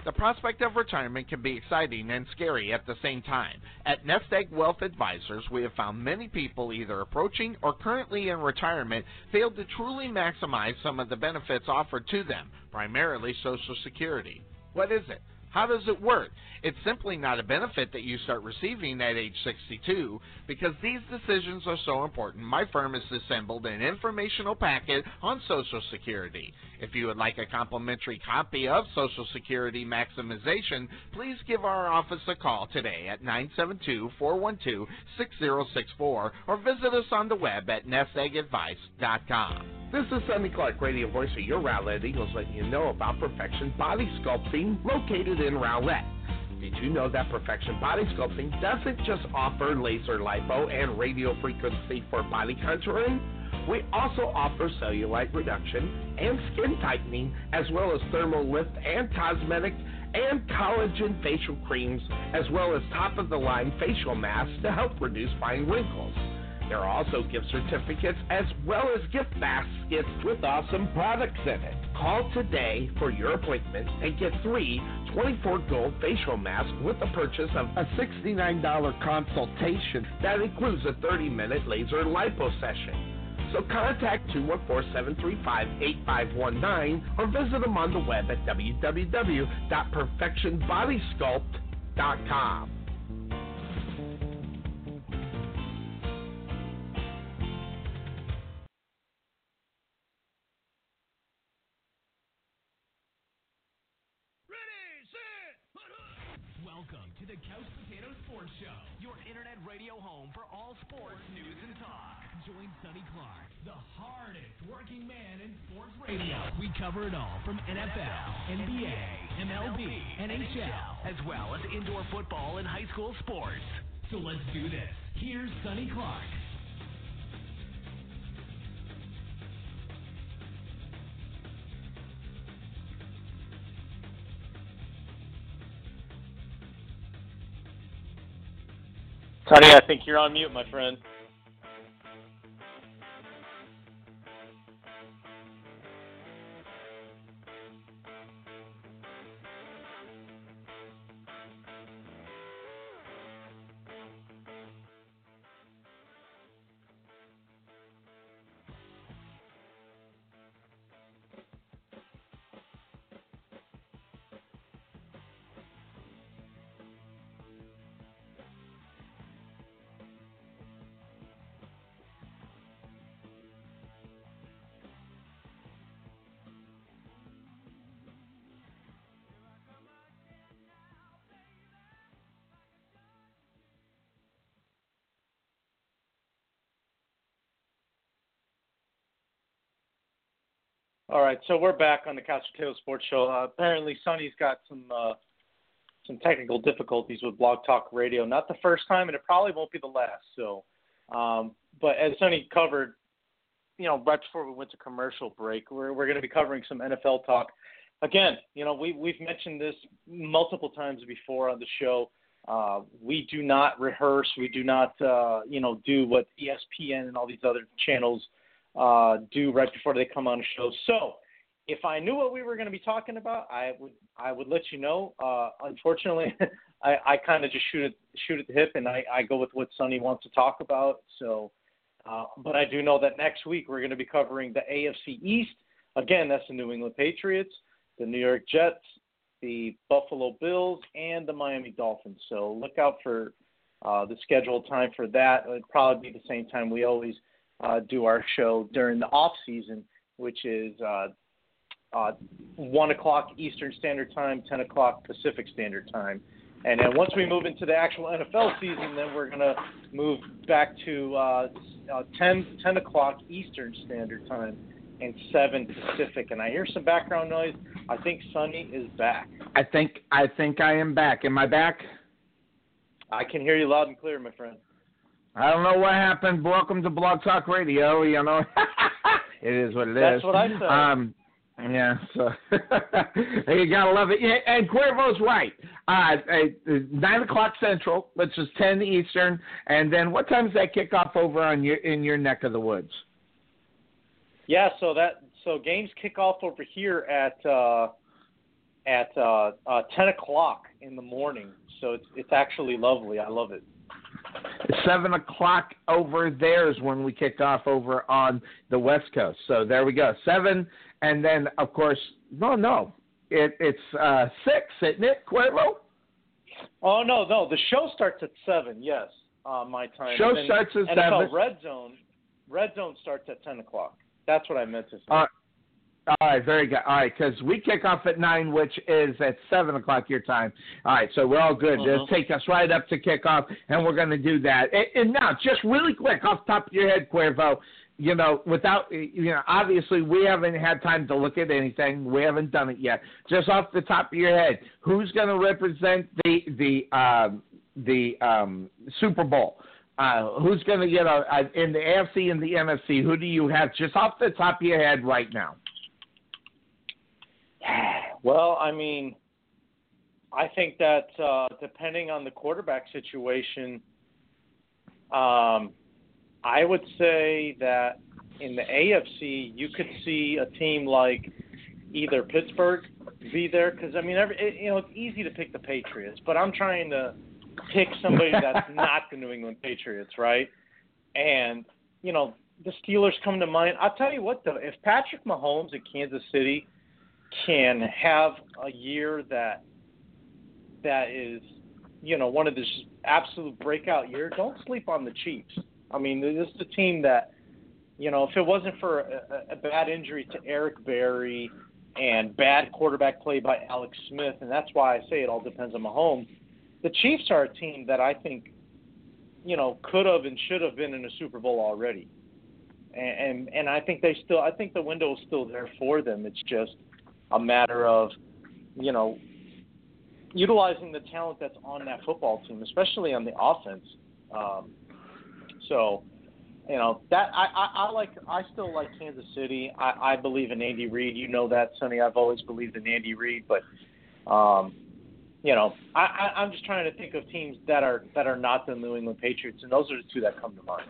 The prospect of retirement can be exciting and scary at the same time. At Nest Egg Wealth Advisors, we have found many people either approaching or currently in retirement fail to truly maximize some of the benefits offered to them, primarily Social Security. What is it? How does it work? It's simply not a benefit that you start receiving at age 62. Because these decisions are so important, my firm has assembled an informational packet on Social Security. If you would like a complimentary copy of Social Security Maximization, please give our office a call today at 972 412 6064 or visit us on the web at nesteggadvice.com. This is Sonny Clark, radio voice of your Rowlett Eagles, letting you know about Perfection Body Sculpting, located in Rowlett. Did you know that Perfection Body Sculpting doesn't just offer laser lipo and radio frequency for body contouring? We also offer cellulite reduction and skin tightening, as well as thermal lift and cosmetic and collagen facial creams, as well as top of the line facial masks to help reduce fine wrinkles. There are also gift certificates as well as gift baskets with awesome products in it. Call today for your appointment and get three 24 gold facial masks with the purchase of a $69 consultation that includes a 30 minute laser lipo session. So contact 214-735-8519 or visit them on the web at www.perfectionbodysculpt.com. Welcome to the Couch Potato Sports Show, your internet radio home for all sports news and talk. Join Sonny Clark, the hardest working man in sports radio. We cover it all from NFL, NBA, MLB, NHL, as well as indoor football and high school sports. So let's do this. Here's Sonny Clark. Sonny, I think you're on mute, my friend. All right, so we're back on the Couch Potato Sports Show. Uh, apparently, Sonny's got some uh, some technical difficulties with Blog Talk Radio. Not the first time, and it probably won't be the last. So, um, but as Sonny covered, you know, right before we went to commercial break, we're we're going to be covering some NFL talk. Again, you know, we we've mentioned this multiple times before on the show. Uh, we do not rehearse. We do not, uh, you know, do what ESPN and all these other channels uh, do right before they come on a show. So, if I knew what we were going to be talking about, I would I would let you know. Uh, unfortunately, I, I kind of just shoot it shoot at the hip, and I, I go with what Sonny wants to talk about. So, uh, but I do know that next week we're going to be covering the AFC East. Again, that's the New England Patriots, the New York Jets, the Buffalo Bills, and the Miami Dolphins. So look out for uh, the scheduled time for that. It'll probably be the same time we always uh, do our show during the off season, which is uh, uh, one o'clock Eastern Standard Time, ten o'clock Pacific Standard Time. And then once we move into the actual NFL season, then we're going to move back to uh, uh, 10, 10 o'clock Eastern Standard Time and 7 Pacific. And I hear some background noise. I think Sonny is back. I think I think I am back. Am I back? I can hear you loud and clear, my friend. I don't know what happened. Welcome to Blog Talk Radio. You know, it is what it That's is. what I said. Um, yeah, so you gotta love it. Yeah, and Cuervo's right. Uh, uh, nine o'clock Central, which is ten Eastern, and then what time does that kick off over on your in your neck of the woods? Yeah, so that so games kick off over here at uh, at uh, uh, ten o'clock in the morning. So it's it's actually lovely. I love it. Seven o'clock over there is when we kick off over on the West Coast. So there we go. Seven, and then of course, no, no, it, it's uh, six, isn't it, Cuervo? Oh no, no, the show starts at seven. Yes, uh, my time. Show starts at NFL seven. Red Zone. Red Zone starts at ten o'clock. That's what I meant to say. Uh, All right, very good. All right, because we kick off at nine, which is at seven o'clock your time. All right, so we're all good. Uh-huh. Just take us right up to kickoff, and we're going to do that. And, and now, just really quick, off the top of your head, Cuervo, you know, without you know, obviously we haven't had time to look at anything. We haven't done it yet. Just off the top of your head, who's going to represent the the um, the um, Super Bowl? Uh, who's going to get a, a in the AFC and the NFC? Who do you have just off the top of your head right now? Well, I mean, I think that uh, depending on the quarterback situation, um, I would say that in the AFC, you could see a team like either Pittsburgh be there because I mean, every, it, you know, it's easy to pick the Patriots, but I'm trying to pick somebody that's not the New England Patriots, right? And you know, the Steelers come to mind. I'll tell you what, though, if Patrick Mahomes at Kansas City can have a year that that is, you know, one of this absolute breakout year, don't sleep on the Chiefs. I mean, this is a team that, you know, if it wasn't for a, a bad injury to Eric Berry and bad quarterback play by Alex Smith, and that's why I say it all depends on Mahomes. The Chiefs are a team that I think, you know, could have and should have been in a Super Bowl already, and and, and I think they still, I think the window is still there for them. It's just a matter of, you know, utilizing the talent that's on that football team, especially on the offense. Um, so, you know that I, I, I like. I still like Kansas City. I, I believe in Andy Reid. You know that, Sonny. I've always believed in Andy Reid, but um, you know, I, I, I'm just trying to think of teams that are that are not the New England Patriots, and those are the two that come to mind.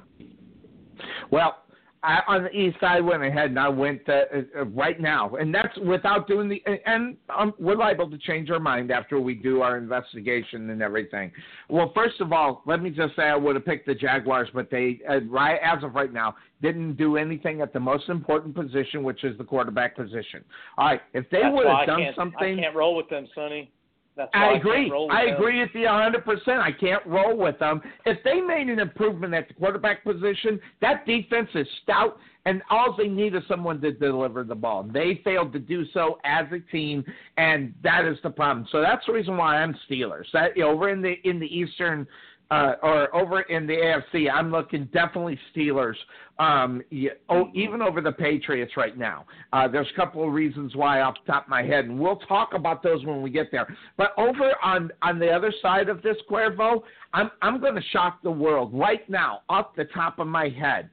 Well, I, on the east side, went ahead and I went uh, uh, right now, and that's without doing the. And um, we're liable to change our mind after we do our investigation and everything. Well, first of all, let me just say I would have picked the Jaguars, but they, uh, right as of right now, didn't do anything at the most important position, which is the quarterback position. All right, if they would have done something, I can't roll with them, Sonny. I I agree. With I agree with you 100%. I can't roll with them. If they made an improvement at the quarterback position, that defense is stout, and all they need is someone to deliver the ball. They failed to do so as a team, and that is the problem. So that's the reason why I'm Steelers. That over in the in the Eastern uh, or over in the AFC, I'm looking definitely Steelers. Um, yeah, oh, even over the Patriots right now. Uh, there's a couple of reasons why off the top of my head, and we'll talk about those when we get there. But over on on the other side of this, Cuervo, I'm I'm going to shock the world right now off the top of my head.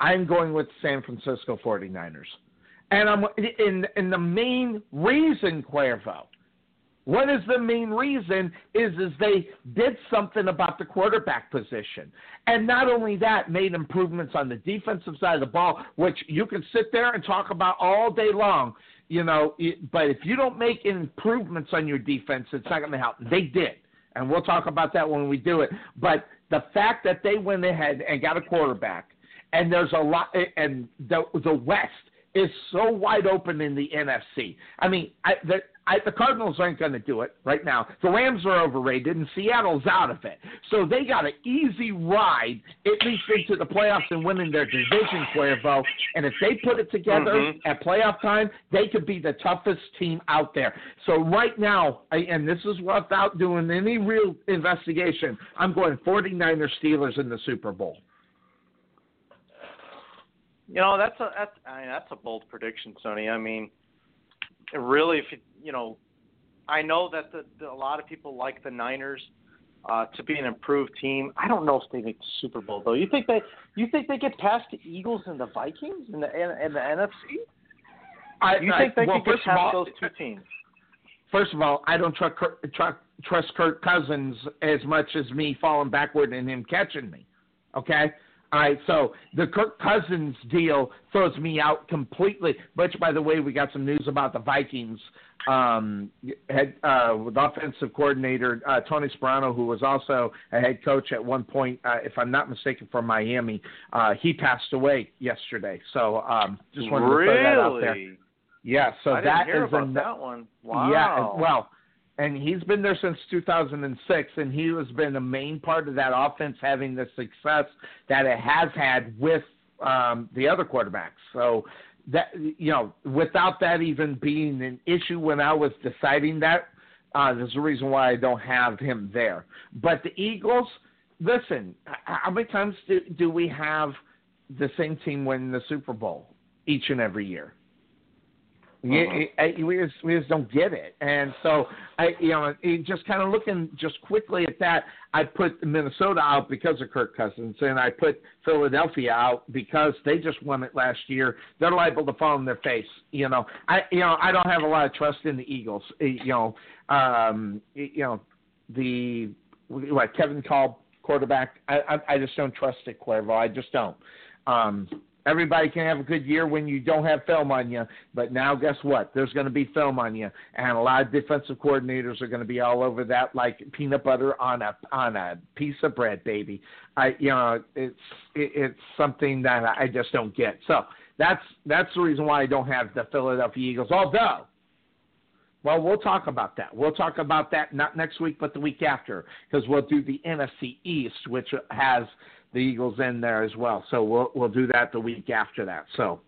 I'm going with San Francisco 49ers. And I'm in in the main reason, Cuervo, what is the main reason is is they did something about the quarterback position. And not only that, made improvements on the defensive side of the ball, which you can sit there and talk about all day long, you know, but if you don't make improvements on your defense, it's not going to help. They did. And we'll talk about that when we do it. But the fact that they went ahead and got a quarterback and there's a lot and the the West is so wide open in the NFC. I mean, I, the, I, the Cardinals aren't going to do it right now. The Rams are overrated, and Seattle's out of it. So they got an easy ride, at least into the playoffs and winning their division, Cuervo. And if they put it together Mhm. at playoff time, they could be the toughest team out there. So right now, I, and this is without doing any real investigation, I'm going 49ers Steelers in the Super Bowl. You know, that's a that's I mean, that's a bold prediction, Sonny. I mean, really, if you, you know, I know that the, the, a lot of people like the Niners uh, to be an improved team. I don't know if they make the Super Bowl though. You think they you think they get past the Eagles and the Vikings and the and, the NFC? I, You I- think they well, could get past all- those two teams? First of all, I don't trust Kirk, trust Kirk Cousins as much as me falling backward and him catching me. Okay? All right, so the Kirk Cousins deal throws me out completely. Which, by the way, we got some news about the Vikings. Um, head uh, with offensive coordinator uh, Tony Sparano, who was also a head coach at one point, uh, if I'm not mistaken, for Miami. Uh, he passed away yesterday. So um, just wanted to throw that out there. Really? Yeah, so I that is an- that one. Wow. yeah, well, and he's been there since 2006, and he has been a main part of that offense having the success that it has had with um, the other quarterbacks. So that you know, without that even being an issue when I was deciding that, uh, there's a reason why I don't have him there. But the Eagles, listen, how many times do, do we have the same team win the Super Bowl each and every year? Yeah, I- we just we just don't get it, and so I, you know, just kind of looking just quickly at that, I put Minnesota out because of Kirk Cousins, and I put Philadelphia out because they just won it last year. They're liable to fall on their face. You know, I, you know, I don't have a lot of trust in the Eagles. Eh, You know, um, you know, the what Kevin called quarterback. I, I, I just don't trust it, Cuervo. I just don't. Um, Everybody can have a good year when you don't have film on you, but now guess what? There's going to be film on you, and a lot of defensive coordinators are going to be all over that like peanut butter on a on a piece of bread, baby. I you know it's it, it's something that I just don't get. So that's that's the reason why I don't have the Philadelphia Eagles. Although, well, we'll talk about that. We'll talk about that not next week, but the week after, because we'll do the NFC East, which has the Eagles in there as well. So we'll we'll do that the week after that. So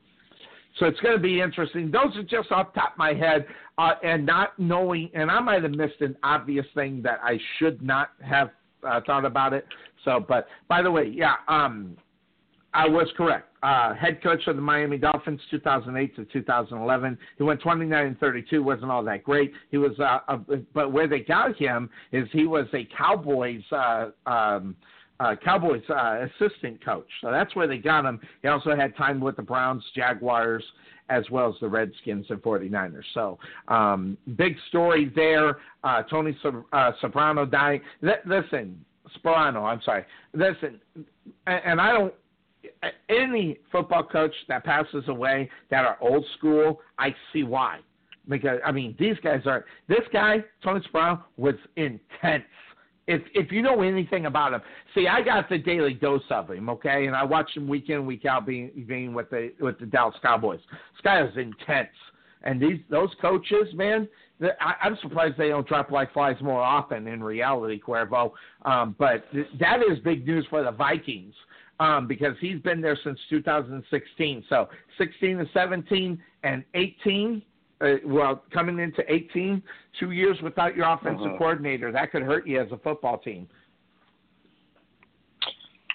so it's going to be interesting. Those are just off top of my head, uh, and not knowing. And I might have missed an obvious thing that I should not have uh, thought about it. So, but by the way, yeah, um, I was correct. Uh, head coach of the Miami Dolphins, 2008 to 2011. He went 29 and 32. wasn't all that great. He was, uh, uh, but where they got him is he was a Cowboys. Uh, um, uh, Cowboys uh, assistant coach. So that's where they got him. He also had time with the Browns, Jaguars, as well as the Redskins and 49ers. So um, big story there. Uh, Tony uh, Soprano dying. Listen, Sparano, I'm sorry. Listen, and, and I don't. Any football coach that passes away that are old school, I see why. Because I mean, these guys are. This guy, Tony Soprano, was intense if if you know anything about him, see, I got the daily dose of him, okay, and I watch him week in week out being being with the with the Dallas Cowboys. This guy is intense, and these those coaches, man, I, I'm surprised they don't drop like flies more often. In reality, Cuervo, um, but th- that is big news for the Vikings. Um, because he's been there since 2016. So 16 to 17 and 18, uh, well, coming into 18, two years without your offensive Uh-huh. coordinator, that could hurt you as a football team.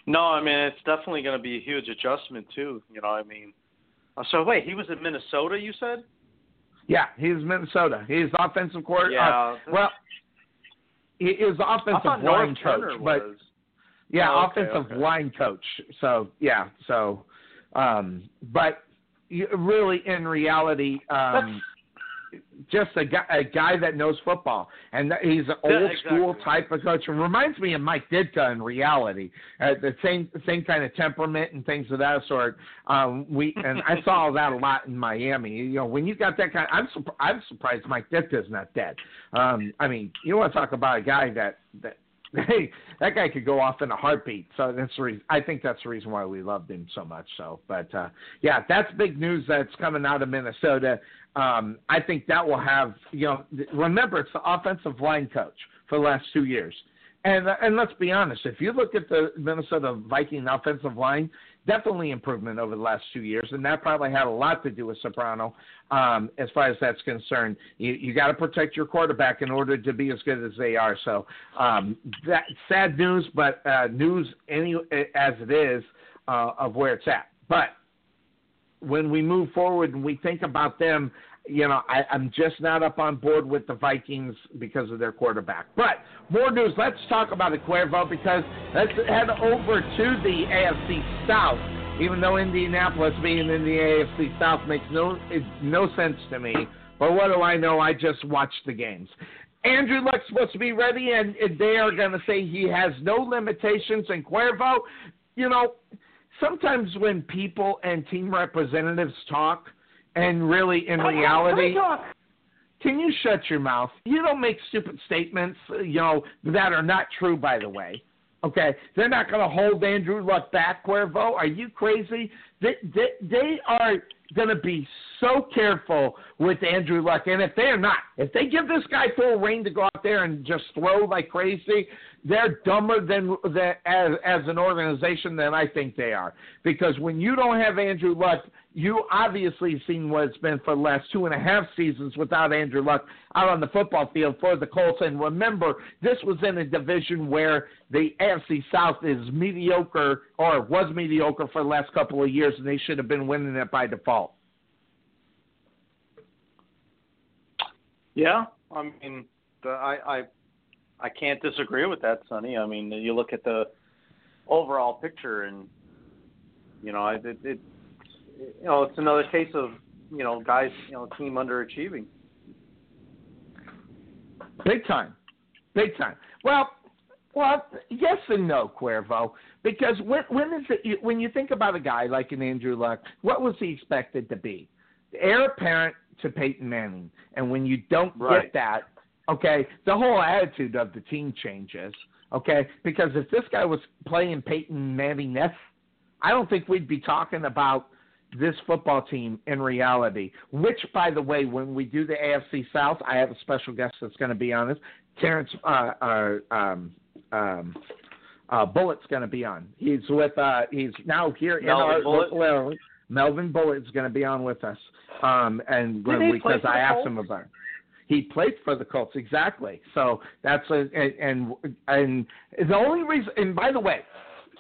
No, I mean it's definitely going to be a huge adjustment too. You know, I mean, uh, so wait, he was in Minnesota, you said? Yeah, he's Minnesota. He's offensive coordinator. Yeah. Uh, well, he is offensive line coach, but yeah, Oh, okay, offensive okay. line coach. So yeah, so um, but really, in reality, um, just a guy, a guy that knows football, and he's an Yeah, old school type of coach. It reminds me of Mike Ditka in reality, uh, the same same kind of temperament and things of that sort. Um, we and I saw that a lot in Miami. You know, when you got that kind, I'm surp- I'm surprised Mike Ditka's not dead. Um, I mean, you want to talk about a guy that that. Hey, that guy could go off in a heartbeat. So that's the reason. I think that's the reason why we loved him so much. So, but uh, yeah, that's big news that's coming out of Minnesota. Um, I think that will have you know. Remember, it's the offensive line coach for the last two years, and uh, and let's be honest. If you look at the Minnesota Viking offensive line, definitely improvement over the last two years, and that probably had a lot to do with Soprano. Um, as far as that's concerned, you you got to protect your quarterback in order to be as good as they are. So um, that sad news, but uh, news any as it is uh, of where it's at. But when we move forward and we think about them, you know, I, I'm just not up on board with the Vikings because of their quarterback. But more news. Let's talk about Cuervo because let's head over to the AFC South. Even though Indianapolis being in the AFC South makes no no sense to me, but what do I know? I just watched the games. Andrew Luck's supposed to be ready, and they are going to say he has no limitations. And Cuervo, you know, sometimes when people and team representatives talk, and really in reality, can you shut your mouth? You don't make stupid statements, you know, that are not true, by the way. Okay, they're not going to hold Andrew Luck back, Cuervo. Are you crazy? They, they, they are going to be so careful with Andrew Luck, and if they're not, if they give this guy full reign to go out there and just throw like crazy, they're dumber than, than as as an organization than I think they are. Because when you don't have Andrew Luck, you obviously seen what it's been for the last two and a half seasons without Andrew Luck out on the football field for the Colts. And remember, this was in a division where the AFC South is mediocre or was mediocre for the last couple of years, and they should have been winning it by default. Yeah, I mean, the, I I I can't disagree with that, Sonny. I mean, you look at the overall picture, and you know, it, it you know, it's another case of you know, guys, you know, team underachieving. Big time. Big time. Well, well, yes and no, Cuervo. Because when when is it when you think about a guy like an Andrew Luck, what was he expected to be? The heir apparent to Peyton Manning. And when you don't Right. get that, okay, the whole attitude of the team changes. Okay? Because if this guy was playing Peyton Manning I don't think we'd be talking about this football team in reality. Which, by the way, when we do the AFC South, I have a special guest that's going to be on this. Terrence uh, uh, um, um, uh, Bullitt's going to be on. He's with. Uh, he's now here in our Bullitt? local. Melvin Bullitt's going to be on with us. Um, and when he we, play because I asked Colts? him about. It. He played for the Colts exactly. So that's a and and the only reason. And by the way,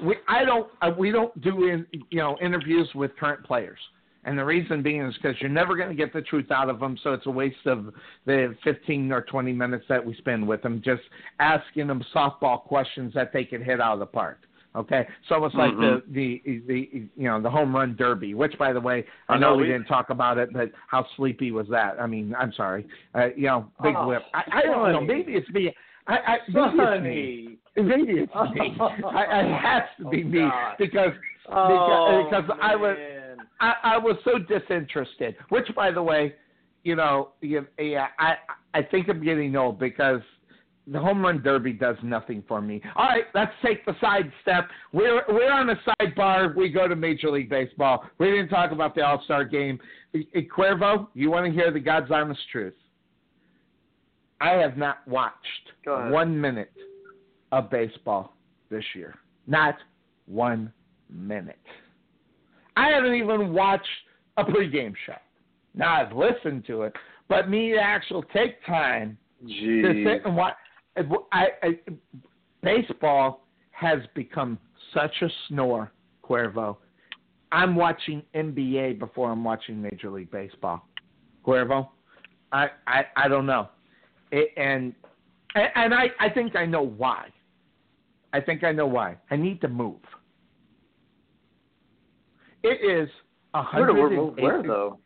we I don't uh, we don't do in, you know interviews with current players. And the reason being is because you're never going to get the truth out of them, so it's a waste of the 15 or 20 minutes that we spend with them just asking them softball questions that they can hit out of the park. Okay, so it's like Mhm. the, the the you know the home run derby, which by the way I, I know know, we, we- didn't talk about it, but how sleepy was that? I mean, I'm sorry, uh, you know, big Oh, whip. I, I don't know, maybe it's me. I, I maybe it's me. Maybe it's me. I, it has to be Oh, me God. because Oh, because I was. I, I was so disinterested. Which, by the way, you know, you, yeah, I I think I'm getting old because the home run derby does nothing for me. All right, let's take the side step. We're we're on a sidebar. We go to Major League Baseball. We didn't talk about the All Star game. Cuervo, you want to hear the God's honest truth? I have not watched one minute of baseball this year. Not one minute. I haven't even watched a pregame show. Now I've listened to it, but me to actually take time to Jeez. sit and watch. I, I, baseball has become such a snore, Cuervo. I'm watching NBA before I'm watching Major League Baseball. Cuervo, I I, I don't know, it, and and I I think I know why. I think I know why. I need to move. It is a hundred. where, where though?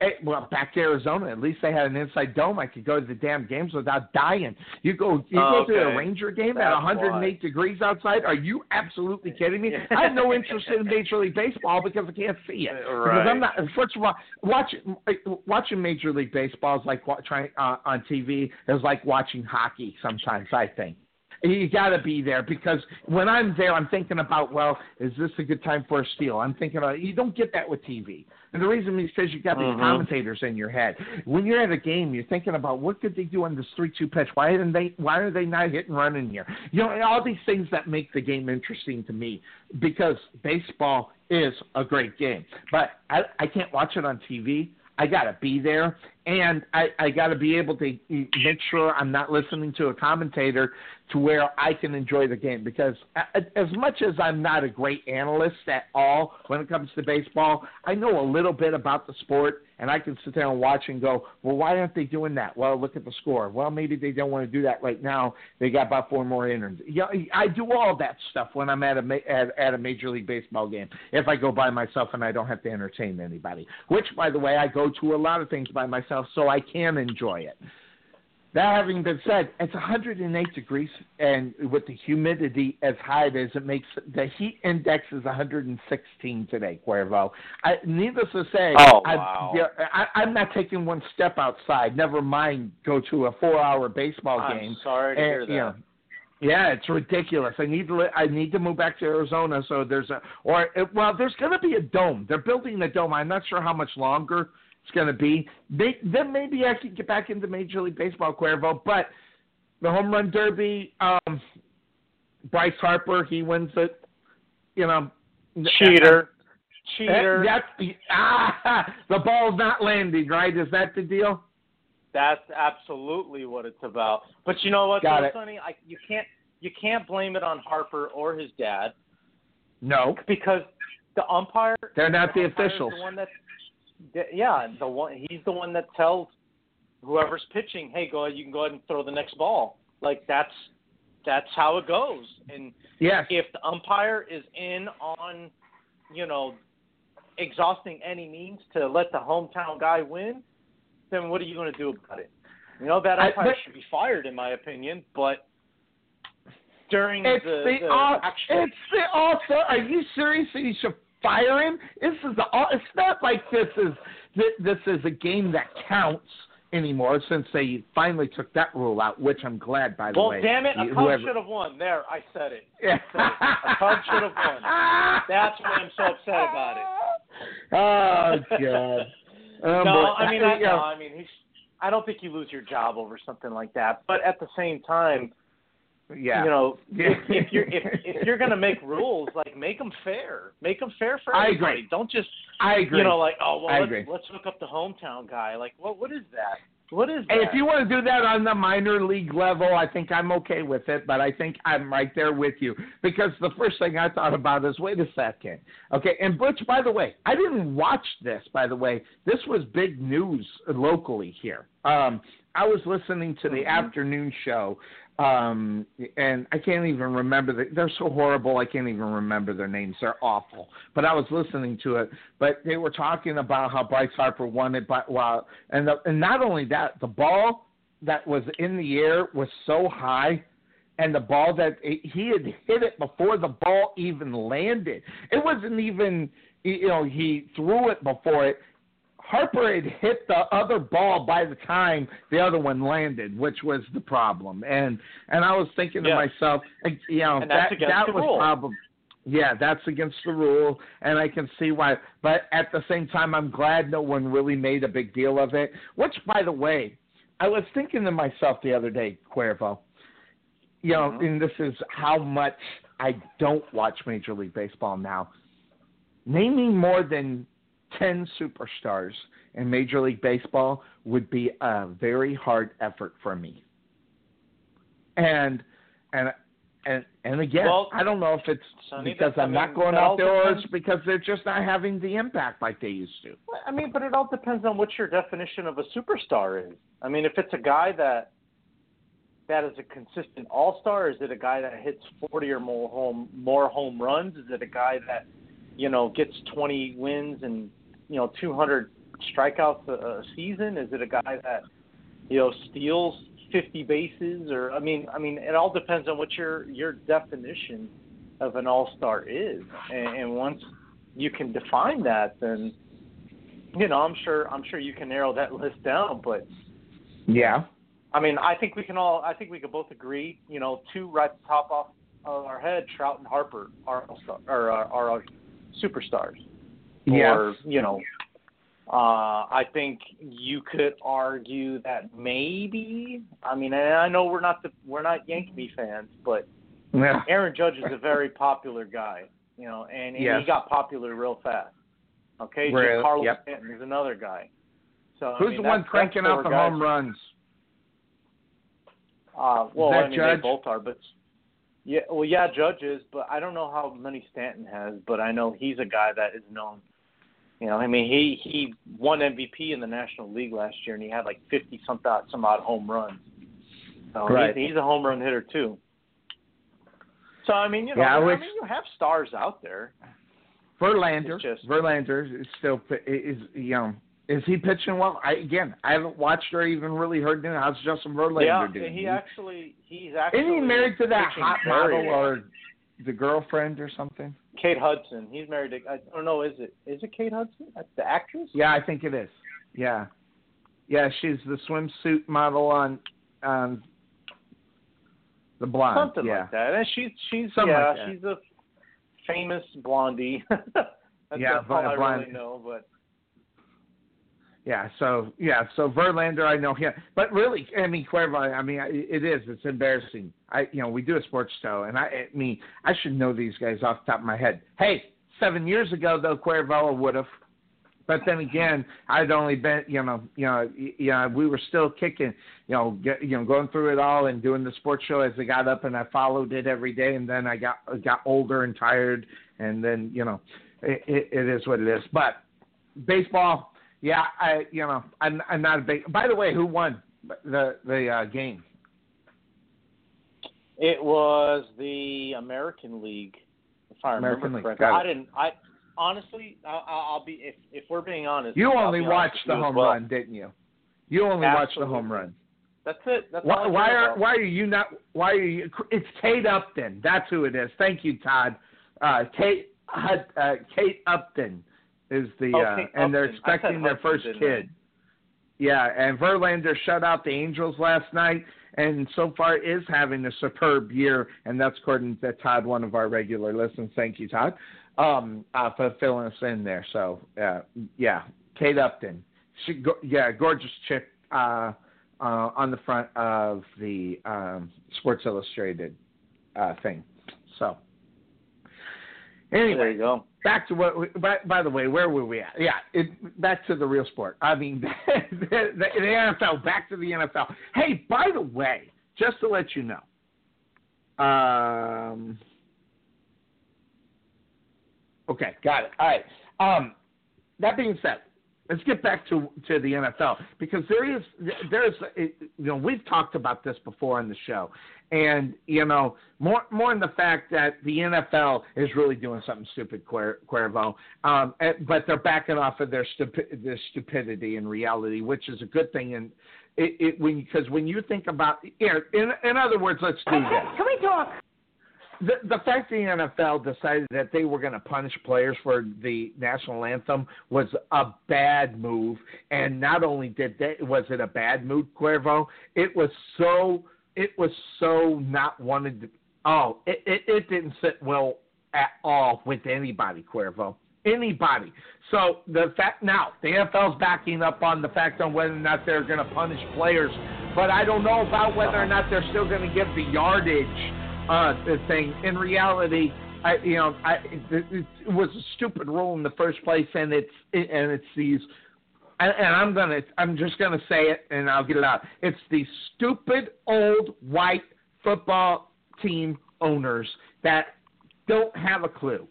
Hey, well, back to Arizona. At least they had an inside dome. I could go to the damn games without dying. You go, you Oh, go to a. Ranger game That's at 108 why. degrees outside. Are you absolutely kidding me? I have no interest in Major League Baseball because I can't see it. Because I'm not. First of all, watching watching Major League Baseball is like trying uh, on TV is like watching hockey. Sometimes I think. You got to be there because when I'm there, I'm thinking about, well, is this a good time for a steal? I'm thinking, about, you don't get that with TV. And the reason is because you got these Mhm. commentators in your head. When you're at a game, you're thinking about what could they do on this three-two pitch? Why didn't they? Why are they not hitting running here? You know, all these things that make the game interesting to me because baseball is a great game, but I, I can't watch it on TV. I got to be there, and I, I got to be able to make sure I'm not listening to a commentator to where I can enjoy the game. Because as much as I'm not a great analyst at all when it comes to baseball, I know a little bit about the sport, and I can sit there and watch and go, well, why aren't they doing that? Well, look at the score. Well, maybe they don't want to do that right now. They got about four more innings. Yeah, I do all that stuff when I'm at a at, at a major league baseball game. If I go by myself and I don't have to entertain anybody, which, by the way, I go to a lot of things by myself, so I can enjoy it. That having been said, it's 108 degrees, and with the humidity as high as it makes, the heat index is 116 today, Cuervo. I, needless to say, Oh, I, wow. I, I'm not taking one step outside. Never mind go to a four-hour baseball I'm game. sorry to eh, hear that. you know, yeah, it's ridiculous. I need to I need to move back to Arizona. So there's a or it, well, there's going to be a dome. They're building a dome. I'm not sure how much longer it's going to be. They, then maybe I can get back into Major League Baseball, Cuervo. But the home run derby, um, Bryce Harper, he wins it. You know, Cheater. That, Cheater. that's ah, the ball's not landing. Right? Is that the deal? That's absolutely what it's about. But you know what, Got though, it. Sonny? I, you can't you can't blame it on Harper or his dad No, because the umpire. they're not the umpire's officials. The one that, the- yeah, the one he's the one that tells whoever's pitching, hey, go ahead, you can go ahead and throw the next ball. Like that's that's how it goes. And Yes. if the umpire is in on, you know, exhausting any means to let the hometown guy win, then what are you going to do about it? You know, that I- umpire but- should be fired, in my opinion. But during It's the, the, the actual, it's the author. Are you serious? that You should fire him. This is the. au- It's not like this is thi- this is a game that counts anymore since they finally took that rule out, which I'm glad by the well, way. damn it, a Cub whoever- should have won. There, I said it. Yeah. A Cub should have won. That's why I'm so upset about it. Oh God. Um, no, I mean, I, no, I mean, he's. I don't think you lose your job over something like that. But at the same time, yeah. you know, if, if you're if, if you're gonna make rules, like make them fair. Make them fair for everybody. I agree. Don't just I agree. you know like oh well I let's, agree. let's hook up the hometown guy. Like what what is that? What is that? If you want to do that on the minor league level, I think I'm okay with it, but I think I'm right there with you. Because the first thing I thought about is wait a second. Okay, and Butch, by the way, I didn't watch this, by the way. This was big news locally here. Um, I was listening to the afternoon show, um, and I can't even remember. The, they're so horrible, I can't even remember their names. They're awful. But I was listening to it, but they were talking about how Bryce Harper won it, but while and the, and not only that, the ball that was in the air was so high, and the ball that it, he had hit it before the ball even landed. It wasn't even you know he threw it before it. Harper had hit the other ball by the time the other one landed, which was the problem. And and I was thinking Yeah. to myself, you know, that that was rule. probably yeah, that's against the rule, and I can see why. But at the same time, I'm glad no one really made a big deal of it. Which, by the way, I was thinking to myself the other day, Cuervo. You know, Mhm. and this is how much I don't watch Major League Baseball now. Naming more than 10 superstars in Major League Baseball would be a very hard effort for me. And and and and again, Well, I don't know if it's Sonny, because I'm not going out there or it's because they're just not having the impact like they used to. I mean, but it all depends on what your definition of a superstar is. I mean, if it's a guy that that is a consistent all-star, is it a guy that hits 40 or more home more home runs? Is it a guy that you know gets 20 wins and you know 200 strikeouts a, a season? Is it a guy that you know steals 50 bases? Or I mean, I mean, it all depends on what your your definition of an all-star is. And, and once you can define that, then you know, I'm sure I'm sure you can narrow that list down, but Yeah. I mean, I think we can all I think we could both agree, you know, two right at the top off of our head, Trout and Harper are uh, are, are, are our superstars. Yeah. Or, you know, uh, I think you could argue that maybe. I mean, and I know we're not the we're not Yankee fans, but Yeah. Aaron Judge is a very popular guy, you know, and, and Yes. he got popular real fast. Okay, Really? Carlos Yep. Stanton is another guy. So I Who's mean, the one cranking out the guys. home runs? Uh, well, I mean, Judge? they both are, but yeah, well, yeah, Judge is, but I don't know how many Stanton has, but I know he's a guy that is known. You know, I mean, he he won MVP in the National League last year, and he had like fifty some odd some odd home runs. So Right. he's, he's a home run hitter too. So I mean, you know, Yeah, I, which- mean, you have stars out there. Verlander. Just- Verlander is still is you know is he pitching well? I again I haven't watched or even really heard him. How's Justin Verlander yeah, doing? he actually he's actually Isn't he married to that hot model or the girlfriend or something? Kate Hudson. He's married to I don't know. Is it is it Kate Hudson? That's the actress. Yeah, I think it is. Yeah, yeah, she's the swimsuit model on on the blonde. Something yeah. like that. And she's she's Something yeah, like she's a famous blondie. That's Yeah, all I blonde- really know. But Yeah, so yeah, so Verlander, I know him, but really, I mean Cuervo, I mean it is, it's embarrassing. I, you know, we do a sports show, and I, I mean, I should know these guys off the top of my head. Hey, seven years ago though, Cuervo would have, but then again, I'd only been, you know, you know, you know, we were still kicking, you know, get, you know, going through it all and doing the sports show as I got up, and I followed it every day, and then I got got older and tired, and then you know, it, it, it is what it is, but baseball. Yeah, I you know I'm I'm not a big. By the way, who won the the uh, game? it was the American League, if I remember American League, correctly. I didn't. I honestly, I, I'll be if if we're being honest. You I'll only honest watched the home well. run, didn't you? You only watched the home run. That's it. That's Why, why are about. why are you not? Why are you? It's Kate Upton. That's who it is. Thank you, Todd. Uh, Kate uh, Kate Upton is the Oh, uh, and they're Upton. I said expecting their first kid. Yeah, and Verlander shut out the Angels last night, and so far is having a superb year, and that's according to Todd, one of our regular listeners. Thank you, Todd, um, uh, for filling us in there. So, uh, yeah, Kate Upton, she, go, yeah, gorgeous chick uh, uh, on the front of the um, Sports Illustrated uh, thing. So, anyway, There you go. back to what. We, by, by the way, where were we at? Yeah, it, back to the real sport. I mean, the, the, the NFL. Back to the NFL. Hey, by the way, just to let you know. Um. Okay, got it. All right. Um, that being said, let's get back to to the NFL because there is there's you know we've talked about this before on the show, and you know more more in the fact that the NFL is really doing something stupid, Cuer- Cuervo, um, but they're backing off of their stupi- their stupidity in reality, which is a good thing. And it, it when because when you think about you know, in in other words, let's do this. Can we talk? The, the fact the NFL decided that they were going to punish players for the national anthem was a bad move, and not only did they was it a bad move, Cuervo, it was so it was so not wanted. To, oh, it, it it didn't sit well at all with anybody, Cuervo. Anybody. So the fact now the NFL's backing up on the fact on whether or not they're going to punish players, but I don't know about whether or uh-huh. not they're still going to give the yardage the thing. In reality, I you know I it, it was a stupid rule in the first place, and it's and it's these. And, and I'm gonna, I'm just gonna say it, and I'll get it out. It's the stupid old white football team owners that don't have a clue.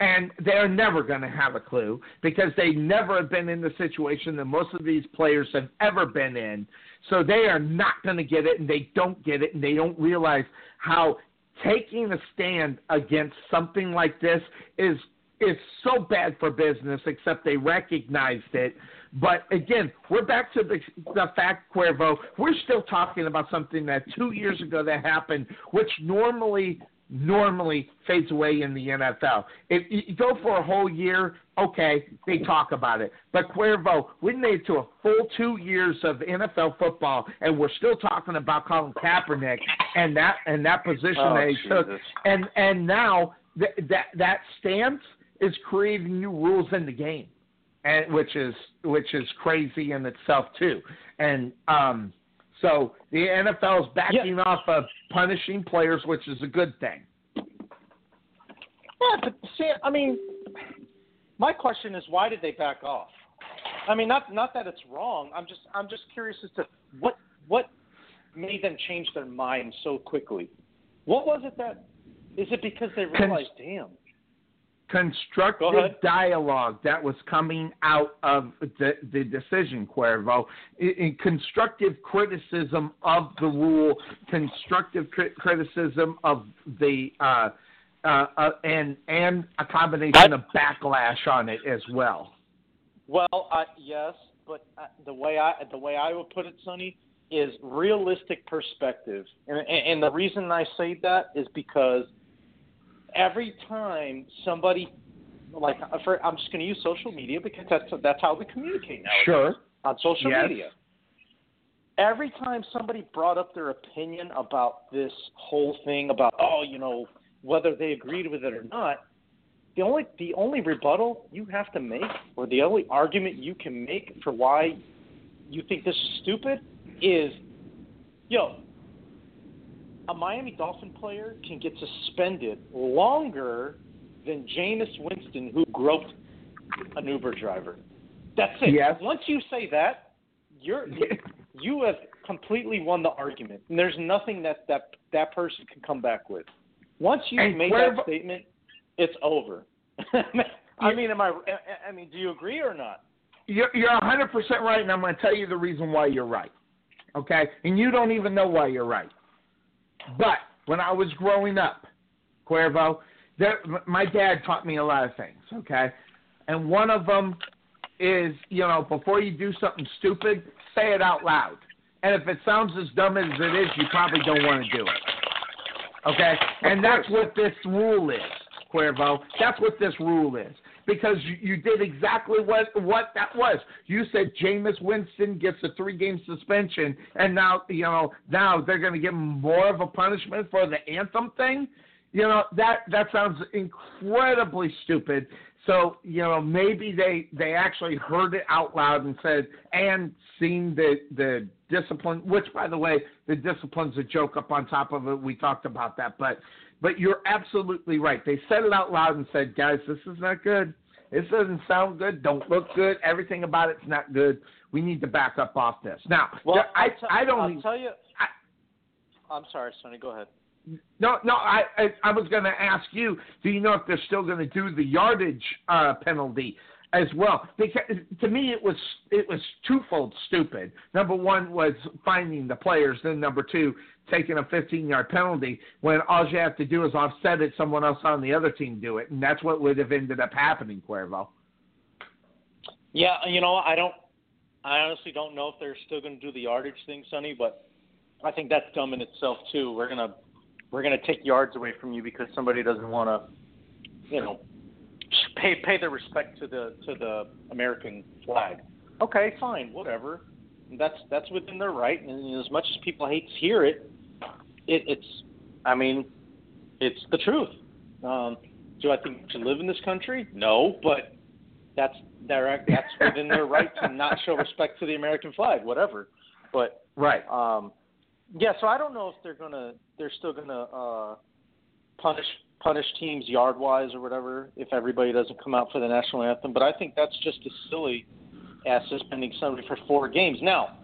And they're never going to have a clue because they never have been in the situation that most of these players have ever been in. So they are not going to get it, and they don't get it, and they don't realize how taking a stand against something like this is is so bad for business. Except they recognized it. But again, we're back to the the fact, Cuervo. We're still talking about something that two years ago that happened, which normally normally fades away in the NFL. If you go for a whole year, okay, they talk about it. But Cuervo, we made it to a full two years of NFL football, and we're still talking about Colin Kaepernick and that and that position Oh, that he took. And and now th- that that stance is creating new rules in the game, and which is which is crazy in itself too. And um, so the NFL is backing off of punishing players, which is a good thing. Yeah, but see, I mean, my question is, why did they back off? I mean, not not that it's wrong. I'm just I'm just curious as to what what made them change their mind so quickly. What was it that? Is it because they realized, damn, Go Constructive dialogue that was coming out of the, the decision, Cuervo. In, in constructive criticism of the rule, constructive cri- criticism of the uh, uh, uh, and and a combination of backlash on it as well. Well, uh, yes, but uh, the way I the way I would put it, Sonny, is realistic perspective, and, and, and the reason I say that is because every time somebody, like, uh, for, I'm just going to use social media because that's that's how we communicate now Sure. on social Yes. media. Every time somebody brought up their opinion about this whole thing about oh you know whether they agreed with it or not, the only the only rebuttal you have to make or the only argument you can make for why you think this is stupid is yo a Miami Dolphin player can get suspended longer than Jameis Winston who groped an Uber driver. That's it. Yes. Once you say that, you're you have completely won the argument. And there's nothing that that that person can come back with. Once you've And made that statement, it's over. I mean, am I? I- I mean, do you agree or not? You're, you're 100% right, and I'm going to tell you the reason why you're right. Okay? And you don't even know why you're right. But when I was growing up, Cuervo, there, my dad taught me a lot of things, okay? And one of them is, you know, before you do something stupid, say it out loud. And if it sounds as dumb as it is, you probably don't want to do it. Okay? And that's what this rule is, Cuervo. That's what this rule is. Because you, did exactly what what that was. You said Jameis Winston gets a three game suspension, and now you know now they're going to him more of a punishment for the anthem thing. You know that that sounds incredibly stupid. So you know maybe they they actually heard it out loud and said and seen the the discipline. Which by the way, the discipline's a joke up on top of it. We talked about that, but but you're absolutely right. They said it out loud and said, guys, this is not good. This doesn't sound good. Don't look good. Everything about it's not good. We need to back up off this. Now, Well, there- I I'll tell- don't. I'll tell you. I- I'm sorry, Sonny. Go ahead. No, no. I I, I was going to ask you. Do you know if they're still going to do the yardage uh, penalty as well? Because to me, it was it was twofold stupid. Number one was finding the players. Then number two, taking a 15 yard penalty when all you have to do is offset it. Someone else on the other team do it, and that's what would have ended up happening, Cuervo. Yeah, you know, I don't. I honestly don't know if they're still going to do the yardage thing, Sonny, but I think that's dumb in itself too. We're gonna we're gonna take yards away from you because somebody doesn't want to, you know, pay pay their respect to the to the American flag. Okay, fine, whatever. That's that's within their right, and as much as people hate to hear it, it it's. I mean, it's the truth. Um, do I think to live in this country? No, but that's their that's within their right to not show respect to the American flag, whatever. But Right. um, yeah, so I don't know if they're gonna they're still gonna uh, punish punish teams yard wise or whatever if everybody doesn't come out for the national anthem. But I think that's just as silly as suspending somebody for four games. Now,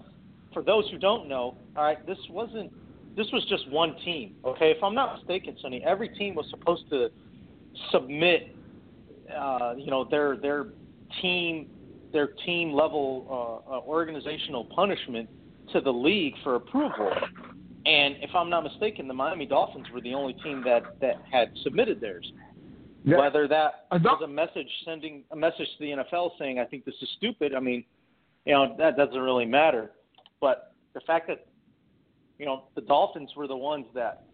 for those who don't know, all right, this wasn't this was just one team. Okay, if I'm not mistaken, Sonny, every team was supposed to submit, uh, you know, their their team their team level uh, uh, organizational punishment to the league for approval. And if I'm not mistaken, the Miami Dolphins were the only team that that had submitted theirs. Yeah. Whether that was a message sending a message to the NFL saying I think this is stupid, I mean, you know that doesn't really matter. But the fact that you know the Dolphins were the ones that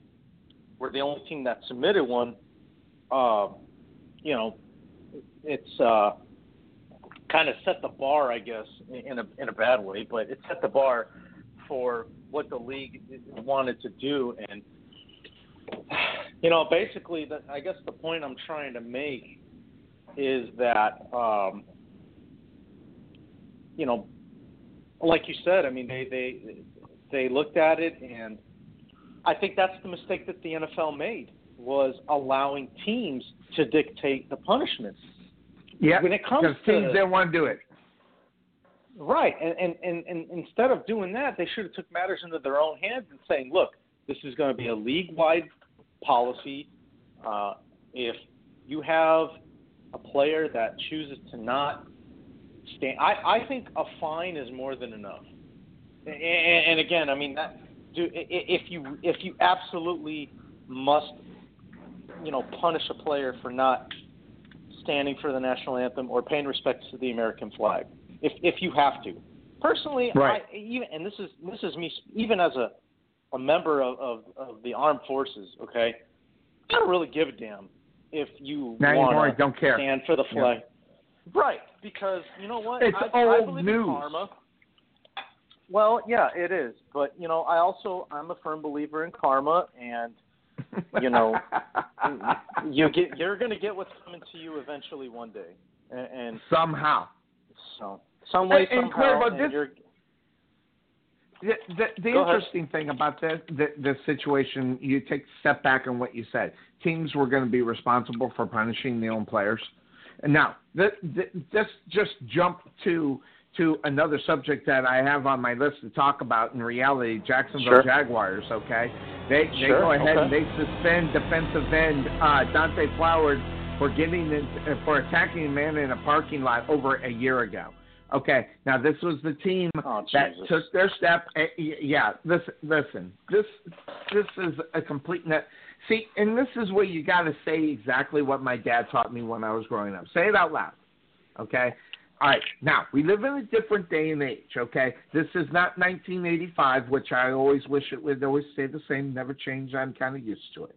were the only team that submitted one, uh, you know, it's uh, kind of set the bar, I guess, in a in a bad way, but it set the bar for what the league wanted to do, and you know, basically, the, I guess the point I'm trying to make is that, um, you know, like you said, I mean, they they they looked at it, and I think that's the mistake that the NFL made was allowing teams to dictate the punishments. Yeah, when it comes because to teams didn't want to do it. Right, and, and and and instead of doing that, they should have took matters into their own hands and saying, "Look, this is going to be a league-wide policy. Uh, if you have a player that chooses to not stand, I, I think a fine is more than enough. And, and again, I mean that. Do, if you if you absolutely must, you know, punish a player for not standing for the national anthem or paying respects to the American flag, if if you have to. Personally, Right. I even and this is this is me even as a a member of, of, of the armed forces, okay? I don't really give a damn if you Now you want really to don't care. stand for the Yeah. flag. Right, because you know what? It's I, I old believe news. in karma. Well, yeah, it is. But you know, I also I'm a firm believer in karma and you know, you get you're going to get what's coming to you eventually one day. And, and somehow. So some way And- somehow and this- you're The, the, the Go ahead. interesting thing about this, the, the situation, you take a step back on what you said. Teams were going to be responsible for punishing their own players. And now, th th this just jump to to another subject that I have on my list to talk about. In reality, Jacksonville Sure. Jaguars. Okay, they they Sure, go ahead and they suspend defensive end uh, Dante Fowlers for getting in, uh, for attacking a man in a parking lot over a year ago. Okay, now this was the team Oh, that took their step. eh, Yeah, listen, listen. This this is a complete net. See, and this is where you got to say exactly what my dad taught me when I was growing up. Say it out loud. Okay. All right. Now we live in a different day and age. Okay. This is not 1985, which I always wish it would always stay the same, never change. I'm kind of used to it.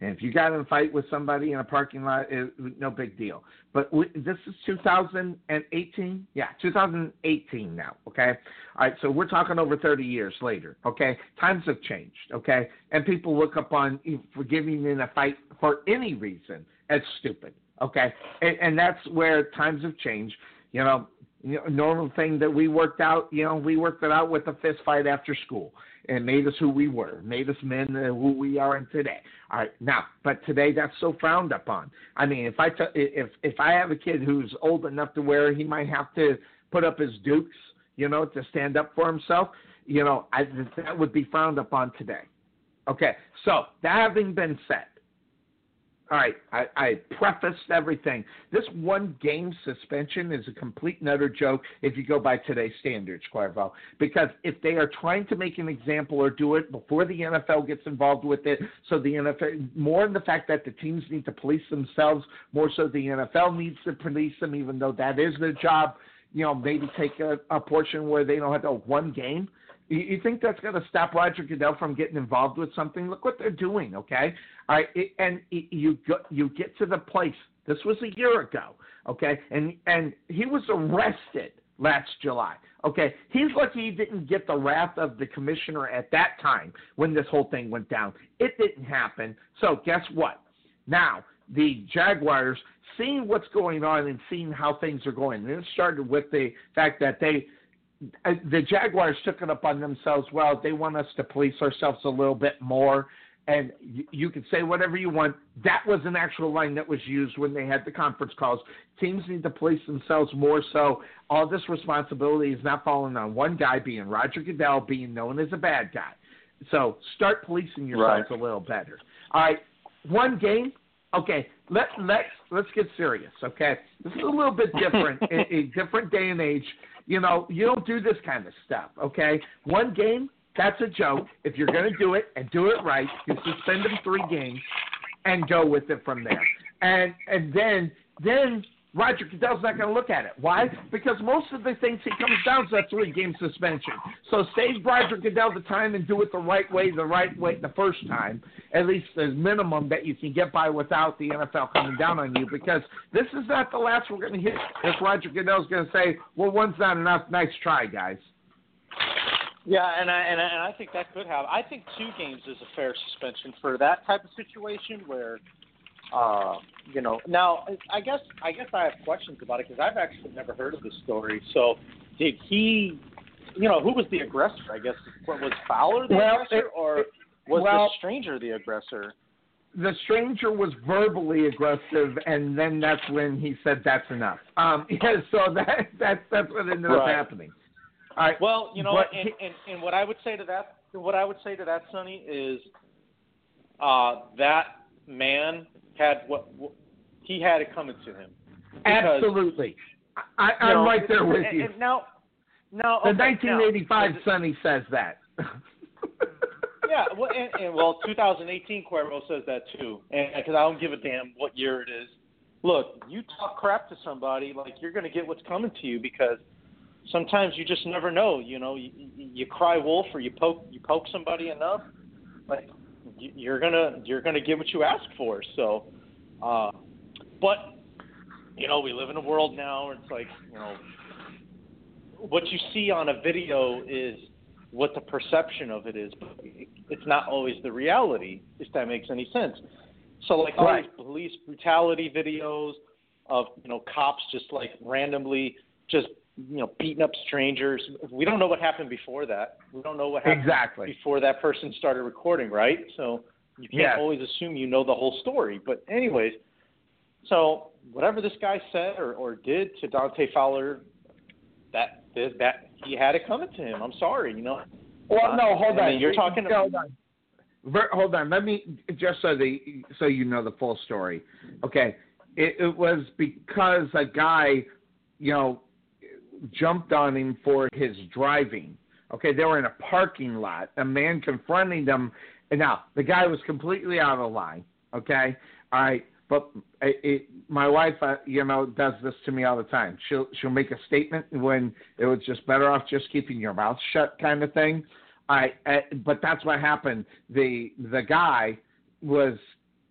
And if you got in a fight with somebody in a parking lot, it, no big deal. But this is 2018. Yeah, 2018 now. Okay. All right. So we're talking over 30 years later. Okay. Times have changed. Okay. And people look upon you for in a fight for any reason as stupid. Okay. And, and that's where times have changed. You know, you know, normal thing that we worked out, you know, we worked it out with a fist fight after school and made us who we were, made us men who we are in today. All right, now, but today that's so frowned upon. I mean, if I t- if if I have a kid who's old enough to where he might have to put up his dukes, you know, to stand up for himself, you know, I, that would be frowned upon today. Okay, so that having been said, all right, I, I prefaced everything. This one game suspension is a complete and utter joke if you go by today's standards, Cuervo. Because if they are trying to make an example or do it before the NFL gets involved with it, so the NFL, more in the fact that the teams need to police themselves, more so the NFL needs to police them, even though that is their job, you know, maybe take a, a portion where they don't have to one game. You, you think that's going to stop Roger Goodell from getting involved with something? Look what they're doing, okay? All right, it, and it, you go, you get to the place. This was a year ago, okay? And and he was arrested last July. Okay, he's lucky he didn't get the wrath of the commissioner at that time when this whole thing went down. It didn't happen. So guess what? Now the Jaguars, seeing what's going on and seeing how things are going, and it started with the fact that they uh, the Jaguars took it upon themselves. Well, they want us to police ourselves a little bit more, and you, you can say whatever you want. That was an actual line that was used when they had the conference calls. Teams need to police themselves more. So all this responsibility is not falling on one guy, being Roger Goodell, being known as a bad guy. So start policing yourselves Right. a little better. All right, one game. Okay, let let's let's get serious. Okay, this is a little bit different, a, a different day and age. You know, you don't do this kind of stuff. Okay, one game. That's a joke. If you're going to do it and do it right, you suspend them three games and go with it from there. And and then then Roger Goodell's not going to look at it. Why? Because most of the things he comes down to a three game suspension. So save Roger Goodell the time and do it the right way, the right way the first time. At least the minimum that you can get by without the NFL coming down on you. Because this is not the last we're going to hear. If Roger Goodell's going to say, "Well, one's not enough. Nice try, guys." Yeah, and I, and I and I think that could have. I think two games is a fair suspension for that type of situation where, uh, you know. Now, I guess I guess I have questions about it because I've actually never heard of this story. So, did he, you know, who was the aggressor? I guess what was Fowler the Well, aggressor, it- or was well- the stranger the aggressor? the stranger was verbally aggressive, and then that's when he said that's enough. Um, yeah, so that that's that's what ended up Right. happening. All right. Well, you know, But and, and and what I would say to that, what I would say to that, Sonny, is uh, that man had what, what he had it coming to him. Because, absolutely, I, I'm know, right there with and, you. And now, now, The 1985 now, Sonny says that. yeah, well, and, and well, 2018 Cuervo says that too, and because I don't give a damn what year it is. Look, you talk crap to somebody, like you're going to get what's coming to you because sometimes you just never know. You know, you, you cry wolf or you poke you poke somebody enough, like you- you're gonna you're gonna get what you ask for. So, uh, but you know, we live in a world now where it's like you know what you see on a video is what the perception of it is, but it's not always the reality. If that makes any sense. So like all Right. these police brutality videos of you know cops just like randomly just you know beating up strangers. We don't know what happened before that. We don't know what happened exactly. before that person started recording, right? So you can't Yes. always assume you know the whole story. But anyways, so whatever this guy said or, or did to Dante Fowler, that that he had it coming to him. I'm sorry, you know. Well, no, hold on. you're talking Hold on. Hold on. Let me just so the so you know the full story. Okay, it, it was because a guy, you know, jumped on him for his driving. Okay, they were in a parking lot. A man confronting them, and now the guy was completely out of line. Okay, all right, but it, it, my wife, uh, you know, does this to me all the time. She'll she'll make a statement when it was just better off just keeping your mouth shut, kind of thing. I, uh, but that's what happened. The the guy was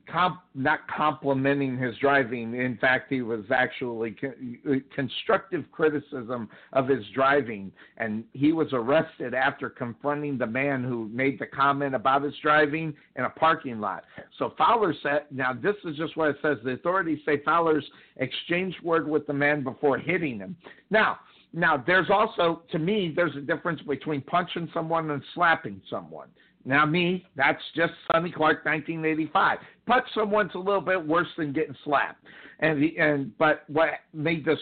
comp, not complimenting his driving. In fact, he was actually con- constructive criticism of his driving, and he was arrested after confronting the man who made the comment about his driving in a parking lot. So Fowler said, "Now this is just what it says." The authorities say Fowler's exchanged word with the man before hitting him. Now. Now, there's also, to me, there's a difference between punching someone and slapping someone. Now, me, that's just Sonny Clark, 1985. Punch someone's a little bit worse than getting slapped. And the, and but what made this,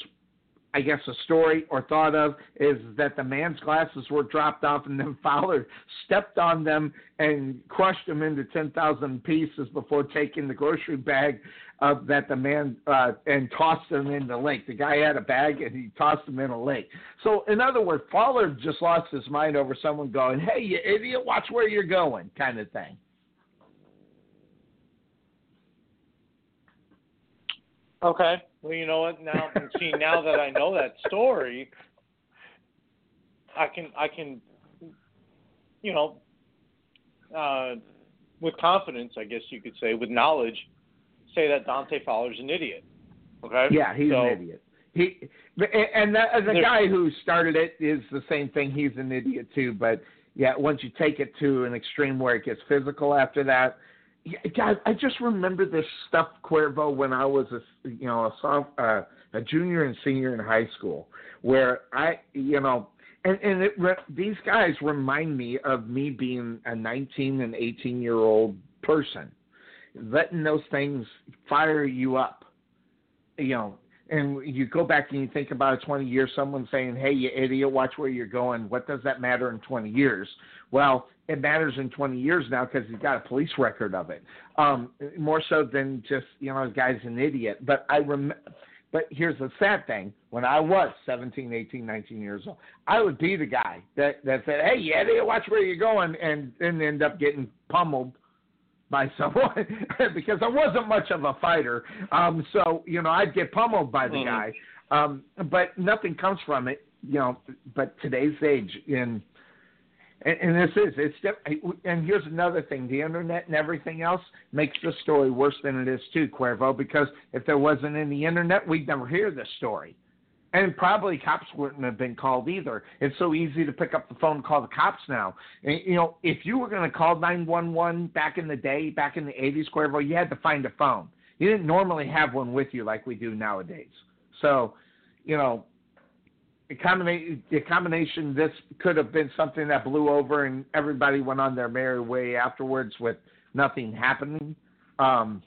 I guess, a story or thought of is that the man's glasses were dropped off, and then Fowler stepped on them and crushed them into 10,000 pieces before taking the grocery bag uh, that the man uh, and tossed them in the lake. The guy had a bag and he tossed them in a lake. So, in other words, Fowler just lost his mind over someone going, "Hey, you idiot, watch where you're going," kind of thing. Okay. Well, you know what? Now, see, now that I know that story, I can, I can, you know, uh, with confidence, I guess you could say, with knowledge, say that Dante Fowler's an idiot. Okay. Yeah, he's So- an idiot. He and the, the guy who started it is the same thing. He's an idiot too. But yeah, once you take it to an extreme where it gets physical after that, yeah, guys, I just remember this stuff, Cuervo, when I was a you know a soph, uh, a junior and senior in high school, where I you know. And, and it, re- these guys remind me of me being a 19 and 18 year old person, letting those things fire you up, you know, and you go back and you think about it 20 years, someone saying, "Hey, you idiot, watch where you're going." What does that matter in 20 years? Well, it matters in 20 years now because he's got a police record of it. Um, more so than just you know, the guy's an idiot. But I rem- But here's the sad thing: when I was 17, 18, 19 years old, I would be the guy that that said, "Hey, you idiot, watch where you're going," and then end up getting pummeled by someone because I wasn't much of a fighter. Um, so you know, I'd get pummeled by the mm. guy. Um, but nothing comes from it. You know, but today's age in and, and this is it's and here's another thing: the internet and everything else makes the story worse than it is too, Cuervo. Because if there wasn't any internet, we'd never hear this story. And probably cops wouldn't have been called either. It's so easy to pick up the phone and call the cops now. And, you know, if you were going to call 911 back in the day, back in the 80s, Cuervo, you had to find a phone. You didn't normally have one with you like we do nowadays. So, you know, a combination, a combination, this could have been something that blew over and everybody went on their merry way afterwards with nothing happening. Um,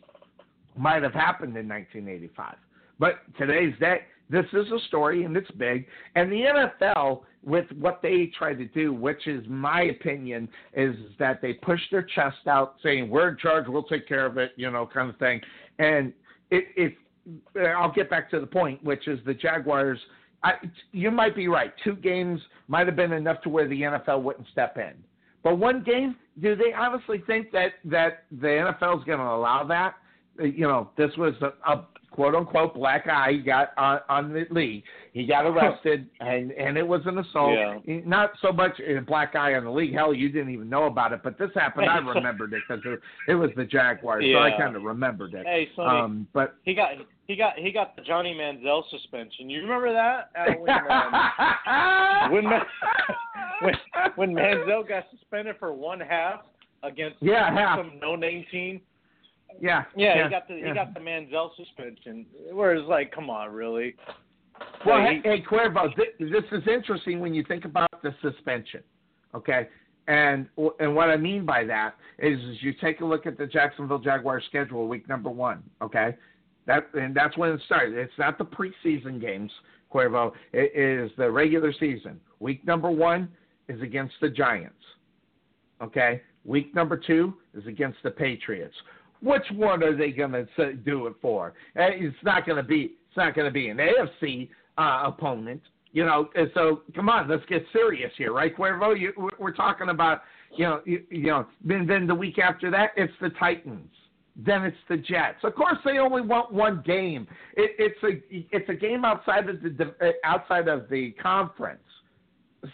might have happened in 1985. But today's day, this is a story and it's big. And the NFL, with what they try to do, which is my opinion, is that they push their chest out saying, we're in charge, we'll take care of it, you know, kind of thing. And it, it I'll get back to the point, which is the Jaguars. I, you might be right. Two games might have been enough to where the NFL wouldn't step in. But one game, do they honestly think that that the NFL is going to allow that? Uh, you know, this was a, a quote unquote black eye he got on, on the league. He got arrested and and it was an assault. Yeah. Not so much a black eye on the league. Hell, you didn't even know about it. But this happened. I remembered it because it, it was the Jaguars, yeah. so I kind of remembered it. Hey, Sonny, um, but he got he got he got the Johnny Manziel suspension. You remember that? Uh, when, um, when when when Manziel got suspended for one half against yeah, half. some no name team yeah, yeah, yeah he got the yeah. he got the Manziel suspension. Whereas, like, come on, really? Well, hey, hey Cuervo, this is interesting when you think about the suspension. Okay, and and what I mean by that is, is you take a look at the Jacksonville Jaguars schedule, week number one. Okay, that and that's when it started. It's not the preseason games, Cuervo. It is the regular season. Week number one is against the Giants. Okay, week number two is against the Patriots. Which one are they going to do it for? Eh, it's not going to be. It's not going to be an AFC uh, opponent. You know, And so come on, let's get serious here, right, Cuervo? You, we're talking about, you know, you, you know. Then, then the week after that, it's the Titans. Then it's the Jets. Of course, they only want one game. It, it's a it's a game outside of the eh, outside of the conference.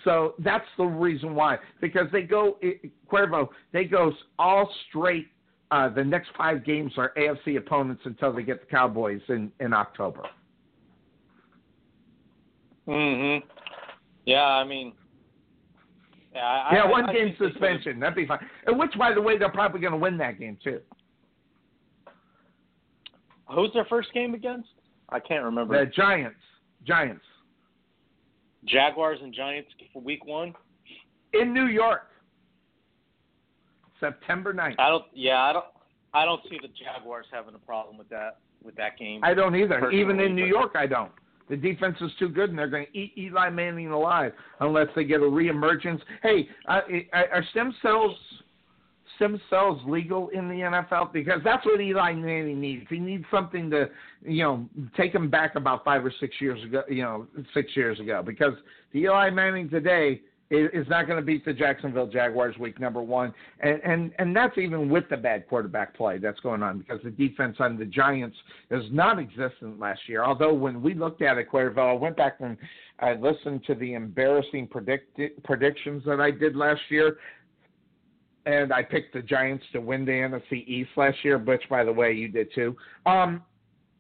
So that's the reason why. Because they go Cuervo, they go all straight uh, the next five games are AFC opponents until they get the Cowboys in, in October. Mhm. Yeah, I mean, yeah, yeah, I, one I, game suspension. That'd be fine. And which, by the way, they're probably going to win that game too. Who's their first game against? I can't remember. The Giants. Giants. Jaguars and Giants for Week One. In New York. September 9th. I don't. Yeah, I don't. I don't see the Jaguars having a problem with that with that game. I don't either. Even in New York, I don't. The defense is too good, and they're going to eat Eli Manning alive unless they get a reemergence. Hey, are stem cells stem cells legal in the NFL? Because that's what Eli Manning needs. He needs something to, you know, take him back about five or six years ago. You know, six years ago. Because the Eli Manning today is not going to beat the Jacksonville Jaguars week number one, and and and that's even with the bad quarterback play that's going on because the defense on the Giants is non-existent last year. Although when we looked at it, Cuervo, I went back and I listened to the embarrassing predict- predictions that I did last year, and I picked the Giants to win the NFC East last year, which by the way you did too. Um,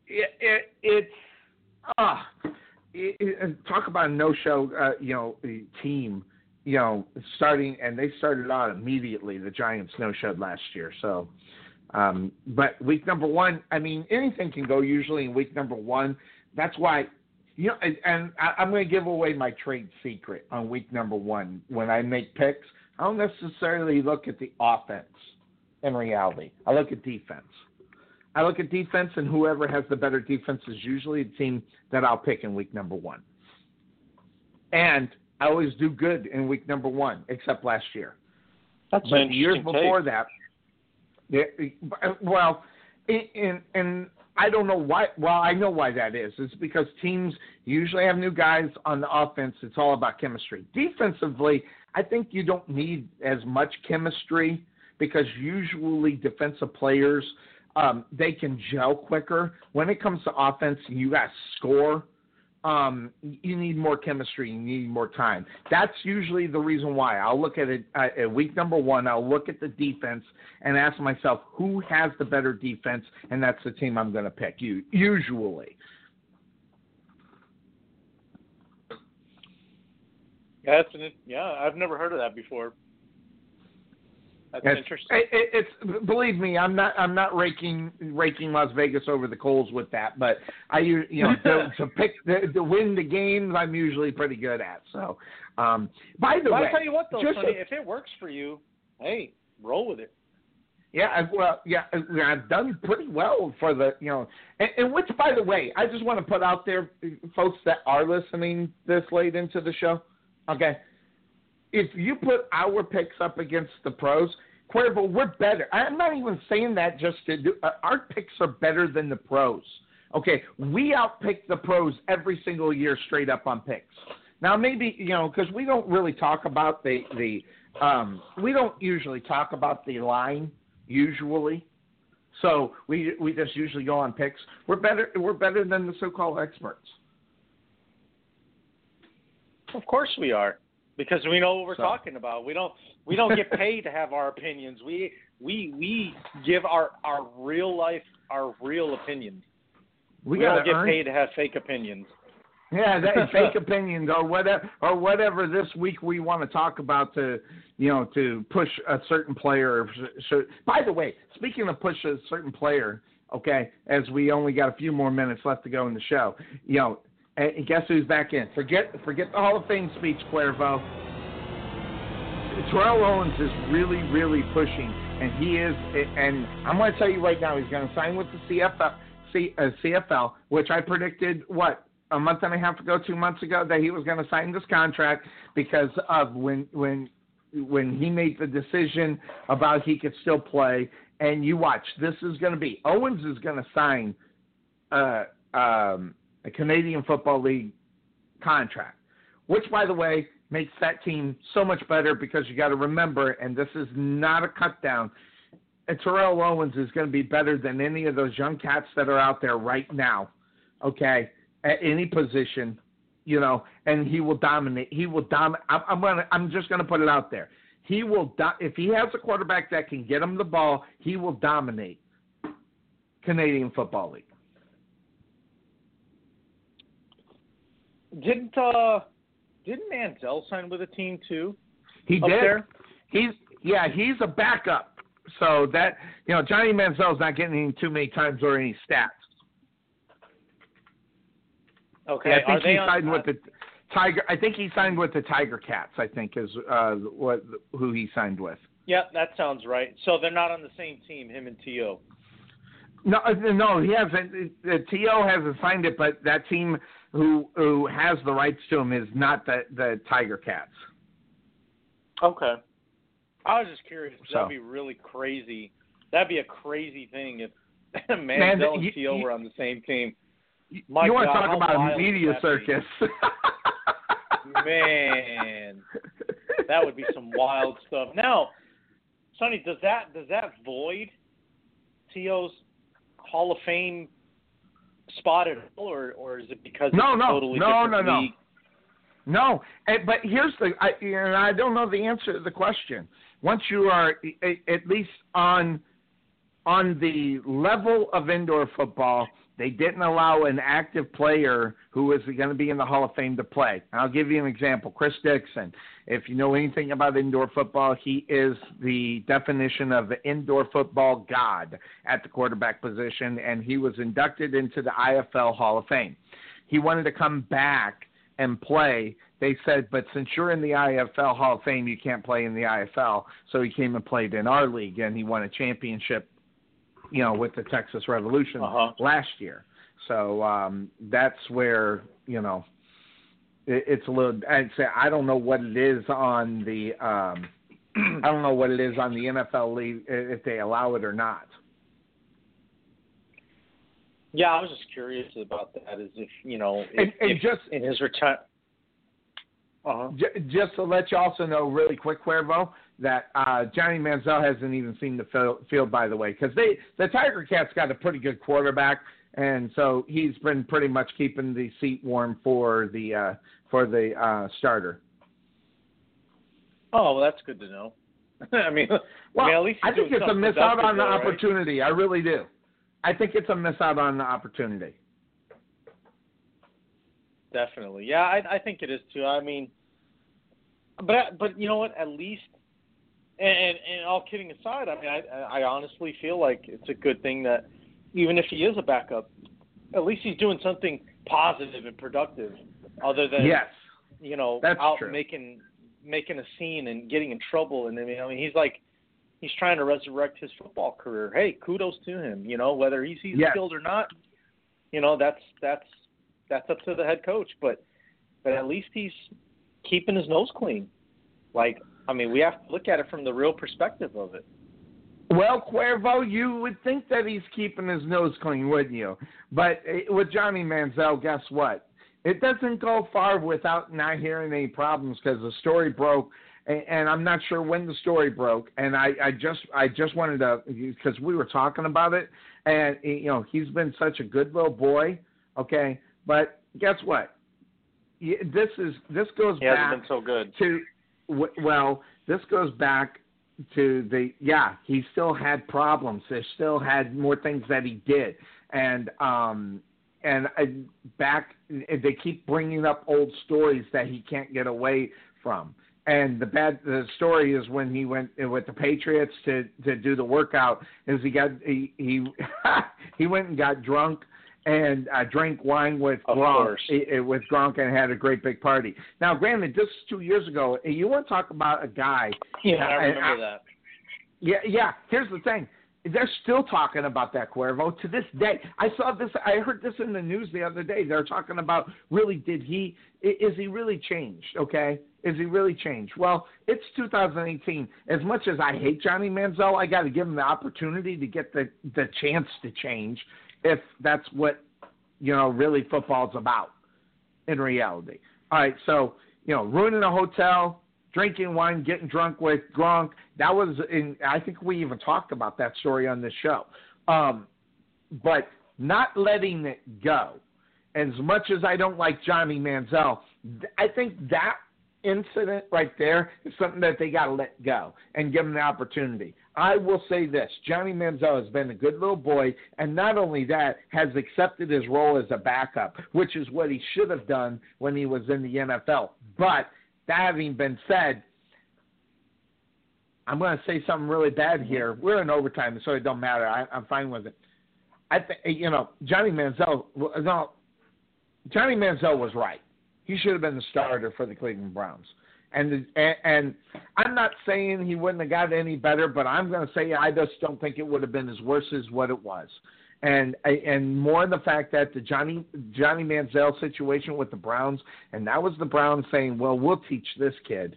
it, it it's ah. Uh, talk about a no-show, uh, you know, team you know, starting and they started out immediately. The Giants no showed last year, so. Um, but week number one, I mean, anything can go usually in week number one. That's why, you know, and, and I, I'm going to give away my trade secret on week number one when I make picks. I don't necessarily look at the offense in reality. I look at defense. I look at defense, and whoever has the better defense is usually the team that I'll pick in week number one. And I always do good in week number one, except last year. That's but years before take. that, well, and and I don't know why. Well, I know why that is. It's because teams usually have new guys on the offense. It's all about chemistry. Defensively, I think you don't need as much chemistry because usually defensive players um, they can gel quicker. When it comes to offense, you got to score. Um, you need more chemistry. You need more time. That's usually the reason why. I'll look at it uh, at week number one. I'll look at the defense and ask myself who has the better defense, and that's the team I'm going to pick. You usually. That's an, yeah, I've never heard of that before. That's interesting. it, it, it's believe me, I'm not I'm not raking raking Las Vegas over the coals with that, but I you know to, to pick the, to win the games I'm usually pretty good at. So, um, by the way, I'll tell you what, though, Sonny, if it works for you, hey, roll with it. Yeah, I- well, yeah, I- I've done pretty well for the, you know, and, and which, by the way, I just want to put out there, folks that are listening this late into the show, okay, if you put our picks up against the pros, Cuervo, we're better. I'm not even saying that just to do. Uh, our picks are better than the pros. Okay, we outpick the pros every single year straight up on picks. Now maybe you know because we don't really talk about the the um, we don't usually talk about the line usually. So we we just usually go on picks. We're better we're better than the so-called experts. Of course we are, because we know what we're So- talking about. We don't we don't get paid to have our opinions. We we we give our our real life our real opinions. We, We, don't get earn, paid to have fake opinions. Yeah, that fake opinions or whatever or whatever this week we want to talk about to you know to push a certain player. So, by the way, speaking of push a certain player, okay, as we only got a few more minutes left to go in the show, you know, and guess who's back in? Forget forget the Hall of Fame speech, Cuervo. Terrell Owens is really, really pushing, and he is. And I'm going to tell you right now, he's going to sign with the CFL, C, uh, CFL, which I predicted what a month and a half ago, two months ago, that he was going to sign this contract because of when when when he made the decision about he could still play. And you watch, this is going to be Owens is going to sign uh, um, a Canadian Football League contract, which, by the way, makes that team so much better because you got to remember, and this is not a cut down. And Terrell Owens is going to be better than any of those young cats that are out there right now. Okay, at any position, you know, and he will dominate. He will dominate. I'm, I'm gonna. I'm just going to put it out there. He will. Do- if he has a quarterback that can get him the ball, he will dominate Canadian Football League. Didn't uh didn't Manziel sign with a team too? He did. there? He's yeah, he's a backup. So that you know, Johnny Manziel's not getting any too many times or any stats. Okay, Yeah, I think he on, signed uh, with the Tiger. I think he signed with the Tiger Cats. I think is uh, what who he signed with. Yeah, that sounds right. So they're not on the same team, him and To. No, uh, no, he hasn't. The T.O. hasn't signed it, but that team who who has the rights to him is not the the Tiger Cats. Okay. I was just curious. So- That'd be really crazy. That'd be a crazy thing if Man, Manziel and you- Teal you- were on the same team. You My want to talk about a media would that be? circus? Man, that would be some wild stuff. Now, Sonny, does that does that void T.O.'s Hall of Fame spot at all, or or is it because No, no, totally no, no, no. league? No, but here's the I, you know, I don't know the answer to the question. Once you are at least on on the level of indoor football, they didn't allow an active player who was going to be in the Hall of Fame to play. I'll give you an example. Chris Dixon. If you know anything about indoor football, he is the definition of the indoor football god at the quarterback position, and he was inducted into the IFL Hall of Fame. He wanted to come back and play. They said, but since you're in the IFL Hall of Fame, you can't play in the IFL. So he came and played in our league, and he won a championship you know, with the Texas Revolution Uh-huh. last year. So um, that's where you know it, it's a little. I'd say I don't know what it is on the. Um, I don't know what it is on the NFL league if they allow it or not. Yeah, I was just curious about that. Is if you know, if, And, and if just in his return. Uh huh. J- just to let you also know, really quick, Cuervo, that uh, Johnny Manziel hasn't even seen the field, by the way, because they the Tiger Cats got a pretty good quarterback, and so he's been pretty much keeping the seat warm for the uh, for the uh, starter. Oh, well, that's good to know. I mean, Well, I mean, at least I think it's a miss out on the right? opportunity. I really do. I think it's a miss out on the opportunity. Definitely, yeah, I, I think it is too. I mean, but but you know what? At least, and and, and all kidding aside, I mean, I I honestly feel like it's a good thing that even if he is a backup, at least he's doing something positive and productive, other than Yes, you know That's out true. making making a scene and getting in trouble. And I mean, I mean, he's like he's trying to resurrect his football career. Hey, kudos to him. You know, whether he's he's Yes. skilled or not, you know, that's that's that's up to the head coach. But but at least he's keeping his nose clean. Like, I mean, we have to look at it from the real perspective of it. Well, Cuervo, you would think that he's keeping his nose clean, wouldn't you? But eh, with Johnny Manziel, guess what? It doesn't go far without not hearing any problems because the story broke, and, and I'm not sure when the story broke. And I, I just, I just wanted to because we were talking about it, and eh, you know, he's been such a good little boy. Okay, but guess what? This is this goes He back hasn't been so good. to well, this goes back to the yeah. He still had problems. There still had more things that he did, and um and uh, back they keep bringing up old stories that he can't get away from. And the bad the story is when he went with the Patriots to to do the workout is he got he he he went and got drunk and uh, drank wine with Of Gronk eh, eh, with Gronk and had a great big party. Now, granted, this is two years ago. and You want to talk about a guy? Yeah, I and remember that. Yeah, yeah. Here's the thing. They're still talking about that Cuervo to this day. I saw this. I heard this in the news the other day. They're talking about really did he is he really changed? Okay, is he really changed? Well, it's 2018. As much as I hate Johnny Manziel, I got to give him the opportunity to get the the chance to change if that's what you know really football's about in reality. All right, so you know, ruining a hotel, drinking wine, getting drunk with Gronk. That was in. I think we even talked about that story on this show. Um, but not letting it go. As much as I don't like Johnny Manziel, I think that incident right there is something that they got to let go and give him the opportunity. I will say this Johnny Manziel has been a good little boy, and not only that, has accepted his role as a backup, which is what he should have done when he was in the NFL. But that having been said, I'm going to say something really bad here. We're in overtime, so it don't matter. I, I'm fine with it. I think you know Johnny Manziel. No, Johnny Manziel was right. He should have been the starter for the Cleveland Browns. And and, and I'm not saying he wouldn't have got any better, but I'm going to say I just don't think it would have been as worse as what it was. And and more the fact that the Johnny Johnny Manziel situation with the Browns, and that was the Browns saying, "Well, we'll teach this kid,"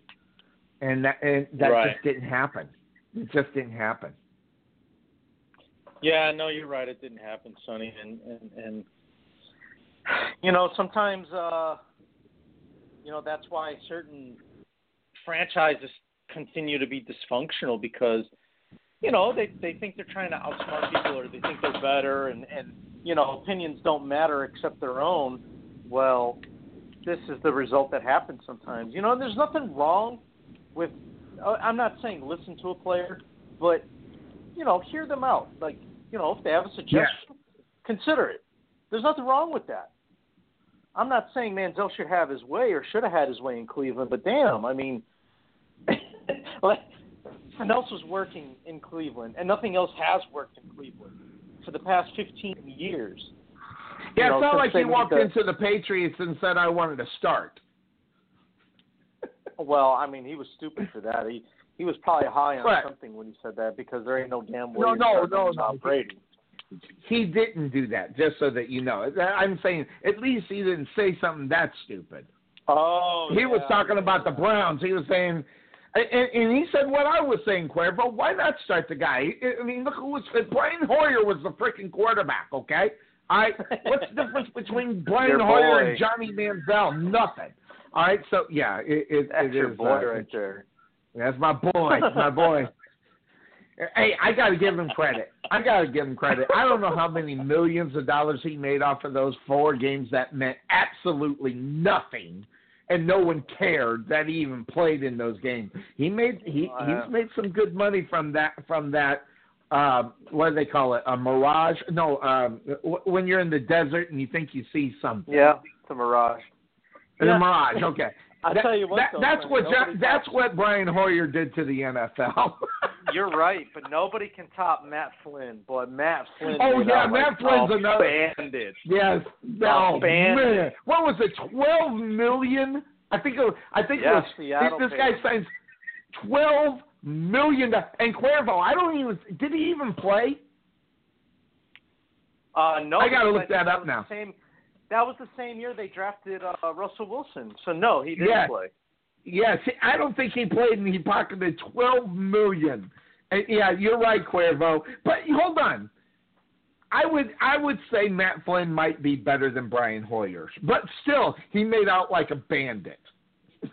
and that and that Right. just didn't happen. It just didn't happen. Yeah, no, you're right. It didn't happen, Sonny, and and and you know sometimes uh, you know that's why certain franchises continue to be dysfunctional because you know they they think they're trying to outsmart people or they think they're better and and you know opinions don't matter except their own. Well, this is the result that happens sometimes. You know, and there's nothing wrong with. uh, I'm not saying listen to a player, but you know, hear them out. Like, you know, if they have a suggestion, consider it. There's nothing wrong with that. I'm not saying Manziel should have his way or should have had his way in Cleveland, but damn, I mean, nothing else was working in Cleveland, and nothing else has worked in Cleveland for the past 15 years. Yeah, You know, it's not like they he walked the- into the Patriots and said, "I wanted to start." Well, I mean, he was stupid for that. He He was probably high on Right. something when he said that because there ain't no damn way. No, he's no, no, with no. Tom Brady. He didn't do that, just so that you know. I'm saying at least he didn't say something that stupid. Oh, he was talking yeah, about the. Browns. He was saying, and, and he said what I was saying, Cuervo. Why not start the guy? I mean, look who was. Brian Hoyer was the freaking quarterback. Okay, I. What's the difference between Brian Hoyer and Johnny Manziel? Nothing. All right, so yeah, it, it, That's it your is, boy uh, right there. That's my boy, my boy. Hey, I got to give him credit. I got to give him credit. I don't know how many millions of dollars he made off of those four games that meant absolutely nothing, and no one cared that he even played in those games. He made he Wow. he's made some good money from that from that. Uh, what do they call it? A mirage? No, um, w- when you're in the desert and you think you see something. Yeah, it's a mirage. A Yeah. mirage. Okay. I That- tell you what, that- though, that's Frank, what nobody that's what Brian Hoyer did to the NFL. You're right, but nobody can top Matt Flynn. But Matt Flynn. Oh, yeah, out Matt like Flynn's a another- bandit. Yes. Oh bandit. man. What was it? Twelve million? I think it was, I think Yeah, it was this guy him. signs twelve million do- and Cuervo, I don't even did he even play? Uh, no, I gotta look that up now. Same, that was the same year they drafted uh, Russell Wilson. So no, he didn't Yeah. play. Yes, I don't think he played and he pocketed twelve million. And yeah, you're right, Cuervo. But hold on. I would I would say Matt Flynn might be better than Brian Hoyer. But still, he made out like a bandit.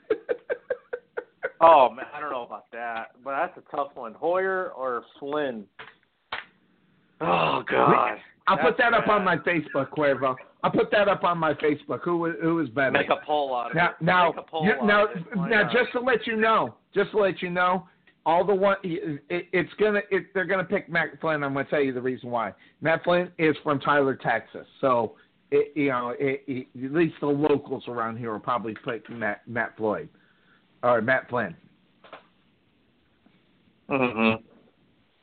Oh man, I don't know about that, but that's a tough one. Hoyer or Flynn? Oh God, I'll put That's that up on my Facebook, Cuervo. I'll put that up on my Facebook. Who who is better? Make a poll out of now, it. now, Make a poll you, out now, of it. Now, not? just to let you know, just to let you know, all the one, it, it's gonna, it, they're gonna pick Matt Flynn. I'm gonna tell you the reason why. Matt Flynn is from Tyler, Texas, so it, you know, it, it, at least the locals around here will probably pick Matt Matt Floyd or Matt Flynn. Mhm.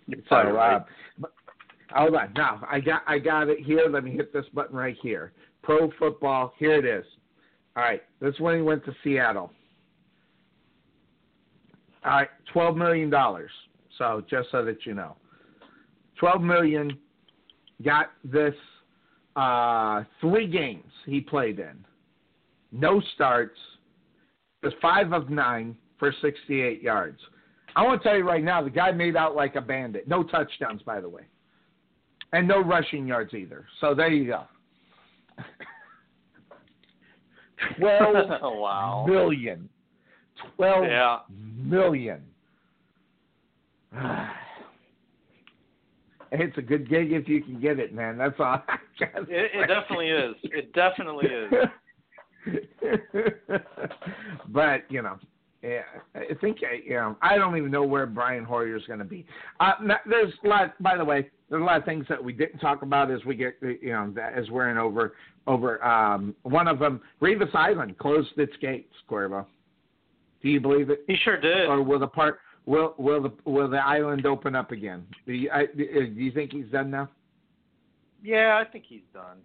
You're So, probably right. uh, but- hold on. Now, I got I got it here. Let me hit this button right here. Pro football. Here it is. All right. This is when he went to Seattle. All right, twelve million dollars. So just so that you know, twelve million. Got this. Uh, three games he played in. No starts. Was five of nine for sixty-eight yards. I want to tell you right now, the guy made out like a bandit. No touchdowns, by the way, and no rushing yards either. So there you go. Twelve wow. million. Twelve Yeah. million. It's a good gig if you can get it, man. That's all. It, it definitely is. It definitely is. but you know, yeah, I think uh, you know. I don't even know where Brian Hoyer's going to be. Uh, there's a lot. By the way, there's a lot of things that we didn't talk about as we get, you know, as we're in over over. Um, one of them, Revis Island closed its gates. Cuervo, do you believe it? He sure did. Or will the part will will the will the island open up again? Do you, I, do you think he's done now? Yeah, I think he's done.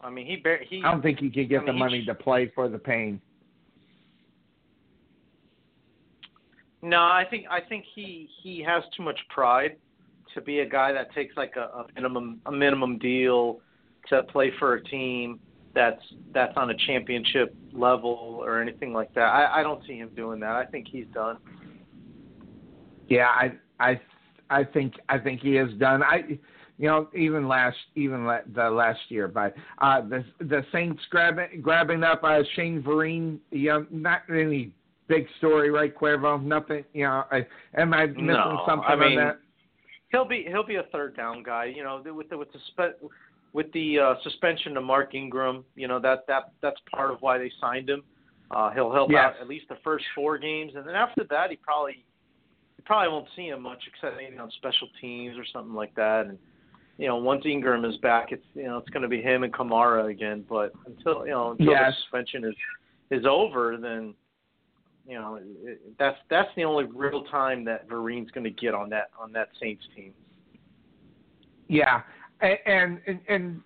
I mean, he bar- he I don't think he can get I the money he- to play for the pain. No, I think I think he he has too much pride to be a guy that takes like a, a minimum a minimum deal to play for a team that's that's on a championship level or anything like that. I, I don't see him doing that. I think he's done. Yeah, I I I think I think he is done. I you know even last even la- the last year, but uh, the the Saints grabbing grabbing up uh, Shane Vereen. You know, not any big story, right, Cuervo? Nothing. You know, I, am I missing No, something I mean, on that? He'll be he'll be a third down guy. You know, with the with the spe- with the uh, suspension of Mark Ingram. You know that that that's part of why they signed him. Uh, he'll help Yes. out at least the first four games, and then after that, he probably you probably won't see him much except maybe on special teams or something like that. And you know, once Ingram is back, it's you know it's going to be him and Kamara again. But until you know until Yes. the suspension is is over, then you know it, that's that's the only real time that Vereen's going to get on that on that Saints team. Yeah, and and and,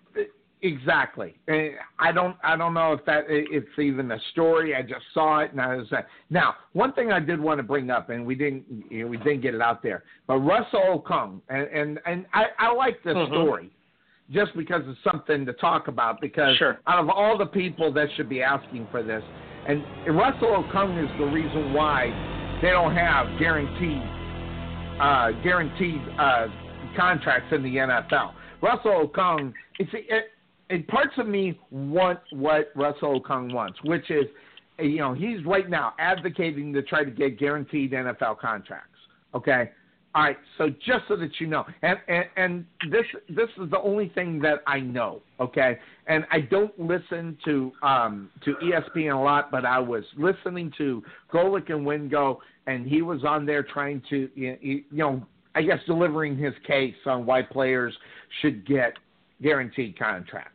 Exactly. I don't. I don't know if that it's even a story. I just saw it, and I was uh, now. One thing I did want to bring up, and we didn't. You know, we didn't get it out there, but Russell Okung, and and, and I, I like this Mhm. story, just because it's something to talk about. Because Sure. out of all the people that should be asking for this, and Russell Okung is the reason why they don't have guaranteed uh, guaranteed uh, contracts in the NFL. Russell Okung, it's it, it, parts of me want what Russell Okung wants, which is, you know, he's right now advocating to try to get guaranteed NFL contracts. Okay. All right, so just so that you know, and, and and this this is the only thing that I know, okay? And I don't listen to um to ESPN a lot, but I was listening to Golic and Wingo, and he was on there trying to you know I guess delivering his case on why players should get guaranteed contracts.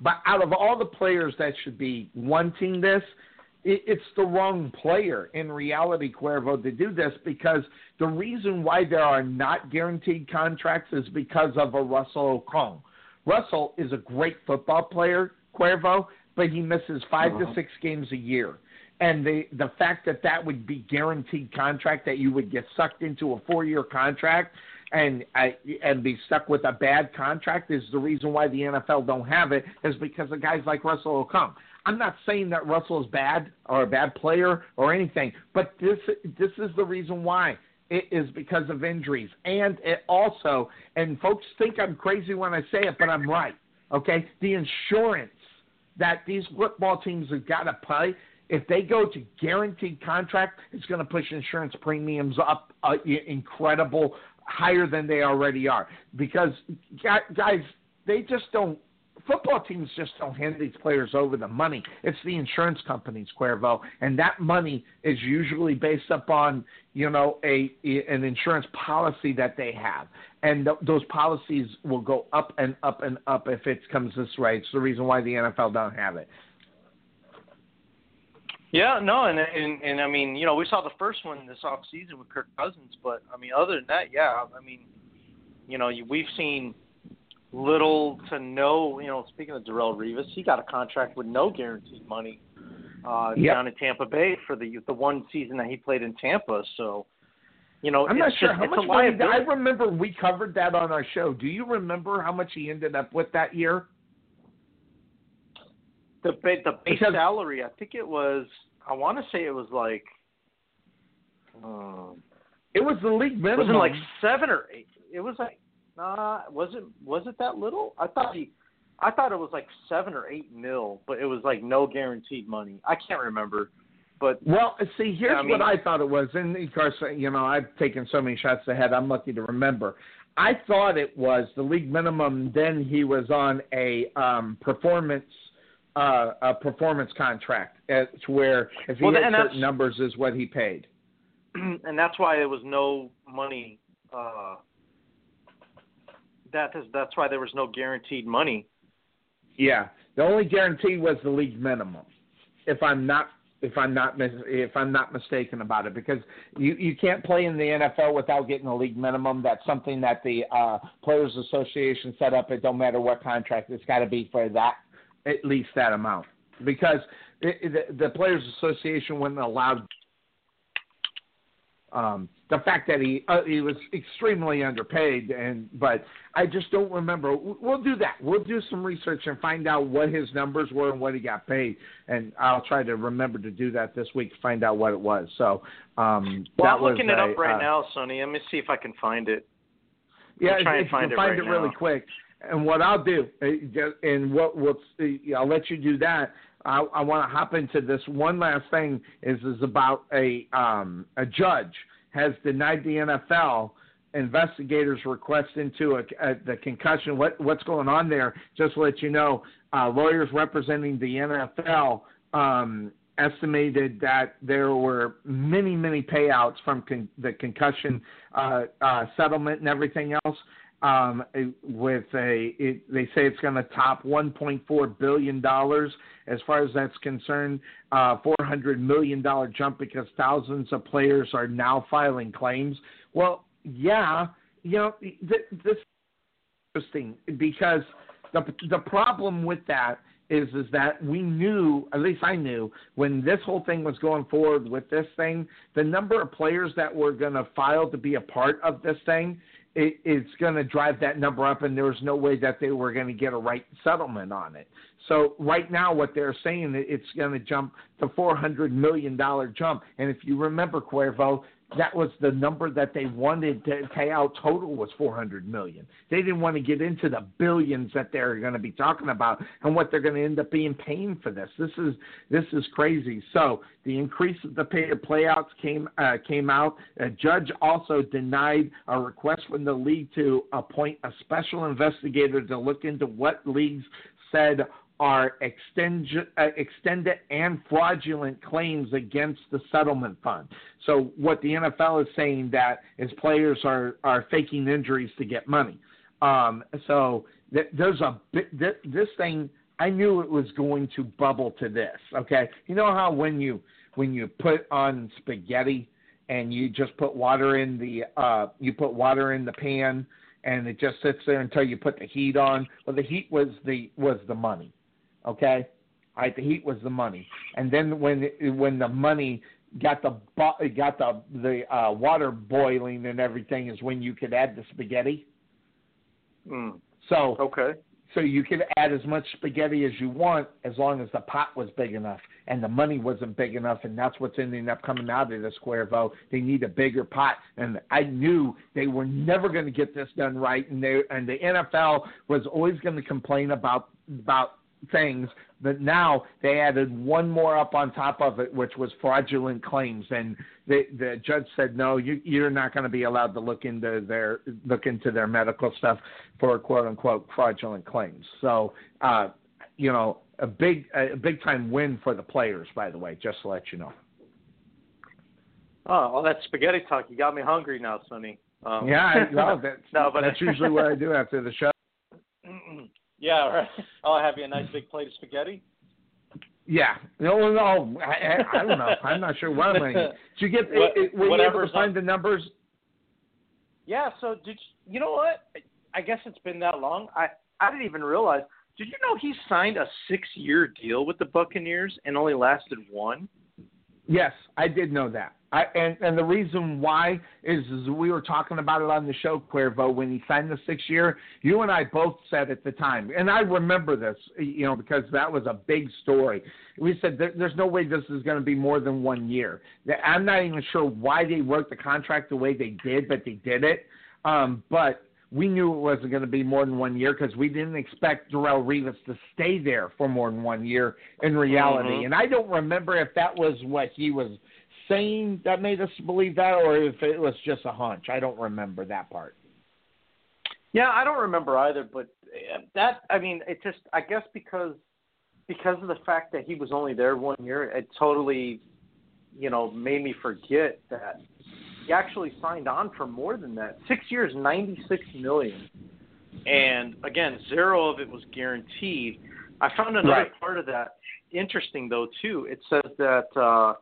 But out of all the players that should be wanting this, it's the wrong player in reality, Cuervo, to do this because the reason why there are not guaranteed contracts is because of a Russell Okung. Russell is a great football player, Cuervo, but he misses 5 to uh-huh. six games a year. And the the fact that that would be guaranteed contract that you would get sucked into a four year contract and I, and be stuck with a bad contract is the reason why the NFL don't have it is because of guys like Russell Okung. I'm not saying that Russell is bad or a bad player or anything, but this this is the reason why. It is because of injuries, and it also, and folks think I'm crazy when I say it, but I'm right. Okay, the insurance that these football teams have got to pay if they go to guaranteed contract, it's going to push insurance premiums up uh, incredible higher than they already are because gu- guys they just don't football teams just don't hand these players over the money. It's the insurance companies Cuervo and that money is usually based upon you know a an insurance policy that they have. And th- those policies will go up and up and up if it comes this way. It's the reason why the NFL don't have it. Yeah, no, and and and I mean, you know, we saw the first one this off season with Kirk Cousins, but I mean, other than that, yeah, I mean, you know, we've seen little to no. You know, speaking of Darrelle Revis, he got a contract with no guaranteed money uh, Yep. down in Tampa Bay for the the one season that he played in Tampa. So, you know, I'm not sure just, how much money. I remember we covered that on our show. Do you remember how much he ended up with that year? The the base Because- salary, I think it was. I want to say it was like. Um, It was the league minimum. was it like seven or eight? It was like, nah, was it was it that little? I thought he, I thought it was like seven or eight mil, but it was like no guaranteed money. I can't remember, but Well, see, here's I mean- what I thought it was, and of course, you know, I've taken so many shots ahead. I'm lucky to remember. I thought it was the league minimum. Then he was on a um, performance uh, a performance contract, to where if he Well, hit certain numbers, is what he paid. and that's why there was no money. Uh, that is that's why there was no guaranteed money. Yeah, the only guarantee was the league minimum. If I'm not if I'm not mis- if I'm not mistaken about it, because you you can't play in the NFL without getting a league minimum. That's something that the uh, Players Association set up. It don't matter what contract. It's got to be for that at least that amount because it, it, the Players Association wouldn't allow. Um, the fact that he uh, he was extremely underpaid, and but I just don't remember. We'll do that. We'll do some research and find out what his numbers were and what he got paid, and I'll try to remember to do that this week. Find out what it was. So, um, Well, that I'm looking it up right uh, now, Sonny. Let me see if I can find it. Yeah, I'll try and find you it find right it really now. quick. And what I'll do, uh, and what what's, uh, I'll let you do that. I, I want to hop into this one last thing. Is is about a um, a judge has denied the NFL investigators' request into a, a, the concussion. What what's going on there? Just to let you know, uh, lawyers representing the NFL um, estimated that there were many many payouts from con- the concussion uh, uh, settlement and everything else. Um, with a, it, they say it's going to top 1.4 billion dollars as far as that's concerned. Uh, 400 million dollar jump because thousands of players are now filing claims. Well, yeah, you know th- this is interesting because the the problem with that is is that we knew, at least I knew, when this whole thing was going forward with this thing, the number of players that were going to file to be a part of this thing, it, it's going to drive that number up, and there was no way that they were going to get a right settlement on it. So right now, what they're saying, it's going to jump to four hundred million dollar jump. And if you remember, Cuervo, that was the number that they wanted to pay out total was 400 million. They didn't want to get into the billions that they're going to be talking about and what they're going to end up being paying for this. This is this is crazy. So the increase of the pay to playouts came uh, came out. A judge also denied a request from the league to appoint a special investigator to look into what leagues said are extend, uh, extended and fraudulent claims against the settlement fund. So what the NFL is saying that is players are are faking injuries to get money. Um, so th- there's a bit, th- this thing. I knew it was going to bubble to this. Okay, you know how when you when you put on spaghetti and you just put water in the uh, you put water in the pan and it just sits there until you put the heat on. Well, the heat was the was the money. Okay, all right. The heat was the money, and then when when the money got the got the the uh, water boiling and everything is when you could add the spaghetti. Mm. So okay. So you could add as much spaghetti as you want as long as the pot was big enough and the money wasn't big enough, and that's what's ending up coming out of the Cuervo. They need a bigger pot, and I knew they were never going to get this done right, and they and the NFL was always going to complain about about things, but now they added one more up on top of it, which was fraudulent claims. And the the judge said, no, you, you're not going to be allowed to look into their look into their medical stuff for quote unquote fraudulent claims. So, uh, you know, a big a big time win for the players, by the way, just to let you know. Oh, all that spaghetti talk, you got me hungry now, Sonny. Um, yeah, I, well, that's, no, but that's usually what I do after the show. Yeah, right. I'll have you a nice big plate of spaghetti. Yeah. No, no. I, I, I don't know. I'm not sure what I'm going to Did you get? What, it, were you able to find the numbers? Yeah. So did you, you know what? I guess it's been that long. I I didn't even realize. Did you know he signed a six-year deal with the Buccaneers and only lasted one? Yes, I did know that. I, and, and the reason why is, is we were talking about it on the show, Cuervo, when he signed the six year. You and I both said at the time, and I remember this, you know, because that was a big story. We said there, there's no way this is going to be more than one year. I'm not even sure why they wrote the contract the way they did, but they did it. Um, but we knew it wasn't going to be more than one year because we didn't expect Darrelle Revis to stay there for more than one year in reality. Mm-hmm. And I don't remember if that was what he was saying that made us believe that, or if it was just a hunch. I don't remember that part. Yeah, I don't remember either. But uh, that, I mean, it just, I guess because because of the fact that he was only there one year, it totally, you know, made me forget that he actually signed on for more than that. Six years, ninety-six million, and again, zero of it was guaranteed. I found another right. part of that interesting though too. It says that. uh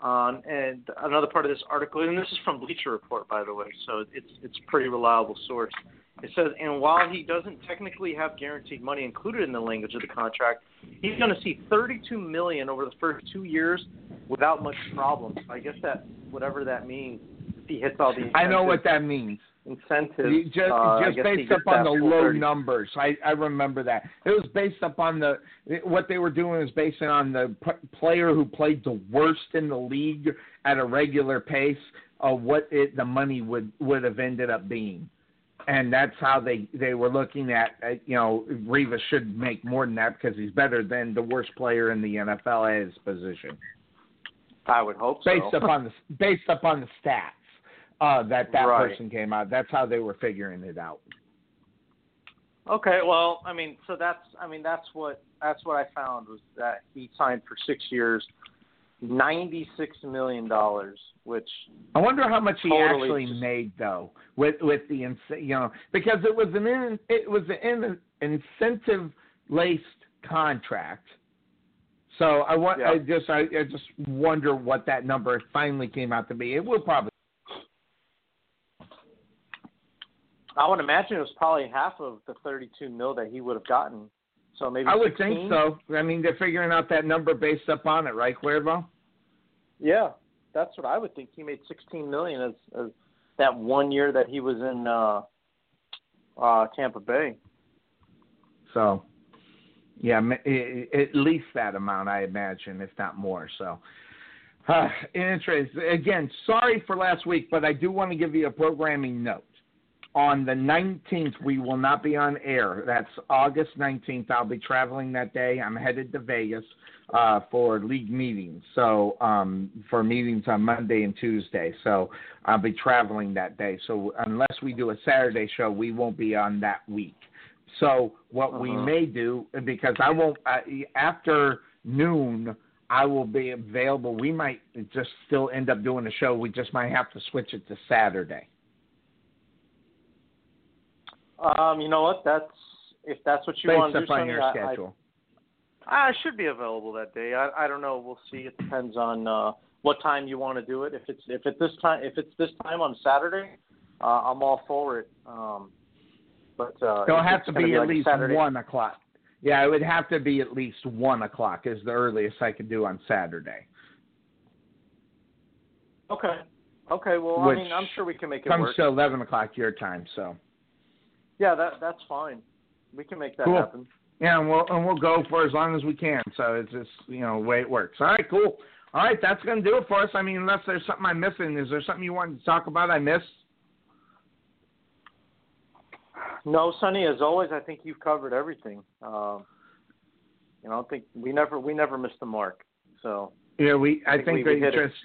um, and another part of this article, and this is from Bleacher Report, by the way, so it's it's a pretty reliable source. It says, and while he doesn't technically have guaranteed money included in the language of the contract, he's going to see 32 million over the first two years without much problem. So I guess that whatever that means, if he hits all these. I know what that means incentives. Just, uh, just based up on the low numbers. I, I remember that. It was based up on the what they were doing is based on the p- player who played the worst in the league at a regular pace of what it, the money would would have ended up being. And that's how they they were looking at uh, you know Revis should make more than that because he's better than the worst player in the NFL at his position. I would hope based so. Based upon the based upon the stats uh, that that right. person came out. That's how they were figuring it out. Okay, well, I mean, so that's I mean that's what that's what I found was that he signed for six years, ninety six million dollars, which I wonder how much he actually just, made though with with the you know because it was an in, it was an incentive laced contract. So I want yeah. I just I, I just wonder what that number finally came out to be. It will probably I would imagine it was probably half of the 32 mil that he would have gotten. So maybe I would 16? think so. I mean, they're figuring out that number based up on it, right, Cuervo? Yeah, that's what I would think. He made 16 million as, as that one year that he was in uh, uh, Tampa Bay. So, yeah, ma- i- i- at least that amount, I imagine, if not more. So, uh, interesting. Again, sorry for last week, but I do want to give you a programming note. On the 19th, we will not be on air. That's August 19th. I'll be traveling that day. I'm headed to Vegas uh, for league meetings. So, um, for meetings on Monday and Tuesday. So, I'll be traveling that day. So, unless we do a Saturday show, we won't be on that week. So what we Uh-huh. may do, because I won't uh, after noon, I will be available. We might just still end up doing a show. We just might have to switch it to Saturday. Um, you know what? That's if that's what you want to do. upon Sonny, your I, schedule. I, I should be available that day. I, I don't know. We'll see. It depends on uh, what time you want to do it. If it's if it's this time if it's this time on Saturday, uh, I'm all for it. Um, but uh, It'll if have to gonna be, at like least Saturday, one o'clock. Yeah, it would have to be at least one o'clock is the earliest I could do on Saturday. Okay. Okay. Well, Which I mean, I'm sure we can make it Comes work. to eleven o'clock your time, so Yeah, that that's fine. We can make that Cool. happen. yeah, and we'll and we'll go for as long as we can. So it's just you know the way it works. All right, cool. All right, that's gonna do it for us. I mean, unless there's something I'm missing, is there something you wanted to talk about I missed? No, Sonny. As always, I think you've covered everything. Um, you know, I think we never we never missed the mark. So Yeah, we. I, I think think we- we hit it. just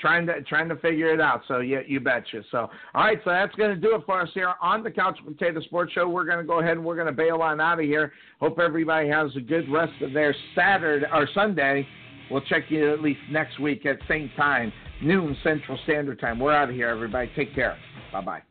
trying to trying to figure it out. So yeah, you betcha. So all right, so that's going to do it for us here on the Couch Potato Sports Show. We're going to go ahead and we're going to bail on out of here. Hope everybody has a good rest of their Saturday or Sunday. We'll check you at least next week at same time, noon Central Standard Time. We're out of here, everybody. Take care. Bye bye.